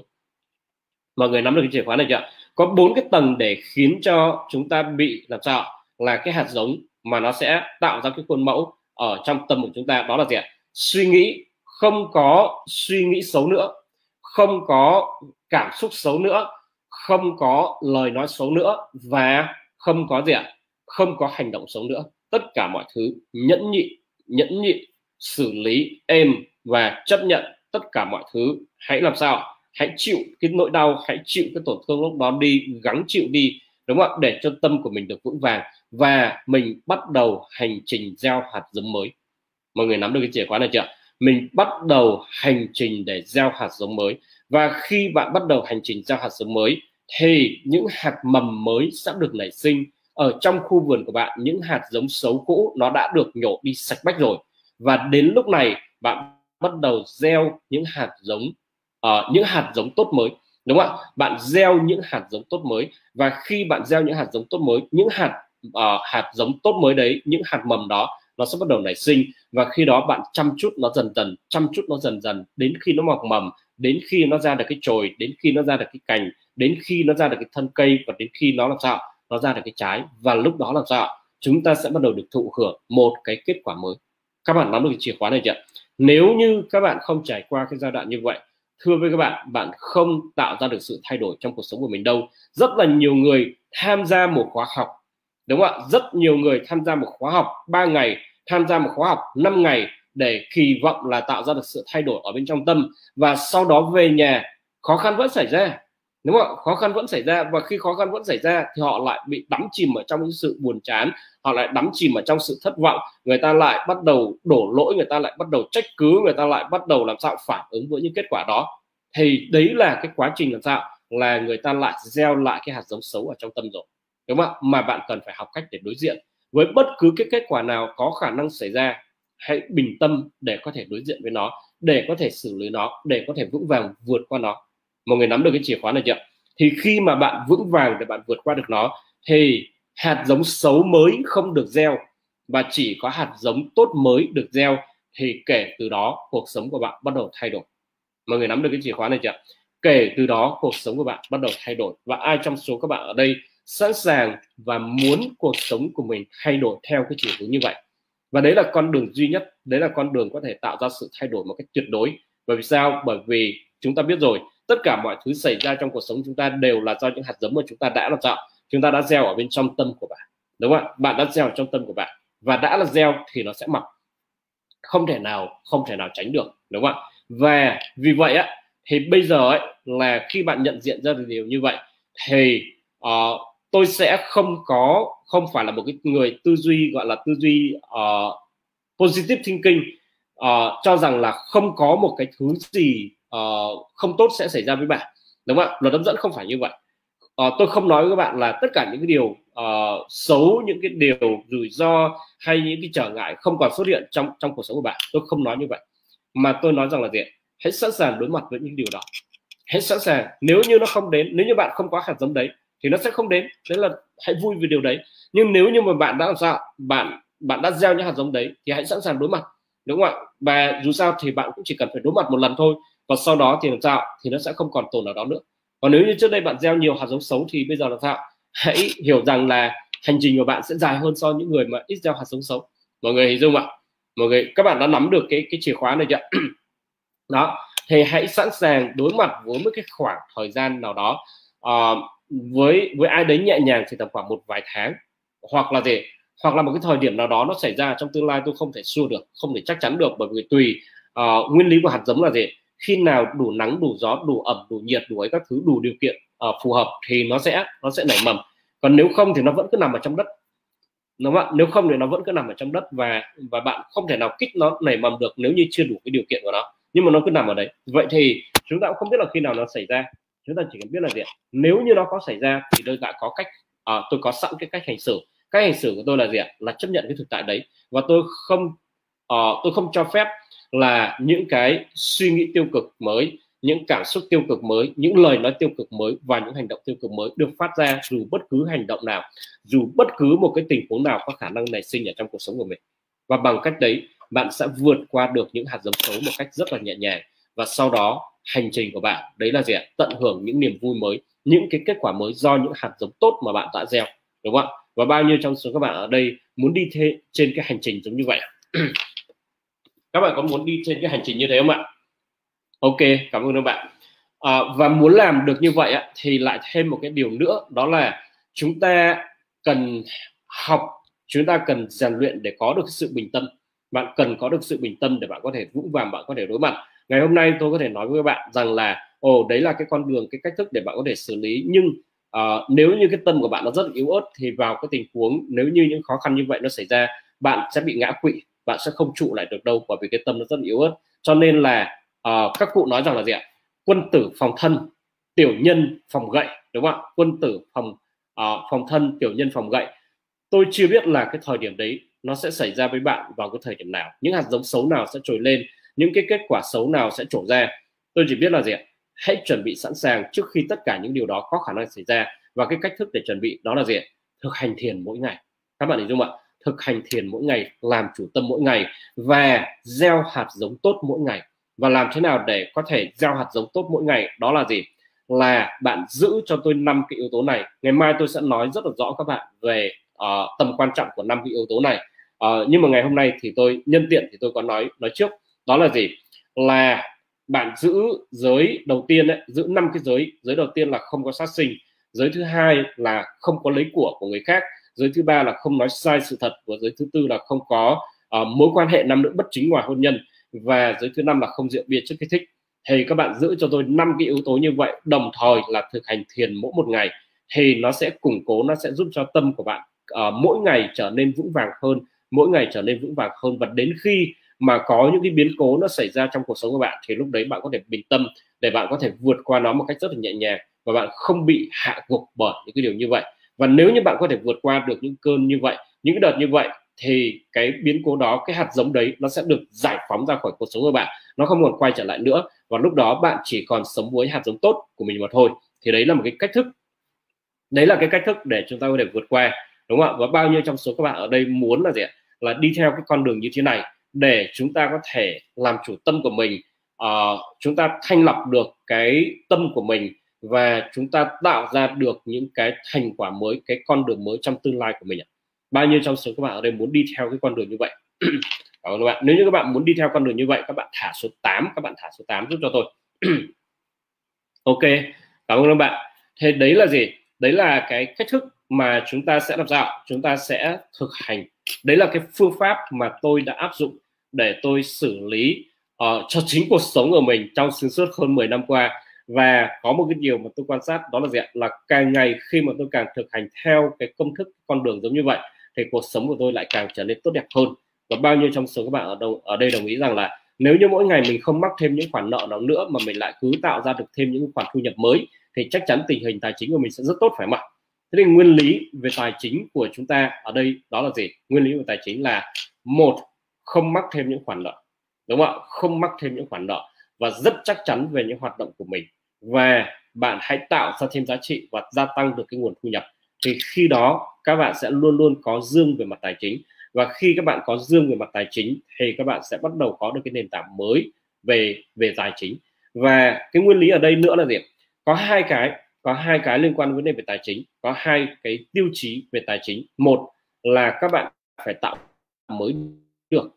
[SPEAKER 1] Mọi người nắm được cái chìa khóa này chưa có bốn cái tầng để khiến cho chúng ta bị làm sao là cái hạt giống mà nó sẽ tạo ra cái khuôn mẫu ở trong tâm của chúng ta. Đó là gì ạ? Suy nghĩ, không có suy nghĩ xấu nữa, không có cảm xúc xấu nữa, không có lời nói xấu nữa và không có gì ạ? Không có hành động xấu nữa. Tất cả mọi thứ nhẫn nhịn nhẫn nhịn xử lý, êm và chấp nhận tất cả mọi thứ. Hãy làm sao hãy chịu cái nỗi đau, hãy chịu cái tổn thương lúc đó đi, gắng chịu đi đúng không ạ? Để cho tâm của mình được vững vàng và mình bắt đầu hành trình gieo hạt giống mới. Mọi người nắm được cái chìa khóa này chưa mình bắt đầu hành trình để gieo hạt giống mới. Và khi bạn bắt đầu hành trình gieo hạt giống mới thì những hạt mầm mới sẽ được nảy sinh ở trong khu vườn của bạn. Những hạt giống xấu cũ nó đã được nhổ đi sạch bách rồi. Và đến lúc này bạn bắt đầu gieo những hạt giống uh, những hạt giống tốt mới đúng không ạ? Bạn gieo những hạt giống tốt mới. Và khi bạn gieo những hạt giống tốt mới những hạt uh, hạt giống tốt mới đấy những hạt mầm đó nó sẽ bắt đầu nảy sinh. Và khi đó bạn chăm chút nó dần dần chăm chút nó dần dần. Đến khi nó mọc mầm đến khi nó ra được cái chồi đến khi nó ra được cái cành đến khi nó ra được cái thân cây và đến khi nó làm sao nó ra được cái trái. Và lúc đó làm sao chúng ta sẽ bắt đầu được thụ hưởng một cái kết quả mới. Các bạn nắm được cái chìa khóa này chưa nếu như các bạn không trải qua cái giai đoạn như vậy thưa với các bạn bạn không tạo ra được sự thay đổi trong cuộc sống của mình đâu. Rất là nhiều người tham gia một khóa học, đúng không ạ? Rất nhiều người tham gia một khóa học 3 ngày, tham gia một khóa học 5 ngày để kỳ vọng là tạo ra được sự thay đổi ở bên trong tâm. Và sau đó về nhà, khó khăn vẫn xảy ra đúng không khó khăn vẫn xảy ra và khi khó khăn vẫn xảy ra thì họ lại bị đắm chìm ở trong sự buồn chán, họ lại đắm chìm ở trong sự thất vọng, người ta lại bắt đầu đổ lỗi, người ta lại bắt đầu trách cứ, người ta lại bắt đầu làm sao phản ứng với những kết quả đó. Thì đấy là cái quá trình làm sao? Là người ta lại gieo lại cái hạt giống xấu ở trong tâm rồi. Đúng không mà bạn cần phải học cách để đối diện. Với bất cứ cái kết quả nào có khả năng xảy ra, hãy bình tâm để có thể đối diện với nó, để có thể xử lý nó, để có thể vững vàng vượt qua nó mọi người nắm được cái chìa khóa này chưa thì khi mà bạn vững vàng để bạn vượt qua được nó, thì hạt giống xấu mới không được gieo. Và chỉ có hạt giống tốt mới được gieo, thì kể từ đó cuộc sống của bạn bắt đầu thay đổi. Mọi người nắm được cái chìa khóa này chưa kể từ đó cuộc sống của bạn bắt đầu thay đổi. Và ai trong số các bạn ở đây sẵn sàng và muốn cuộc sống của mình thay đổi theo cái chiều hướng như vậy? Và đấy là con đường duy nhất, đấy là con đường có thể tạo ra sự thay đổi một cách tuyệt đối. Bởi vì sao? Bởi vì chúng ta biết rồi tất cả mọi thứ xảy ra trong cuộc sống chúng ta đều là do những hạt giống mà chúng ta đã làm tạo chúng ta đã gieo ở bên trong tâm của bạn đúng không ạ? Bạn đã gieo trong tâm của bạn và đã là gieo thì nó sẽ mọc. Không thể nào không thể nào tránh được đúng không ạ? Và vì vậy á thì bây giờ ấy là khi bạn nhận diện ra được điều như vậy thì uh, tôi sẽ không có không phải là một cái người tư duy gọi là tư duy uh, positive thinking uh, cho rằng là không có một cái thứ gì uh, không tốt sẽ xảy ra với bạn. Đúng không ạ? Luật hấp dẫn không phải như vậy. Uh, tôi không nói với các bạn là tất cả những cái điều uh, xấu những cái điều rủi ro hay những cái trở ngại không còn xuất hiện trong trong cuộc sống của bạn. Tôi không nói như vậy. Mà tôi nói rằng là gì hãy sẵn sàng đối mặt với những điều đó. Hãy sẵn sàng. Nếu như nó không đến nếu như bạn không có hạt giống đấy thì nó sẽ không đến. Đấy là hãy vui vì điều đấy. Nhưng nếu như mà bạn đã làm sao bạn bạn đã gieo những hạt giống đấy thì hãy sẵn sàng đối mặt. Đúng không ạ? Và dù sao thì bạn cũng chỉ cần phải đối mặt một lần thôi còn sau đó thì làm sao? Thì nó sẽ không còn tồn ở đó nữa. Còn nếu như trước đây bạn gieo nhiều hạt giống xấu thì bây giờ làm sao? [laughs] Hãy hiểu rằng là hành trình của bạn sẽ dài hơn so với những người mà ít gieo hạt giống xấu. Mọi người hình dung ạ? Mọi người các bạn đã nắm được cái cái chìa khóa này chưa? [clears throat] Đó. Thì hãy sẵn sàng đối mặt với một cái khoảng thời gian nào đó uh, với với ai đấy nhẹ nhàng thì tầm khoảng một vài tháng. Hoặc là gì? Hoặc là một cái thời điểm nào đó nó xảy ra trong tương lai tôi không thể xua được không thể chắc chắn được bởi vì tùy uh, nguyên lý của hạt giống là gì? Khi nào đủ nắng đủ gió đủ ẩm đủ nhiệt đủ ấy các thứ đủ điều kiện uh, phù hợp thì nó sẽ nó sẽ nảy mầm. Còn nếu không thì nó vẫn cứ nằm ở trong đất. Đúng không ạ? Nếu không thì nó vẫn cứ nằm ở trong đất và và bạn không thể nào kích nó nảy mầm được nếu như chưa đủ cái điều kiện của nó. Nhưng mà nó cứ nằm ở đấy. Vậy thì chúng ta cũng không biết là khi nào nó xảy ra. Chúng ta chỉ cần biết là gì nếu như nó có xảy ra thì tôi đã có cách à, tôi có sẵn cái cách hành xử. Cách hành xử của tôi là gì ạ? Là chấp nhận cái thực tại đấy. Và tôi không uh, tôi không cho phép là những cái suy nghĩ tiêu cực mới những cảm xúc tiêu cực mới những lời nói tiêu cực mới và những hành động tiêu cực mới được phát ra dù bất cứ hành động nào dù bất cứ một cái tình huống nào có khả năng nảy sinh ở trong cuộc sống của mình. Và bằng cách đấy bạn sẽ vượt qua được những hạt giống xấu một cách rất là nhẹ nhàng. Và sau đó hành trình của bạn đấy là gì ạ? Tận hưởng những niềm vui mới những cái kết quả mới do những hạt giống tốt mà bạn đã gieo đúng không ạ? Và bao nhiêu trong số các bạn ở đây muốn đi thế, trên cái hành trình giống như vậy [clears throat] các bạn có muốn đi trên cái hành trình như thế không ạ? Ok cảm ơn các bạn. À, và muốn làm được như vậy á, thì lại thêm một cái điều nữa đó là chúng ta cần học chúng ta cần rèn luyện để có được sự bình tâm. Bạn cần có được sự bình tâm để bạn có thể vững vàng bạn có thể đối mặt. Ngày hôm nay tôi có thể nói với các bạn rằng là ồ đấy là cái con đường cái cách thức để bạn có thể xử lý. Nhưng uh, nếu như cái tâm của bạn nó rất yếu ớt thì vào cái tình huống nếu như những khó khăn như vậy nó xảy ra bạn sẽ bị ngã quỵ bạn sẽ không trụ lại được đâu bởi vì cái tâm nó rất yếu ớt. Cho nên là uh, các cụ nói rằng là gì ạ? Quân tử phòng thân tiểu nhân phòng gậy đúng không ạ? Quân tử phòng uh, phòng thân tiểu nhân phòng gậy. Tôi chưa biết là cái thời điểm đấy nó sẽ xảy ra với bạn vào cái thời điểm nào. Những hạt giống xấu nào sẽ trồi lên những cái kết quả xấu nào sẽ trổ ra. Tôi chỉ biết là gì ạ? Hãy chuẩn bị sẵn sàng trước khi tất cả những điều đó có khả năng xảy ra. Và cái cách thức để chuẩn bị đó là gì thực hành thiền mỗi ngày. Các bạn hình dung ạ? Thực hành thiền mỗi ngày làm chủ tâm mỗi ngày và gieo hạt giống tốt mỗi ngày. Và làm thế nào để có thể gieo hạt giống tốt mỗi ngày? Đó là gì? Là bạn giữ cho tôi năm cái yếu tố này. Ngày mai tôi sẽ nói rất là rõ các bạn về uh, tầm quan trọng của năm cái yếu tố này. Uh, nhưng mà ngày hôm nay thì tôi nhân tiện thì tôi có nói nói trước. Đó là gì? Là bạn giữ giới đầu tiên ấy, giữ năm cái giới. Giới đầu tiên là không có sát sinh. Giới thứ hai là không có lấy của của người khác giới thứ ba là không nói sai sự thật và giới thứ tư là không có uh, mối quan hệ nam nữ bất chính ngoài hôn nhân. Và giới thứ năm là không rượu bia chất kích thích. Thì các bạn giữ cho tôi năm cái yếu tố như vậy đồng thời là thực hành thiền mỗi một ngày. Thì nó sẽ củng cố nó sẽ giúp cho tâm của bạn uh, mỗi ngày trở nên vững vàng hơn mỗi ngày trở nên vững vàng hơn. Và đến khi mà có những cái biến cố nó xảy ra trong cuộc sống của bạn thì lúc đấy bạn có thể bình tâm để bạn có thể vượt qua nó một cách rất là nhẹ nhàng. Và bạn không bị hạ gục bởi những cái điều như vậy và nếu như bạn có thể vượt qua được những cơn như vậy những đợt như vậy thì cái biến cố đó cái hạt giống đấy nó sẽ được giải phóng ra khỏi cuộc sống của bạn. Nó không còn quay trở lại nữa. Và lúc đó bạn chỉ còn sống với hạt giống tốt của mình mà thôi thì đấy là một cái cách thức. Đấy là cái cách thức để chúng ta có thể vượt qua. Đúng không ạ? Và bao nhiêu trong số các bạn ở đây muốn là gì ạ? Là đi theo cái con đường như thế này để chúng ta có thể làm chủ tâm của mình. Uh, chúng ta thanh lọc được cái tâm của mình và chúng ta tạo ra được những cái thành quả mới cái con đường mới trong tương lai của mình bao nhiêu trong số các bạn ở đây muốn đi theo cái con đường như vậy? [clears throat] Các bạn. Nếu như các bạn muốn đi theo con đường như vậy các bạn thả số 8 các bạn thả số 8 giúp cho tôi. [clears throat] Ok cảm ơn các bạn. Thế đấy là gì? Đấy là cái cách thức mà chúng ta sẽ làm sao? Chúng ta sẽ thực hành. Đấy là cái phương pháp mà tôi đã áp dụng để tôi xử lý uh, cho chính cuộc sống của mình trong xuyên suốt hơn 10 năm qua và có một cái điều mà tôi quan sát đó là gì ạ? Là càng ngày khi mà tôi càng thực hành theo cái công thức con đường giống như vậy, thì cuộc sống của tôi lại càng trở nên tốt đẹp hơn. Và bao nhiêu trong số các bạn ở đâu, ở đây đồng ý rằng là nếu như mỗi ngày mình không mắc thêm những khoản nợ nào nữa mà mình lại cứ tạo ra được thêm những khoản thu nhập mới, thì chắc chắn tình hình tài chính của mình sẽ rất tốt, phải không ạ? Thế thì nguyên lý về tài chính của chúng ta ở đây đó là gì? Nguyên lý về tài chính là, một, không mắc thêm những khoản nợ, đúng không ạ? Không mắc thêm những khoản nợ và rất chắc chắn về những hoạt động của mình. Và bạn hãy tạo ra thêm giá trị và gia tăng được cái nguồn thu nhập. Thì khi đó, các bạn sẽ luôn luôn có dương về mặt tài chính. Và khi các bạn có dương về mặt tài chính, thì các bạn sẽ bắt đầu có được cái nền tảng mới về về tài chính. Và cái nguyên lý ở đây nữa là gì có hai cái, có hai cái liên quan vấn đề về tài chính, có hai cái tiêu chí về tài chính. Một là các bạn phải tạo mới được,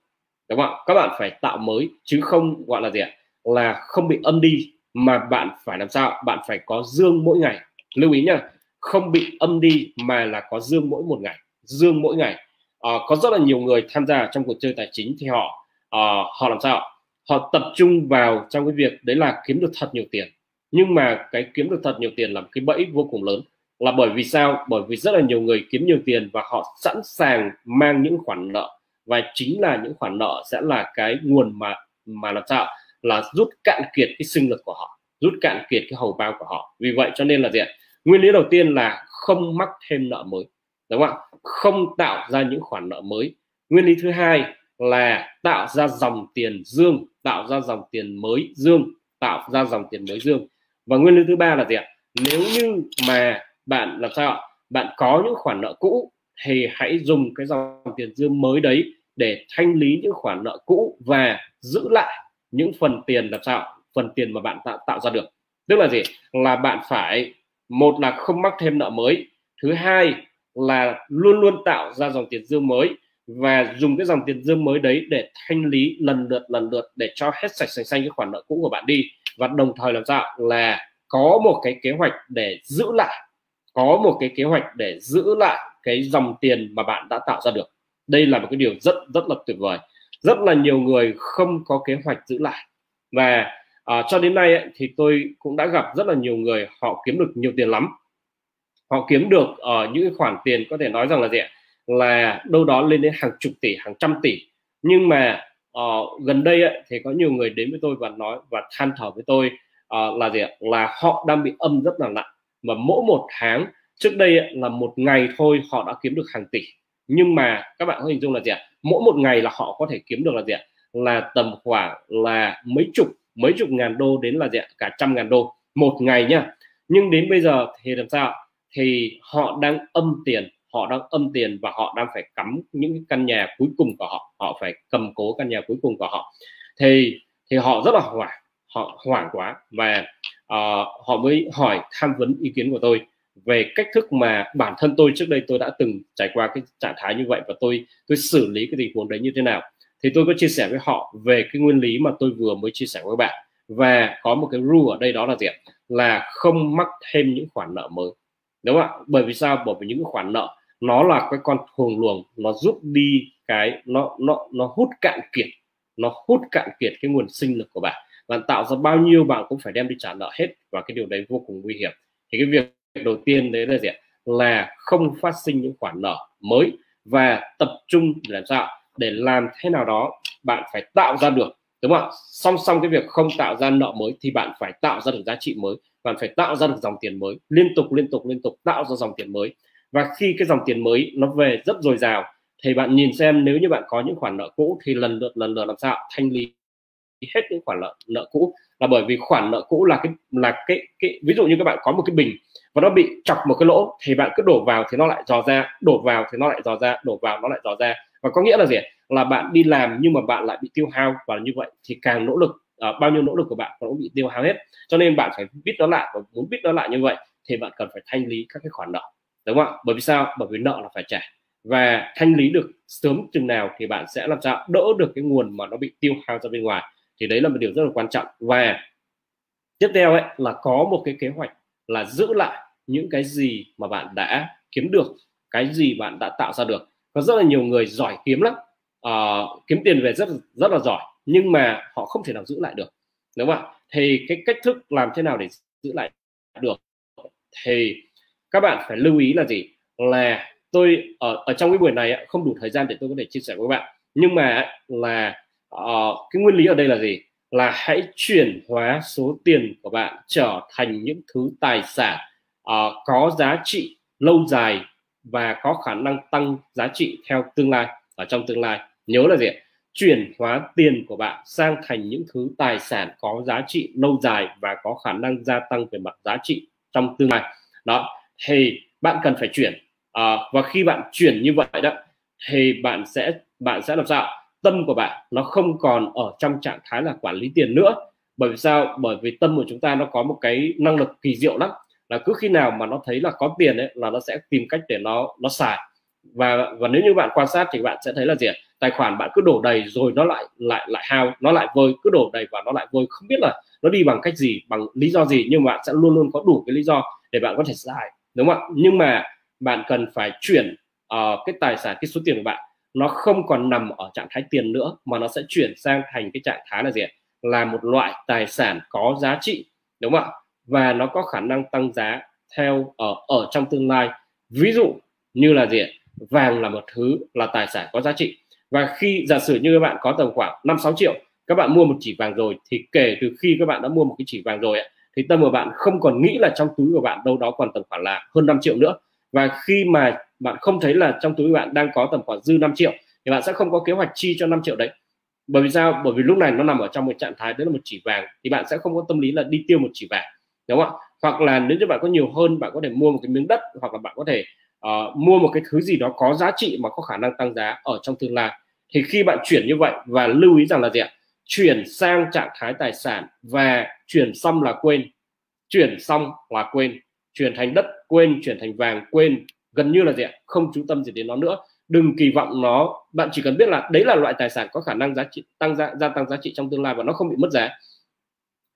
[SPEAKER 1] đúng không ạ? Các bạn phải tạo mới chứ không gọi là gì ạ? Là không bị âm đi mà bạn phải làm sao? Bạn phải có dương mỗi ngày. Lưu ý nhá không bị âm đi mà là có dương mỗi một ngày. Dương mỗi ngày. À, có rất là nhiều người tham gia trong cuộc chơi tài chính thì họ à, họ làm sao? Họ tập trung vào trong cái việc đấy là kiếm được thật nhiều tiền. Nhưng mà cái kiếm được thật nhiều tiền là một cái bẫy vô cùng lớn. Là bởi vì sao? Bởi vì rất là nhiều người kiếm nhiều tiền và họ sẵn sàng mang những khoản nợ. Và chính là những khoản nợ sẽ là cái nguồn mà mà làm sao? Là rút cạn kiệt cái sinh lực của họ, rút cạn kiệt cái hầu bao của họ. Vì vậy cho nên là gì ạ? nguyên lý đầu tiên là không mắc thêm nợ mới, đúng không ạ? Không tạo ra những khoản nợ mới. Nguyên lý thứ hai là tạo ra dòng tiền dương, tạo ra dòng tiền mới dương, tạo ra dòng tiền mới dương. Và nguyên lý thứ ba là gì ạ? Nếu như mà bạn làm sao ạ? Bạn có những khoản nợ cũ thì hãy dùng cái dòng tiền dương mới đấy để thanh lý những khoản nợ cũ và giữ lại những phần tiền làm sao phần tiền mà bạn tạo, tạo ra được. Tức là gì? Là bạn phải một là không mắc thêm nợ mới thứ hai là luôn luôn tạo ra dòng tiền dương mới và dùng cái dòng tiền dương mới đấy để thanh lý lần lượt lần lượt để cho hết sạch sành xanh cái khoản nợ cũ của bạn đi. Và đồng thời làm sao? Là có một cái kế hoạch để giữ lại có một cái kế hoạch để giữ lại cái dòng tiền mà bạn đã tạo ra được. Đây là một cái điều rất rất là tuyệt vời rất là nhiều người không có kế hoạch giữ lại. Và à, cho đến nay ấy, thì tôi cũng đã gặp rất là nhiều người họ kiếm được nhiều tiền lắm. Họ kiếm được ở uh, những khoản tiền có thể nói rằng là gì ạ? Là đâu đó lên đến hàng chục tỷ hàng trăm tỷ. Nhưng mà uh, gần đây ấy, thì có nhiều người đến với tôi và nói và than thở với tôi uh, là gì ạ? Là họ đang bị âm rất là nặng. Mà mỗi một tháng trước đây ấy, là một ngày thôi họ đã kiếm được hàng tỷ nhưng mà các bạn có hình dung là gì ạ? Mỗi một ngày là họ có thể kiếm được là gì ạ? Là tầm khoảng là mấy chục mấy chục ngàn đô đến là gì ạ? Cả trăm ngàn đô một ngày nhá. Nhưng đến bây giờ thì làm sao thì họ đang âm tiền họ đang âm tiền và họ đang phải cắm những căn nhà cuối cùng của họ. Họ phải cầm cố căn nhà cuối cùng của họ. Thì thì họ rất là hoảng họ hoảng quá và uh, họ mới hỏi tham vấn ý kiến của tôi về cách thức mà bản thân tôi trước đây tôi đã từng trải qua cái trạng thái như vậy và tôi tôi xử lý cái tình huống đấy như thế nào, thì tôi có chia sẻ với họ về cái nguyên lý mà tôi vừa mới chia sẻ với bạn. Và có một cái rule ở đây đó là gì là không mắc thêm những khoản nợ mới. Đúng không ạ? Bởi vì sao? Bởi vì những khoản nợ, nó là cái con thuồng luồng, nó giúp đi cái, nó nó nó hút cạn kiệt, nó hút cạn kiệt cái nguồn sinh lực của bạn. Bạn tạo ra bao nhiêu bạn cũng phải đem đi trả nợ hết và cái điều đấy vô cùng nguy hiểm. Thì cái việc đầu tiên đấy là gì là không phát sinh những khoản nợ mới và tập trung để làm sao? Để làm thế nào đó bạn phải tạo ra được, đúng không ạ? Song song cái việc không tạo ra nợ mới thì bạn phải tạo ra được giá trị mới, bạn phải tạo ra được dòng tiền mới, liên tục liên tục liên tục tạo ra dòng tiền mới. Và khi cái dòng tiền mới nó về rất dồi dào thì bạn nhìn xem nếu như bạn có những khoản nợ cũ thì lần lượt lần lượt làm sao? Thanh lý hết những khoản nợ nợ cũ là bởi vì khoản nợ cũ là cái là cái cái ví dụ như các bạn có một cái bình và nó bị chọc một cái lỗ thì bạn cứ đổ vào thì nó lại dò ra đổ vào thì nó lại dò ra đổ vào nó lại dò ra. Và có nghĩa là gì là bạn đi làm nhưng mà bạn lại bị tiêu hao và như vậy thì càng nỗ lực uh, bao nhiêu nỗ lực của bạn cũng bị tiêu hao hết. Cho nên bạn phải biết nó lại và muốn biết nó lại như vậy thì bạn cần phải thanh lý các cái khoản nợ đúng không ạ? Bởi vì sao? Bởi vì nợ là phải trả. Và thanh lý được sớm chừng nào thì bạn sẽ làm sao? Đỡ được cái nguồn mà nó bị tiêu hao ra bên ngoài thì đấy là một điều rất là quan trọng. Và tiếp theo ấy là có một cái kế hoạch là giữ lại những cái gì mà bạn đã kiếm được cái gì bạn đã tạo ra được. Có rất là nhiều người giỏi kiếm lắm. Uh, kiếm tiền về rất rất là giỏi nhưng mà họ không thể nào giữ lại được đúng không ạ? Thì cái cách thức làm thế nào để giữ lại được? Thì các bạn phải lưu ý là gì? Là tôi ở, ở trong cái buổi này không đủ thời gian để tôi có thể chia sẻ với bạn. Nhưng mà là uh, cái nguyên lý ở đây là gì? Là hãy chuyển hóa số tiền của bạn trở thành những thứ tài sản uh, có giá trị lâu dài và có khả năng tăng giá trị theo tương lai. Ở trong tương lai nhớ là gì chuyển hóa tiền của bạn sang thành những thứ tài sản có giá trị lâu dài và có khả năng gia tăng về mặt giá trị trong tương lai. Đó thì bạn cần phải chuyển. À, và khi bạn chuyển như vậy đó thì bạn sẽ bạn sẽ làm sao tâm của bạn nó không còn ở trong trạng thái là quản lý tiền nữa. Bởi vì sao? Bởi vì tâm của chúng ta nó có một cái năng lực kỳ diệu lắm. Là cứ khi nào mà nó thấy là có tiền ấy là nó sẽ tìm cách để nó nó xài. Và và nếu như bạn quan sát thì bạn sẽ thấy là gì tài khoản bạn cứ đổ đầy rồi nó lại lại lại hao nó lại vơi cứ đổ đầy và nó lại vơi. Không biết là nó đi bằng cách gì bằng lý do gì nhưng mà bạn sẽ luôn luôn có đủ cái lý do để bạn có thể xài đúng không ạ? Nhưng mà bạn cần phải chuyển uh, cái tài sản cái số tiền của bạn nó không còn nằm ở trạng thái tiền nữa, mà nó sẽ chuyển sang thành cái trạng thái là gì là một loại tài sản có giá trị, đúng không ạ? Và nó có khả năng tăng giá theo, ở ở trong tương lai. Ví dụ như là gì vàng là một thứ là tài sản có giá trị. Và khi giả sử như các bạn có tầm khoảng 5 6 triệu, các bạn mua một chỉ vàng rồi, thì kể từ khi các bạn đã mua một cái chỉ vàng rồi thì tâm của bạn không còn nghĩ là trong túi của bạn đâu đó còn tầm khoảng là hơn 5 triệu nữa. Và khi mà bạn không thấy là trong túi bạn đang có tầm khoảng dư 5 triệu thì bạn sẽ không có kế hoạch chi cho 5 triệu đấy. Bởi vì sao? Bởi vì lúc này nó nằm ở trong một trạng thái đó là một chỉ vàng thì bạn sẽ không có tâm lý là đi tiêu một chỉ vàng đúng không ạ? Hoặc là nếu như bạn có nhiều hơn bạn có thể mua một cái miếng đất hoặc là bạn có thể uh, mua một cái thứ gì đó có giá trị mà có khả năng tăng giá ở trong tương lai. Thì khi bạn chuyển như vậy và lưu ý rằng là gì ạ? Chuyển sang trạng thái tài sản và chuyển xong là quên chuyển xong là quên chuyển thành đất quên chuyển thành vàng quên gần như là gì ạ? Không chú tâm gì đến nó nữa. Đừng kỳ vọng nó. Bạn chỉ cần biết là đấy là loại tài sản có khả năng giá trị tăng gia gia tăng giá trị trong tương lai và nó không bị mất giá.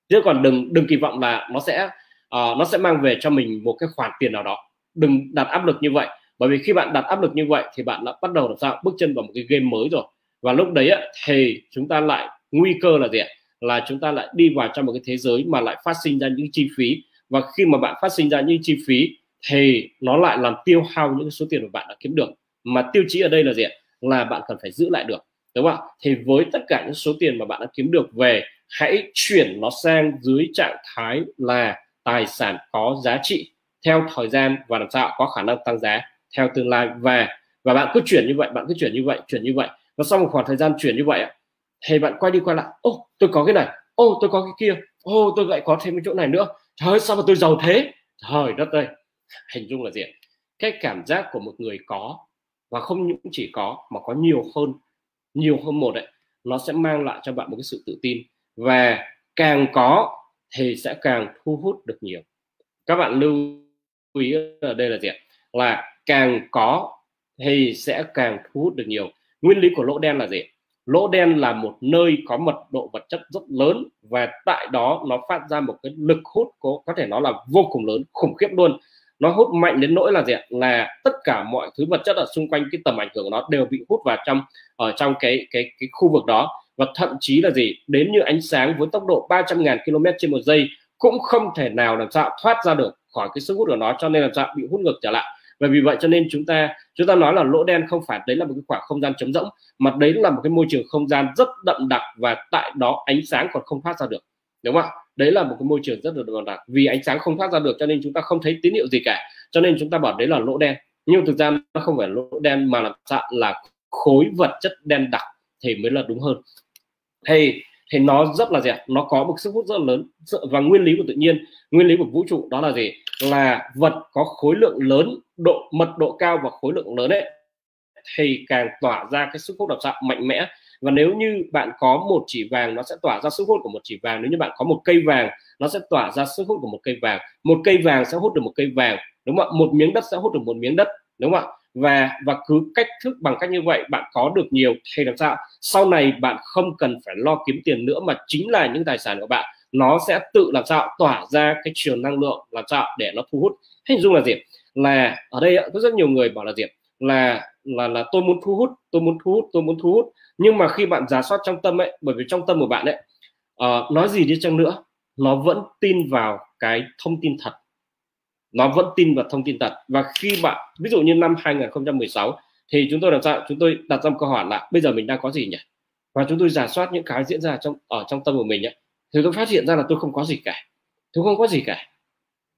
[SPEAKER 1] Chứ còn đừng đừng kỳ vọng là nó sẽ uh, nó sẽ mang về cho mình một cái khoản tiền nào đó. Đừng đặt áp lực như vậy. Bởi vì khi bạn đặt áp lực như vậy thì bạn đã bắt đầu làm sao? Bước chân vào một cái game mới rồi. Và lúc đấy á, thì chúng ta lại nguy cơ là gì ạ? Là chúng ta lại đi vào trong một cái thế giới mà lại phát sinh ra những chi phí. Và khi mà bạn phát sinh ra những chi phí thì nó lại làm tiêu hao những số tiền mà bạn đã kiếm được. Mà tiêu chí ở đây là gì ạ? Là bạn cần phải giữ lại được, đúng không ạ? Thì với tất cả những số tiền mà bạn đã kiếm được về, hãy chuyển nó sang dưới trạng thái là tài sản có giá trị theo thời gian và làm sao có khả năng tăng giá theo tương lai. Và và bạn cứ chuyển như vậy, bạn cứ chuyển như vậy, chuyển như vậy. Và sau một khoảng thời gian chuyển như vậy thì bạn quay đi quay lại. Ô, tôi có cái này. Ô, tôi có cái kia. Ô, tôi lại có thêm cái chỗ này nữa. Trời ơi, sao mà tôi giàu thế? Trời đất ơi hình dung là gì cái cảm giác của một người có và không những chỉ có mà có nhiều hơn nhiều hơn một đấy nó sẽ mang lại cho bạn một cái sự tự tin và càng có thì sẽ càng thu hút được nhiều. Các bạn lưu ý ở đây là gì là càng có thì sẽ càng thu hút được nhiều. Nguyên lý của lỗ đen là gì lỗ đen là một nơi có mật độ vật chất rất lớn và tại đó nó phát ra một cái lực hút có có thể nó là vô cùng lớn, khủng khiếp luôn nó hút mạnh đến nỗi là gì là tất cả mọi thứ vật chất ở xung quanh cái tầm ảnh hưởng của nó đều bị hút vào trong, ở trong cái cái cái khu vực đó. Và thậm chí là gì? Đến như ánh sáng với tốc độ 300.000 km trên một giây cũng không thể nào làm sao thoát ra được khỏi cái sức hút của nó, cho nên làm sao bị hút ngược trở lại. Và vì vậy cho nên chúng ta chúng ta nói là lỗ đen không phải, đấy là một cái khoảng không gian trống rỗng, mà đấy là một cái môi trường không gian rất đậm đặc và tại đó ánh sáng còn không thoát ra được. Đúng không ạ? Đấy là một cái môi trường rất là đậm đặc vì ánh sáng không thoát ra được cho nên chúng ta không thấy tín hiệu gì cả. Cho nên chúng ta bảo đấy là lỗ đen. Nhưng thực ra nó không phải lỗ đen mà là sao? Là khối vật chất đen đặc thì mới là đúng hơn. Thì thì nó rất là dẹp nó có một sức hút rất là lớn. Và nguyên lý của tự nhiên, nguyên lý của vũ trụ đó là gì? Là vật có khối lượng lớn, độ, mật độ cao và khối lượng lớn ấy, thì càng tỏa ra cái sức hút độc sao mạnh mẽ và nếu như bạn có một chỉ vàng, nó sẽ tỏa ra sức hút của một chỉ vàng. Nếu như bạn có một cây vàng, nó sẽ tỏa ra sức hút của một cây vàng. Một cây vàng sẽ hút được một cây vàng, đúng không ạ? Một miếng đất sẽ hút được một miếng đất, đúng không ạ? Và và cứ cách thức bằng cách như vậy bạn có được nhiều thì làm sao? Sau này bạn không cần phải lo kiếm tiền nữa mà chính là những tài sản của bạn, nó sẽ tự làm sao? Tỏa ra cái trường năng lượng làm sao? Để nó thu hút. Hình dung là gì? Là, ở đây có rất nhiều người bảo là gì là là là tôi muốn thu hút tôi muốn thu hút tôi muốn thu hút. Nhưng mà khi bạn giả soát trong tâm ấy bởi vì trong tâm của bạn ấy uh, nói gì đi chăng nữa nó vẫn tin vào cái thông tin thật. Nó vẫn tin vào thông tin thật. Và khi bạn ví dụ như năm 2016 thì chúng tôi làm sao chúng tôi đặt ra một câu hỏi là bây giờ mình đang có gì nhỉ? Và chúng tôi giả soát những cái diễn ra trong ở trong tâm của mình ấy, thì tôi phát hiện ra là tôi không có gì cả. Tôi không có gì cả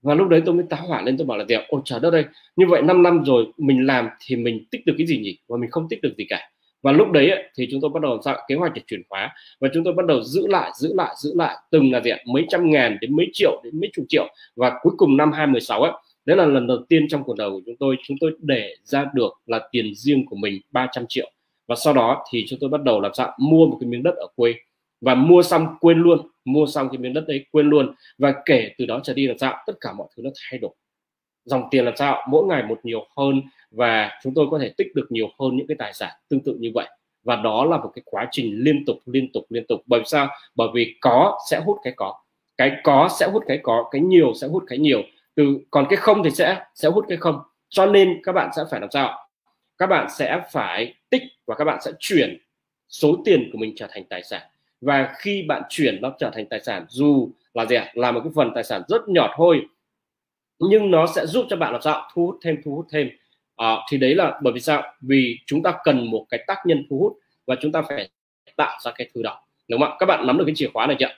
[SPEAKER 1] và lúc đấy tôi mới táo hỏa lên, tôi bảo là gì ôi trời đất ơi, như vậy 5 năm rồi, mình làm thì mình tích được cái gì nhỉ? Và mình không tích được gì cả. Và lúc đấy thì chúng tôi bắt đầu tạo kế hoạch để chuyển hóa. Và chúng tôi bắt đầu giữ lại giữ lại giữ lại từng là gì mấy trăm ngàn đến mấy triệu đến mấy chục triệu. Và cuối cùng năm 2016 ấy đấy là lần đầu tiên trong cuộc đời của chúng tôi chúng tôi để ra được là tiền riêng của mình 300 triệu. Và sau đó thì chúng tôi bắt đầu làm sao? Mua một cái miếng đất ở quê và mua xong quên luôn, mua xong cái miếng đất đấy quên luôn. Và kể từ đó trở đi làm sao, tất cả mọi thứ nó thay đổi. Dòng tiền làm sao, mỗi ngày một nhiều hơn và chúng tôi có thể tích được nhiều hơn những cái tài sản tương tự như vậy. Và đó là một cái quá trình liên tục liên tục liên tục. Bởi sao? Bởi vì có sẽ hút cái có. Cái có sẽ hút cái có, cái nhiều sẽ hút cái nhiều. Từ, còn cái không thì sẽ sẽ hút cái không. Cho nên các bạn sẽ phải làm sao? Các bạn sẽ phải tích và các bạn sẽ chuyển số tiền của mình trở thành tài sản và khi bạn chuyển nó trở thành tài sản dù là gì ạ là một cái phần tài sản rất nhỏ thôi nhưng nó sẽ giúp cho bạn làm sao? Thu hút thêm thu hút thêm. À, thì đấy là bởi vì sao? Vì chúng ta cần một cái tác nhân thu hút và chúng ta phải tạo ra cái thứ đó. Đúng không ạ? Các bạn nắm được cái chìa khóa này chưa?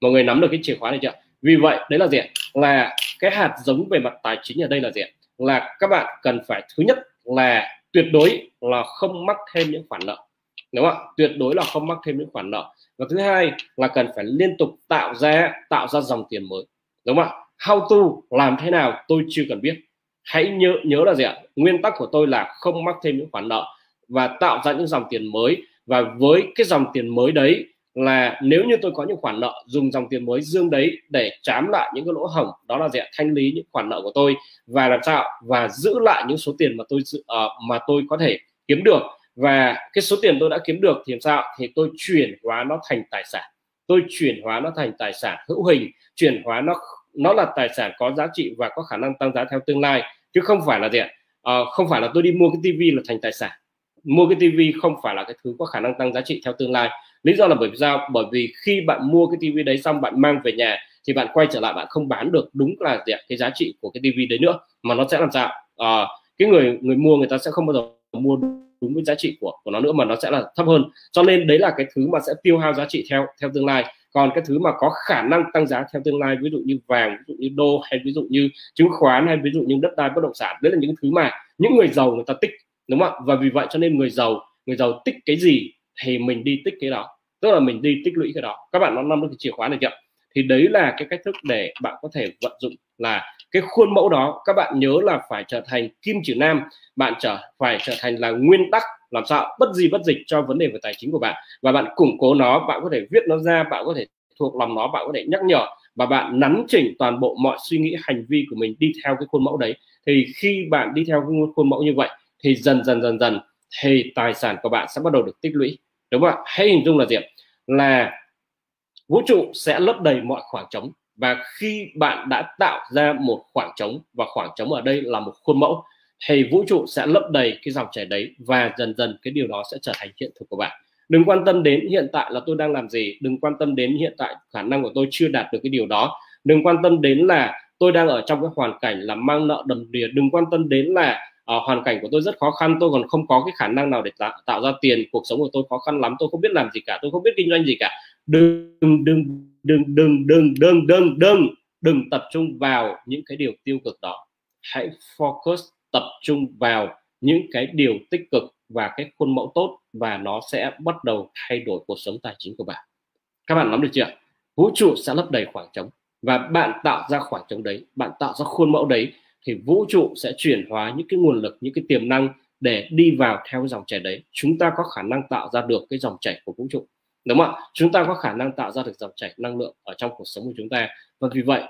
[SPEAKER 1] Mọi người nắm được cái chìa khóa này chưa? Vì vậy đấy là gì là cái hạt giống về mặt tài chính ở đây là gì là các bạn cần phải thứ nhất là tuyệt đối là không mắc thêm những khoản nợ đúng không ạ? Tuyệt đối là không mắc thêm những khoản nợ. Và thứ hai là cần phải liên tục tạo ra tạo ra dòng tiền mới. Đúng không ạ? How to làm thế nào tôi chưa cần biết. Hãy nhớ nhớ là gì ạ? Nguyên tắc của tôi là không mắc thêm những khoản nợ và tạo ra những dòng tiền mới. Và với cái dòng tiền mới đấy là nếu như tôi có những khoản nợ dùng dòng tiền mới dương đấy để chám lại những cái lỗ hổng đó là gì ạ? Thanh lý những khoản nợ của tôi và làm sao và giữ lại những số tiền mà tôi uh, mà tôi có thể kiếm được và cái số tiền tôi đã kiếm được thì làm sao? Thì tôi chuyển hóa nó thành tài sản. Tôi chuyển hóa nó thành tài sản hữu hình chuyển hóa nó nó là tài sản có giá trị và có khả năng tăng giá theo tương lai chứ không phải là gì ạ? À, không phải là tôi đi mua cái tivi là thành tài sản. Mua cái tivi không phải là cái thứ có khả năng tăng giá trị theo tương lai. Lý do là bởi vì sao? Bởi vì khi bạn mua cái tivi đấy xong bạn mang về nhà thì bạn quay trở lại bạn không bán được đúng là gì ạ? cái giá trị của cái tivi đấy nữa mà nó sẽ làm sao? À, cái người người mua người ta sẽ không bao giờ mua đúng với giá trị của của nó nữa mà nó sẽ là thấp hơn. Cho nên đấy là cái thứ mà sẽ tiêu hao giá trị theo theo tương lai. Còn cái thứ mà có khả năng tăng giá theo tương lai, ví dụ như vàng, ví dụ như đô, hay ví dụ như chứng khoán, hay ví dụ như đất đai bất động sản, đấy là những thứ mà những người giàu người ta tích, đúng không ạ? Và vì vậy cho nên người giàu người giàu tích cái gì thì mình đi tích cái đó. Tức là mình đi tích lũy cái đó. Các bạn nó nắm được cái chìa khóa này chưa thì đấy là cái cách thức để bạn có thể vận dụng là cái khuôn mẫu đó, các bạn nhớ là phải trở thành kim chỉ nam, bạn trở, phải trở thành là nguyên tắc, làm sao bất gì bất dịch cho vấn đề về tài chính của bạn. Và bạn củng cố nó, bạn có thể viết nó ra, bạn có thể thuộc lòng nó, bạn có thể nhắc nhở và bạn nắn chỉnh toàn bộ mọi suy nghĩ, hành vi của mình đi theo cái khuôn mẫu đấy. Thì khi bạn đi theo cái khuôn mẫu như vậy, thì dần dần dần dần thì tài sản của bạn sẽ bắt đầu được tích lũy. Đúng không ạ? Hãy hình dung là gì là vũ trụ sẽ lấp đầy mọi khoảng trống và khi bạn đã tạo ra một khoảng trống và khoảng trống ở đây là một khuôn mẫu thì vũ trụ sẽ lấp đầy cái dòng chảy đấy và dần dần cái điều đó sẽ trở thành hiện thực của bạn. Đừng quan tâm đến hiện tại là tôi đang làm gì đừng quan tâm đến hiện tại khả năng của tôi chưa đạt được cái điều đó. Đừng quan tâm đến là tôi đang ở trong cái hoàn cảnh là mang nợ đầm đìa. Đừng quan tâm đến là uh, hoàn cảnh của tôi rất khó khăn tôi còn không có cái khả năng nào để tạo, tạo ra tiền cuộc sống của tôi khó khăn lắm tôi không biết làm gì cả tôi không biết kinh doanh gì cả. Đừng đừng đừng đừng đừng đừng đừng đừng đừng tập trung vào những cái điều tiêu cực đó. Hãy focus tập trung vào những cái điều tích cực và cái khuôn mẫu tốt và nó sẽ bắt đầu thay đổi cuộc sống tài chính của bạn. Các bạn nắm được chưa vũ trụ sẽ lấp đầy khoảng trống và bạn tạo ra khoảng trống đấy, bạn tạo ra khuôn mẫu đấy thì vũ trụ sẽ chuyển hóa những cái nguồn lực, những cái tiềm năng để đi vào theo dòng chảy đấy. Chúng ta có khả năng tạo ra được cái dòng chảy của vũ trụ đúng không ạ? Chúng ta có khả năng tạo ra được dòng chảy năng lượng ở trong cuộc sống của chúng ta. Và vì vậy,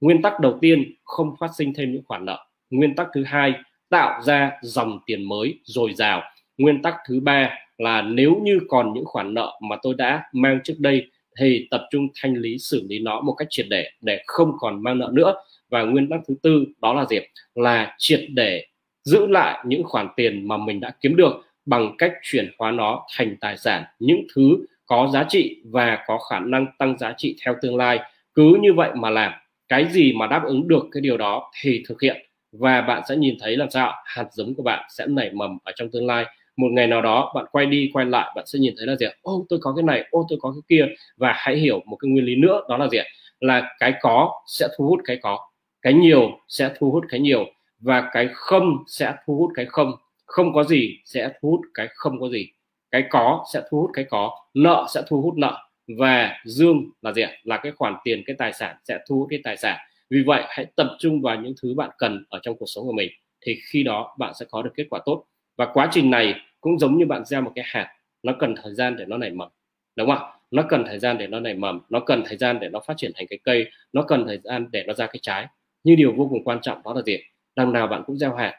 [SPEAKER 1] nguyên tắc đầu tiên không phát sinh thêm những khoản nợ. Nguyên tắc thứ hai, tạo ra dòng tiền mới dồi dào. Nguyên tắc thứ ba là nếu như còn những khoản nợ mà tôi đã mang trước đây thì tập trung thanh lý xử lý nó một cách triệt để để không còn mang nợ nữa. Và nguyên tắc thứ tư đó là gì là triệt để giữ lại những khoản tiền mà mình đã kiếm được bằng cách chuyển hóa nó thành tài sản. Những thứ có giá trị và có khả năng tăng giá trị theo tương lai. Cứ như vậy mà làm, cái gì mà đáp ứng được cái điều đó thì thực hiện. Và bạn sẽ nhìn thấy làm sao hạt giống của bạn sẽ nảy mầm ở trong tương lai. Một ngày nào đó bạn quay đi quay lại, bạn sẽ nhìn thấy là gì ô, tôi có cái này, ô, tôi có cái kia. Và hãy hiểu một cái nguyên lý nữa, đó là gì là cái có sẽ thu hút cái có, cái nhiều sẽ thu hút cái nhiều, và cái không sẽ thu hút cái không. Không có gì sẽ thu hút cái không có gì cái có sẽ thu hút cái có, nợ sẽ thu hút nợ và dương là gì là cái khoản tiền, cái tài sản sẽ thu hút cái tài sản. Vì vậy, hãy tập trung vào những thứ bạn cần ở trong cuộc sống của mình thì khi đó bạn sẽ có được kết quả tốt. Và quá trình này cũng giống như bạn gieo một cái hạt, nó cần thời gian để nó nảy mầm, đúng không nó cần thời gian để nó nảy mầm, nó cần thời gian để nó phát triển thành cái cây, nó cần thời gian để nó ra cái trái. Như điều vô cùng quan trọng đó là gì đằng nào bạn cũng gieo hạt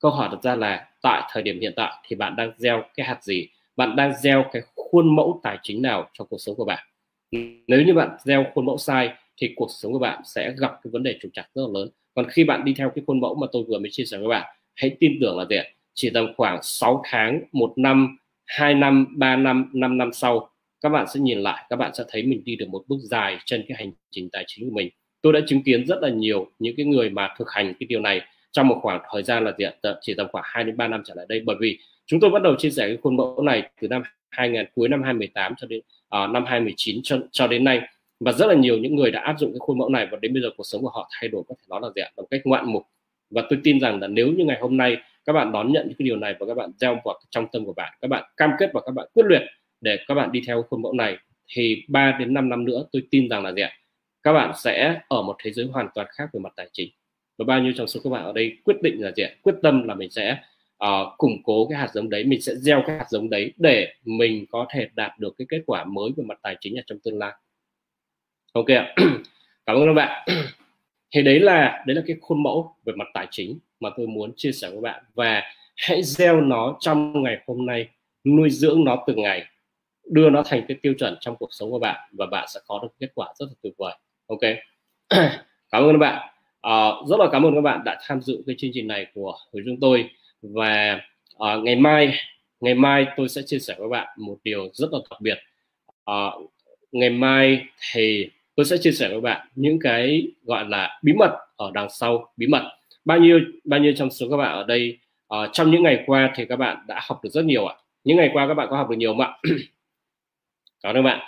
[SPEAKER 1] câu hỏi đặt ra là, tại thời điểm hiện tại thì bạn đang gieo cái hạt gì? Bạn đang gieo cái khuôn mẫu tài chính nào trong cuộc sống của bạn? Nếu như bạn gieo khuôn mẫu sai thì cuộc sống của bạn sẽ gặp cái vấn đề trục trặc rất là lớn. Còn khi bạn đi theo cái khuôn mẫu mà tôi vừa mới chia sẻ với bạn, hãy tin tưởng là gì chỉ tầm khoảng 6 tháng, một năm 2 năm 3 năm 5 năm sau, các bạn sẽ nhìn lại, các bạn sẽ thấy mình đi được một bước dài trên cái hành trình tài chính của mình. Tôi đã chứng kiến rất là nhiều những cái người mà thực hành cái điều này trong một khoảng thời gian là gì chỉ tầm khoảng 2 đến 3 năm trở lại đây. Bởi vì chúng tôi bắt đầu chia sẻ cái khuôn mẫu này từ năm 2000 cuối năm 2018 cho đến uh, năm 2019 cho, cho đến nay. Và rất là nhiều những người đã áp dụng cái khuôn mẫu này và đến bây giờ cuộc sống của họ thay đổi. Có thể nói là gì một cách ngoạn mục. Và tôi tin rằng là nếu như ngày hôm nay các bạn đón nhận những cái điều này và các bạn gieo vào trong tâm của bạn các bạn cam kết và các bạn quyết liệt để các bạn đi theo khuôn mẫu này thì 3 đến 5 năm nữa tôi tin rằng là gì ạ? Các bạn sẽ ở một thế giới hoàn toàn khác về mặt tài chính và bao nhiêu trong số các bạn ở đây quyết định là gì ạ? Quyết tâm là mình sẽ uh, củng cố cái hạt giống đấy mình sẽ gieo cái hạt giống đấy để mình có thể đạt được cái kết quả mới về mặt tài chính ở trong tương lai. Ok ạ. [clears throat] Cảm ơn các bạn. [clears throat] Thì đấy là đấy là cái khuôn mẫu về mặt tài chính mà tôi muốn chia sẻ với bạn. Và hãy gieo nó trong ngày hôm nay nuôi dưỡng nó từng ngày đưa nó thành cái tiêu chuẩn trong cuộc sống của bạn và bạn sẽ có được kết quả rất là tuyệt vời. Ok. [clears throat] Cảm ơn các bạn à, rất là cảm ơn các bạn đã tham dự cái chương trình này của của chúng tôi. Và à, ngày mai ngày mai tôi sẽ chia sẻ với bạn một điều rất là đặc biệt. À, ngày mai thì tôi sẽ chia sẻ với bạn những cái gọi là bí mật ở đằng sau. Bí mật. Bao nhiêu bao nhiêu trong số các bạn ở đây uh, trong những ngày qua thì các bạn đã học được rất nhiều ạ. Những ngày qua các bạn có học được nhiều không ạ? [clears throat] Cảm ơn bạn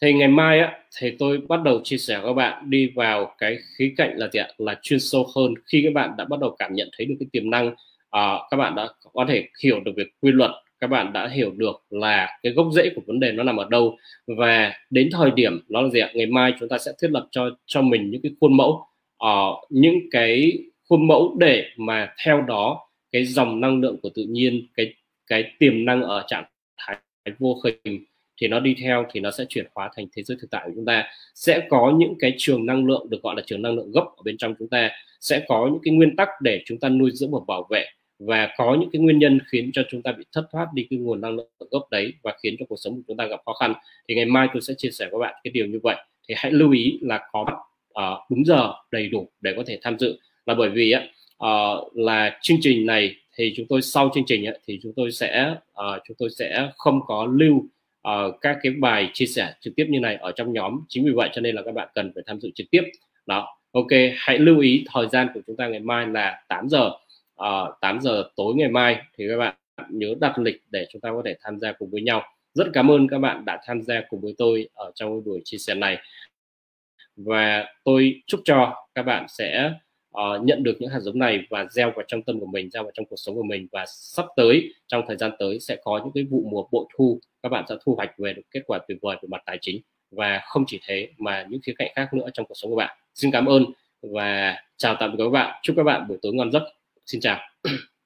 [SPEAKER 1] thì ngày mai á thì tôi bắt đầu chia sẻ các bạn đi vào cái khía cạnh là gì ạ? Là chuyên sâu hơn. Khi các bạn đã bắt đầu cảm nhận thấy được cái tiềm năng à, các bạn đã có thể hiểu được về quy luật các bạn đã hiểu được là cái gốc rễ của vấn đề nó nằm ở đâu. Và đến thời điểm nó là gì ạ? Ngày mai chúng ta sẽ thiết lập cho cho mình những cái khuôn mẫu uh, những cái khuôn mẫu để mà theo đó cái dòng năng lượng của tự nhiên cái cái tiềm năng ở trạng thái vô hình thì nó đi theo thì nó sẽ chuyển hóa thành thế giới thực tại của chúng ta. Sẽ có những cái trường năng lượng được gọi là trường năng lượng gốc ở bên trong chúng ta. Sẽ có những cái nguyên tắc để chúng ta nuôi dưỡng và bảo vệ. Và có những cái nguyên nhân khiến cho chúng ta bị thất thoát đi cái nguồn năng lượng gốc đấy và khiến cho cuộc sống của chúng ta gặp khó khăn. Thì ngày mai tôi sẽ chia sẻ với bạn cái điều như vậy. Thì hãy lưu ý là có uh, đúng giờ đầy đủ để có thể tham dự. Là bởi vì á uh, là chương trình này thì chúng tôi sau chương trình ấy, thì chúng tôi sẽ uh, chúng tôi sẽ không có lưu uh, các cái bài chia sẻ trực tiếp như này ở trong nhóm. Chính vì vậy cho nên là các bạn cần phải tham dự trực tiếp. Đó ok hãy lưu ý thời gian của chúng ta ngày mai là 8 giờ. Ờ, uh, 8 giờ tối ngày mai thì các bạn nhớ đặt lịch để chúng ta có thể tham gia cùng với nhau. Rất cảm ơn các bạn đã tham gia cùng với tôi ở trong buổi chia sẻ này. Và tôi chúc cho các bạn sẽ uh, nhận được những hạt giống này và gieo vào trong tâm của mình gieo vào trong cuộc sống của mình. Và sắp tới trong thời gian tới sẽ có những cái vụ mùa bội thu các bạn sẽ thu hoạch về được kết quả tuyệt vời về mặt tài chính. Và không chỉ thế mà những khía cạnh khác nữa trong cuộc sống của bạn. Xin cảm ơn và chào tạm biệt các bạn. Chúc các bạn buổi tối ngon giấc. Xin chào. [clears throat]